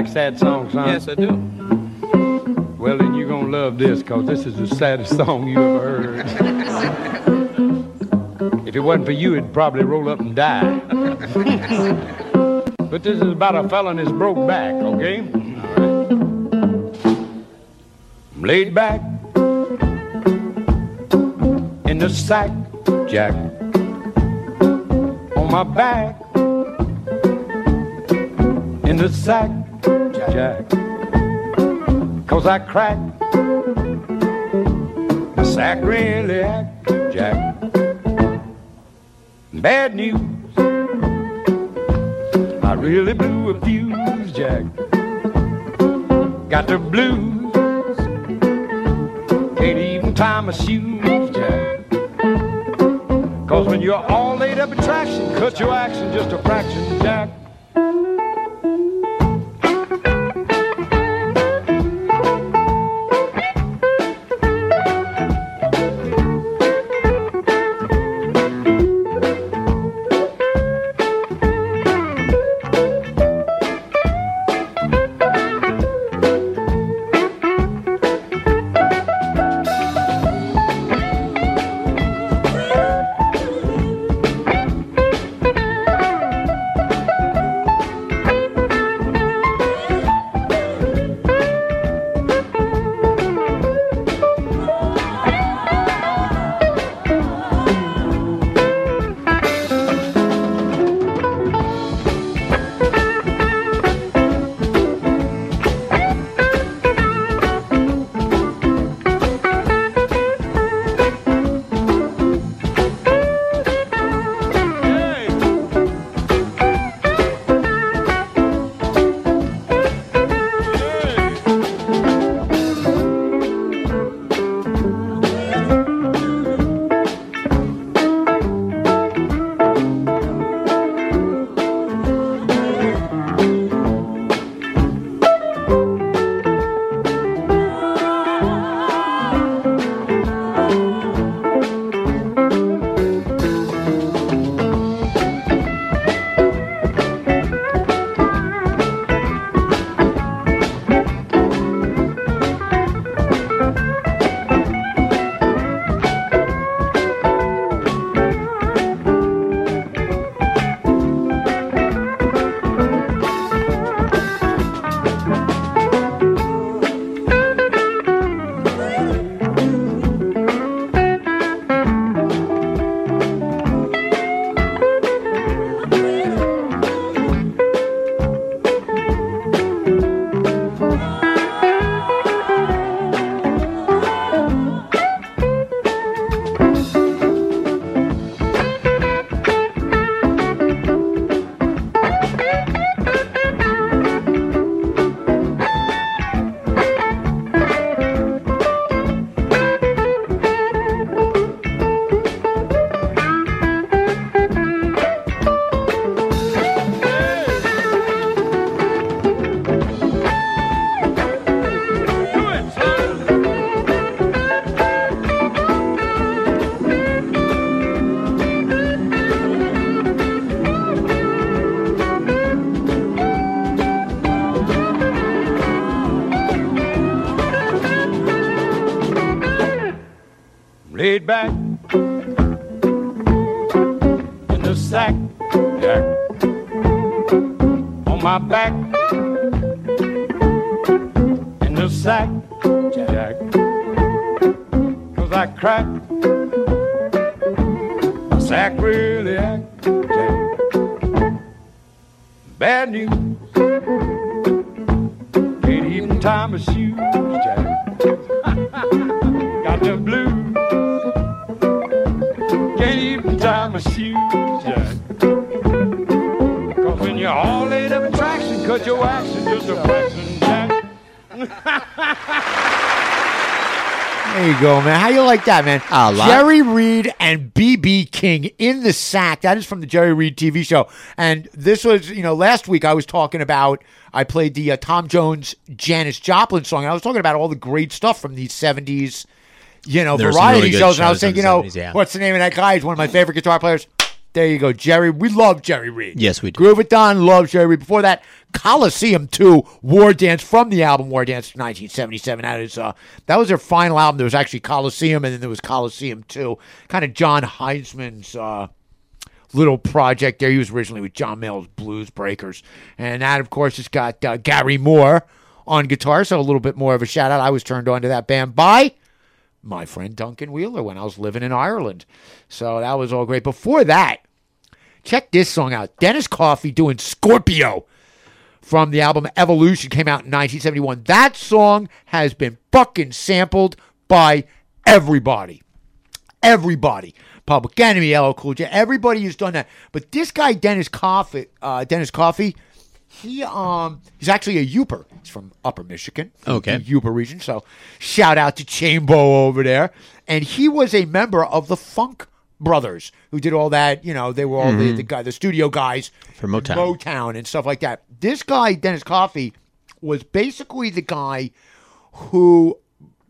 like sad songs, huh? Yes, I do. Well, then you're gonna love this, cause this is the saddest (laughs) song you ever heard. if it wasn't for you, it'd probably roll up and die. (laughs) but this is about a fella that's broke back, okay? I'm laid back in the sack, Jack, on my back in the sack, Jack. Cause I cracked the sack really Jack. Bad news, I really blew a fuse, Jack. Got the blues, can't even tie my shoes, Jack. Cause when you're all laid up in traction, cut your action just a fraction, Jack. Sack, Jack, cause I cracked my sack really act, Jack. Bad news, can't even tie my shoes, Jack. Got the blues. Can't even tie my shoes, Jack. Cause when you're all laid up in traction, cut your action just a fraction. There you go, man. How you like that, man? I like- Jerry Reed and BB King in the sack. That is from the Jerry Reed TV show. And this was, you know, last week I was talking about, I played the uh, Tom Jones Janis Joplin song. And I was talking about all the great stuff from the 70s, you know, There's variety really good shows. And I was saying, you know, 70s, yeah. what's the name of that guy? He's one of my favorite guitar players. There you go, Jerry. We love Jerry Reed. Yes, we do. Groove It Down, love Jerry Reed. Before that, Coliseum 2, War Dance from the album War Dance 1977. That is uh that was their final album. There was actually Coliseum and then there was Coliseum 2. Kind of Jon Hiseman's uh little project there. He was originally with John Mayall's Blues Breakers. And that, of course, has got uh, Gary Moore on guitar, so a little bit more of a shout out. I was turned on to that band by my friend Duncan Wheeler when I was living in Ireland. So that was all great. Before that, check this song out Dennis Coffey doing Scorpio from the album Evolution came out in 1971. That song has been fucking sampled by everybody. Everybody. Public Enemy, LL Cool J, everybody has done that. But this guy, Dennis Coffey, uh, Dennis Coffey, he um he's actually a Yooper. He's from Upper Michigan, from Okay. the Yooper region. So shout out to Chainbow over there. And he was a member of the Funk Brothers, who did all that. You know, they were all the Mhm. the guy, the studio guys For Motown. Motown and stuff like that. This guy, Dennis Coffey, was basically the guy who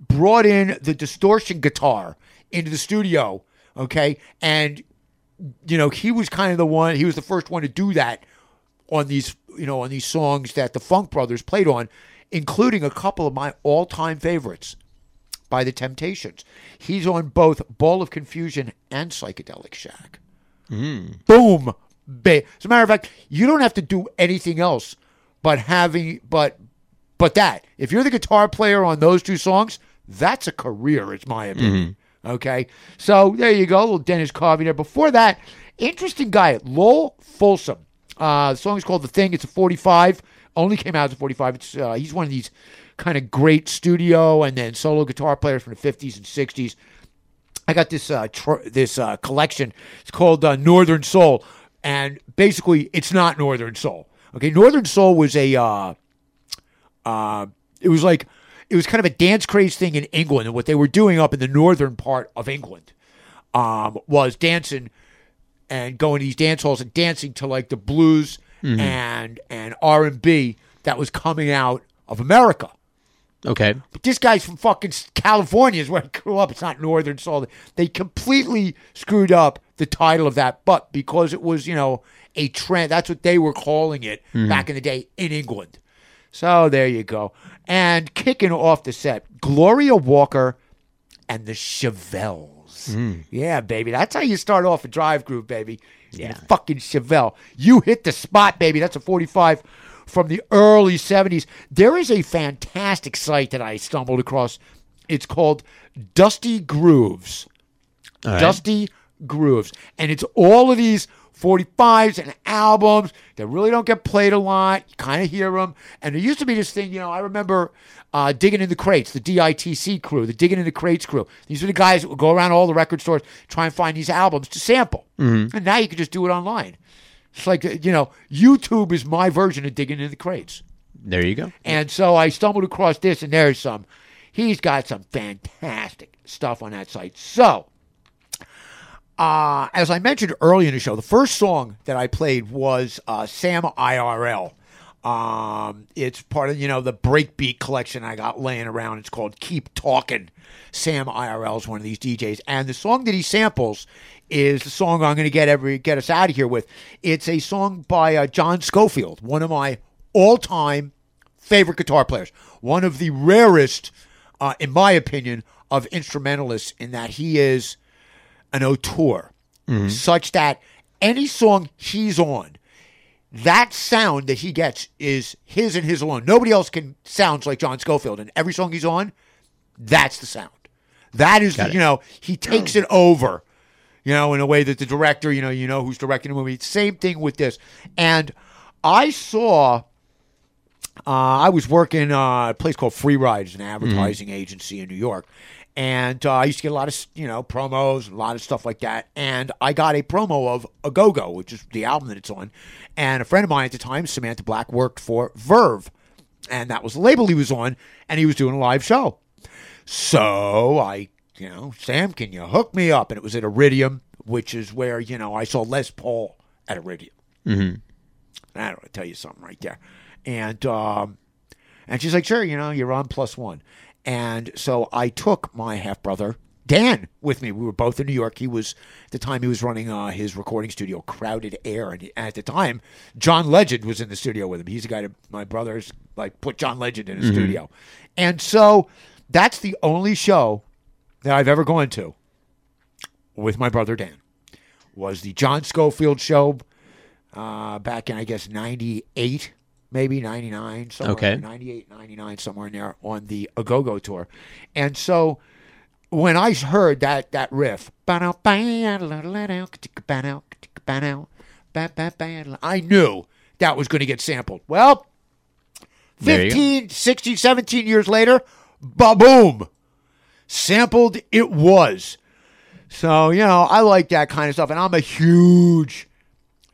brought in the distortion guitar into the studio. Okay, and you know he was kind of the one. He was the first one to do that on these, you know, on these songs that the Funk Brothers played on, including a couple of my all-time favorites by the Temptations. He's on both Ball of Confusion and Psychedelic Shack. Mm. Boom. Ba- As a matter of fact, you don't have to do anything else but having but but that. If you're the guitar player on those two songs, that's a career, it's my opinion. Mm-hmm. Okay. So there you go, little Dennis Carvey there. Before that, interesting guy, Lowell Fulson. Uh, the song is called The Thing. It's a 45. Only came out as a 45. It's uh, he's one of these kind of great studio and then solo guitar players from the 50s and 60s. I got this uh, tr- this uh, collection. It's called uh, Northern Soul, and basically, it's not Northern Soul. Okay, Northern Soul was a uh, uh, it was like it was kind of a dance craze thing in England, and what they were doing up in the northern part of England um, was dancing and going to these dance halls and dancing to like the blues Mhm. and and R and B that was coming out of America. Okay. But this guy's from fucking California is where I grew up. It's not Northern Soul. They completely screwed up the title of that, but because it was, you know, a trend, that's what they were calling it Mhm. back in the day in England. So there you go. And kicking off the set, Gloria Walker and the Mm. Yeah, baby. That's how you start off a drive groove, baby. Yeah. fucking Chevelle. You hit the spot, baby. That's a 45 from the early 70s. There is a fantastic site that I stumbled across. It's called Dusty Grooves. Right. Dusty Grooves. And it's all of these 45s and albums that really don't get played a lot. You kind of hear them. And there used to be this thing, you know, I remember uh, Digging in the Crates, the DITC crew, the Digging in the Crates crew. These are the guys that would go around all the record stores, try and find these albums to sample. Mhm. And now you can just do it online. It's like, uh, you know, YouTube is my version of Digging in the Crates. There you go. And so I stumbled across this, and there's some. He's got some fantastic stuff on that site. So, uh, as I mentioned earlier in the show, the first song that I played was uh, Sam IRL. Um, it's part of you know the breakbeat collection I got laying around. It's called "Keep Talking." Sam IRL is one of these DJs, and the song that he samples is the song I'm going to get every get us out of here with. It's a song by uh, John Scofield, one of my all-time favorite guitar players, one of the rarest, uh, in my opinion, of instrumentalists. In that he is an auteur, such that any song he's on, that sound that he gets is his and his alone. Nobody else can sounds like John Scofield, and every song he's on, that's the sound. That is, the, you know, he takes it over, you know, in a way that the director, you know, you know who's directing the movie. Same thing with this, and I saw. Uh, I was working uh, at a place called Free Rides, an advertising agency in New York, and uh, I used to get a lot of you know promos, a lot of stuff like that. And I got a promo of A Go Go, which is the album that it's on. And a friend of mine at the time, Samantha Black, worked for Verve, and that was the label he was on, and he was doing a live show. So I, you know, Sam, can you hook me up? And it was at Iridium, which is where you know I saw Les Paul at Iridium. Mm-hmm. I don't know, tell you something right there. And um, and she's like, sure, you know, you're on plus one. And so I took my half brother Dan with me. We were both in New York. He was at the time he was running uh, his recording studio, Crowded Air, and at the time, John Legend was in the studio with him. He's the guy that my brothers like put John Legend in his Mhm. studio, and so that's the only show that I've ever gone to with my brother Dan was the John Scofield show uh, back in I guess '98, maybe '99, somewhere Okay. '98, '99, somewhere in there on the A Go Go tour, and so when I heard that that riff, I knew that was going to get sampled. Well, There 15, 16, 17 years later, ba boom, sampled it was. So, you know, I like that kind of stuff. And I'm a huge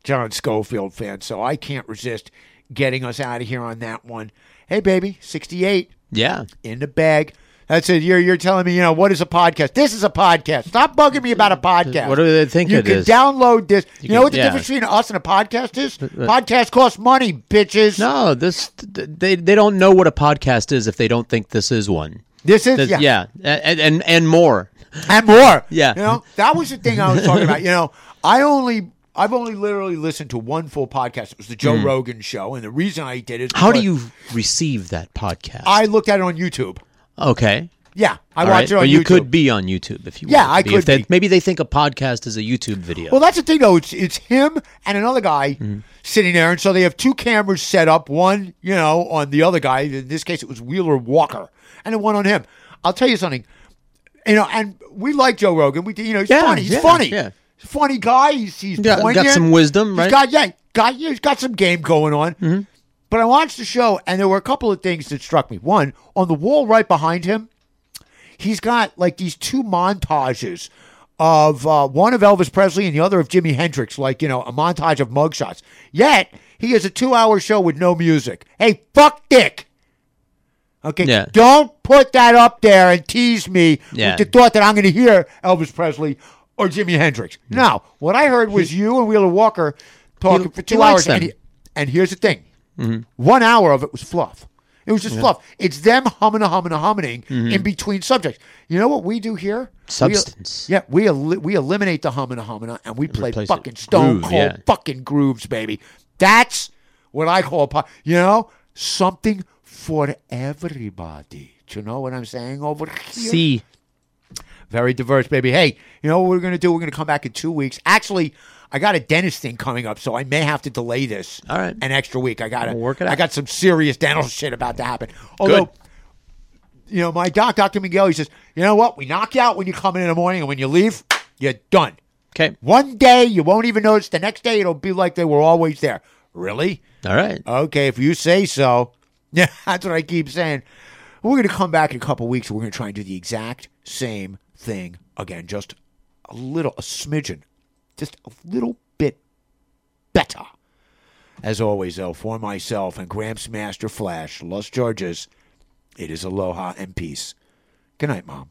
John Scofield fan, so I can't resist getting us out of here on that one. Hey, baby, 68 Yeah. in the bag. That's it. You're, you're telling me, you know, what is a podcast? This is a podcast. Stop bugging me about a podcast. What do they think you it can is? download this. You, You know can- what the yeah. difference between us and a podcast is? Uh, uh, podcast costs money, bitches. No, this they they don't know what a podcast is if they don't think this is one. This is This- yeah. yeah, and, and and more. and more. (laughs) Yeah. You know, that was the thing I was talking about. You know, I only I've only literally listened to one full podcast. It was the Joe Mm. Rogan show, and the reason I did is How do you receive that podcast? I looked at it on YouTube. Okay. Yeah, I All watch right. it on Well, you YouTube. could be on YouTube if you. Yeah, I be. could they, be. Maybe they think a podcast is a YouTube video. Well, that's the thing, though. It's it's him and another guy Mm-hmm. sitting there, and so they have two cameras set up. One, you know, on the other guy. In this case, it was Wheeler Walker, and then one on him. I'll tell you something. You know, and we like Joe Rogan. We, you know, he's Yeah, funny. He's yeah, funny. yeah. He's funny guy. He's he's Got- got some wisdom, He's right? got yeah, got he's got some game going on. Mm-hmm. But I watched the show, and there were a couple of things that struck me. One, on the wall right behind him, he's got like these two montages of uh, one of Elvis Presley and the other of Jimi Hendrix, like, you know, a montage of mugshots. Yet, he has a two hour show with no music. Hey, fuck Dick. Okay? Yeah. Don't put that up there and tease me Yeah. with the thought that I'm going to hear Elvis Presley or Jimi Hendrix. No, what I heard was you and Wheeler Walker talking He- for he two likes hours. them. And, he- and here's the thing Mhm. one hour of it was fluff. It was just fluff. It's them humming a humming a humming Mhm. in between subjects. You know what we do here? Substance. We, yeah, we el- we eliminate the humming a humming and we play replace it. fucking stone Groove, cold yeah. fucking grooves, baby. That's what I call a po- you know something for everybody. Do you know what I'm saying over here? See. Very diverse, baby. Hey, you know what we're gonna do? We're gonna come back in two weeks. Actually, I got a dentist thing coming up, so I may have to delay this. All right. An extra week. I got to work it out. I got some serious dental (laughs) shit about to happen. Although, you know, my doc, Dr. Miguel, he says, you know what? We knock you out when you come in in the morning, and when you leave, you're done. Okay. One day you won't even notice. The next day it'll be like they were always there. Really? All right. Okay, if you say so. Yeah, (laughs) that's what I keep saying. We're going to come back in a couple weeks. We're going to try and do the exact same thing again, just a little, a smidgen, just a little bit better. As always, though, for myself and Gramps Master Flash, Los Georges, it is aloha and peace. Good night, Mom.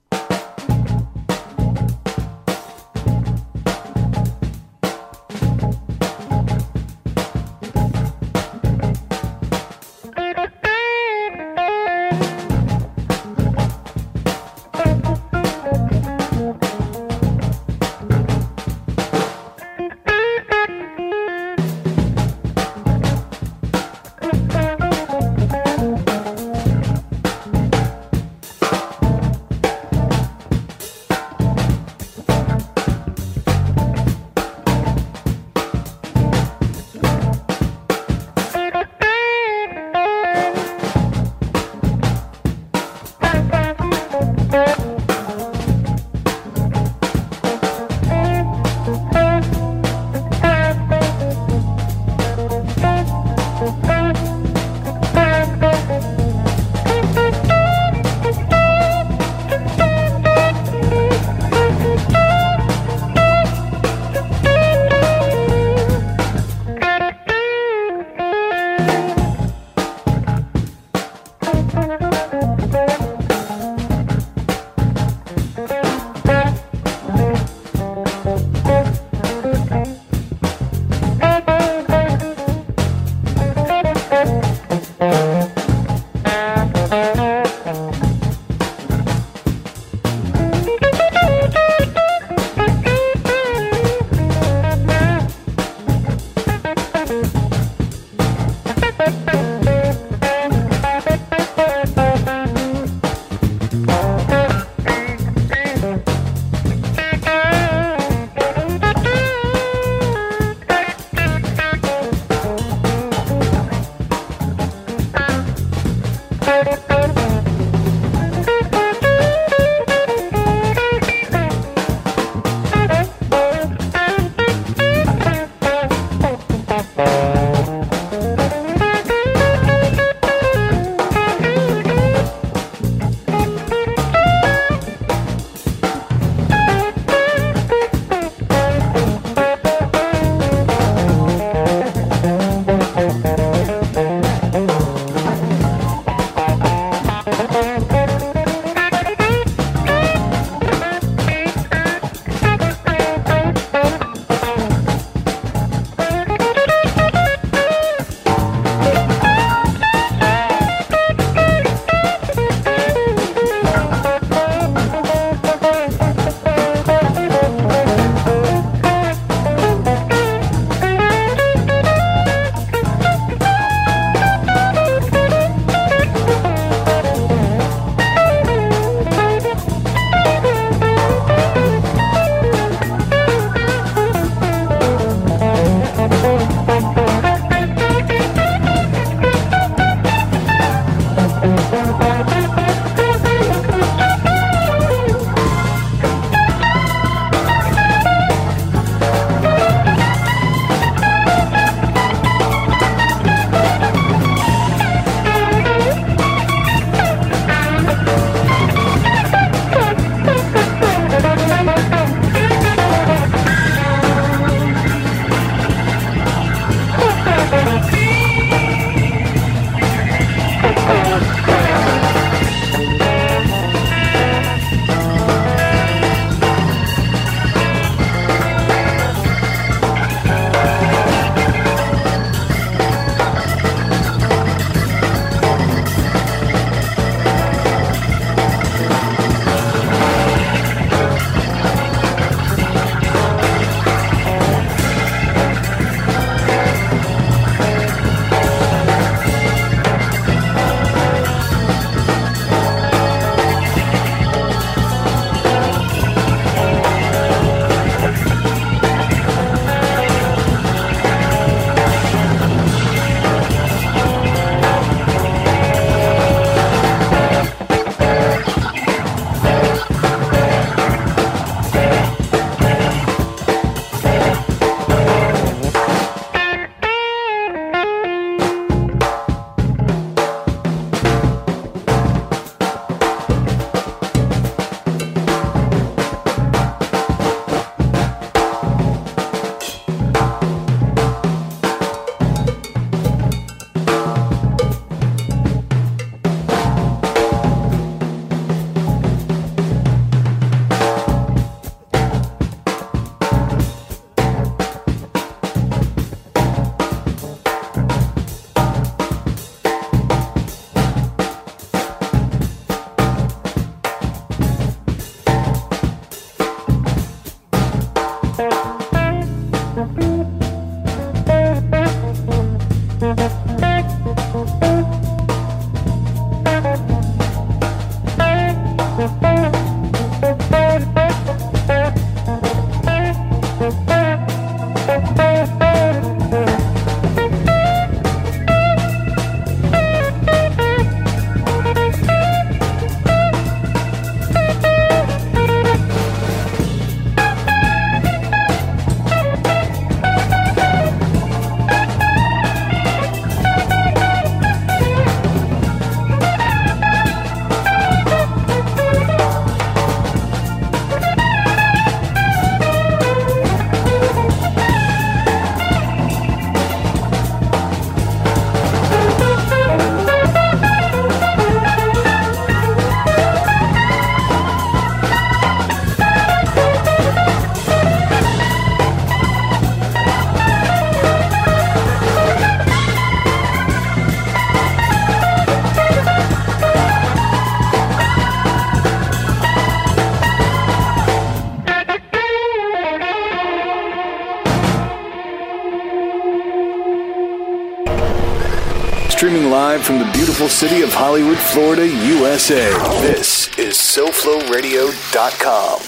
Live from the beautiful city of Hollywood, Florida, USA. This is SoFloRadio.com.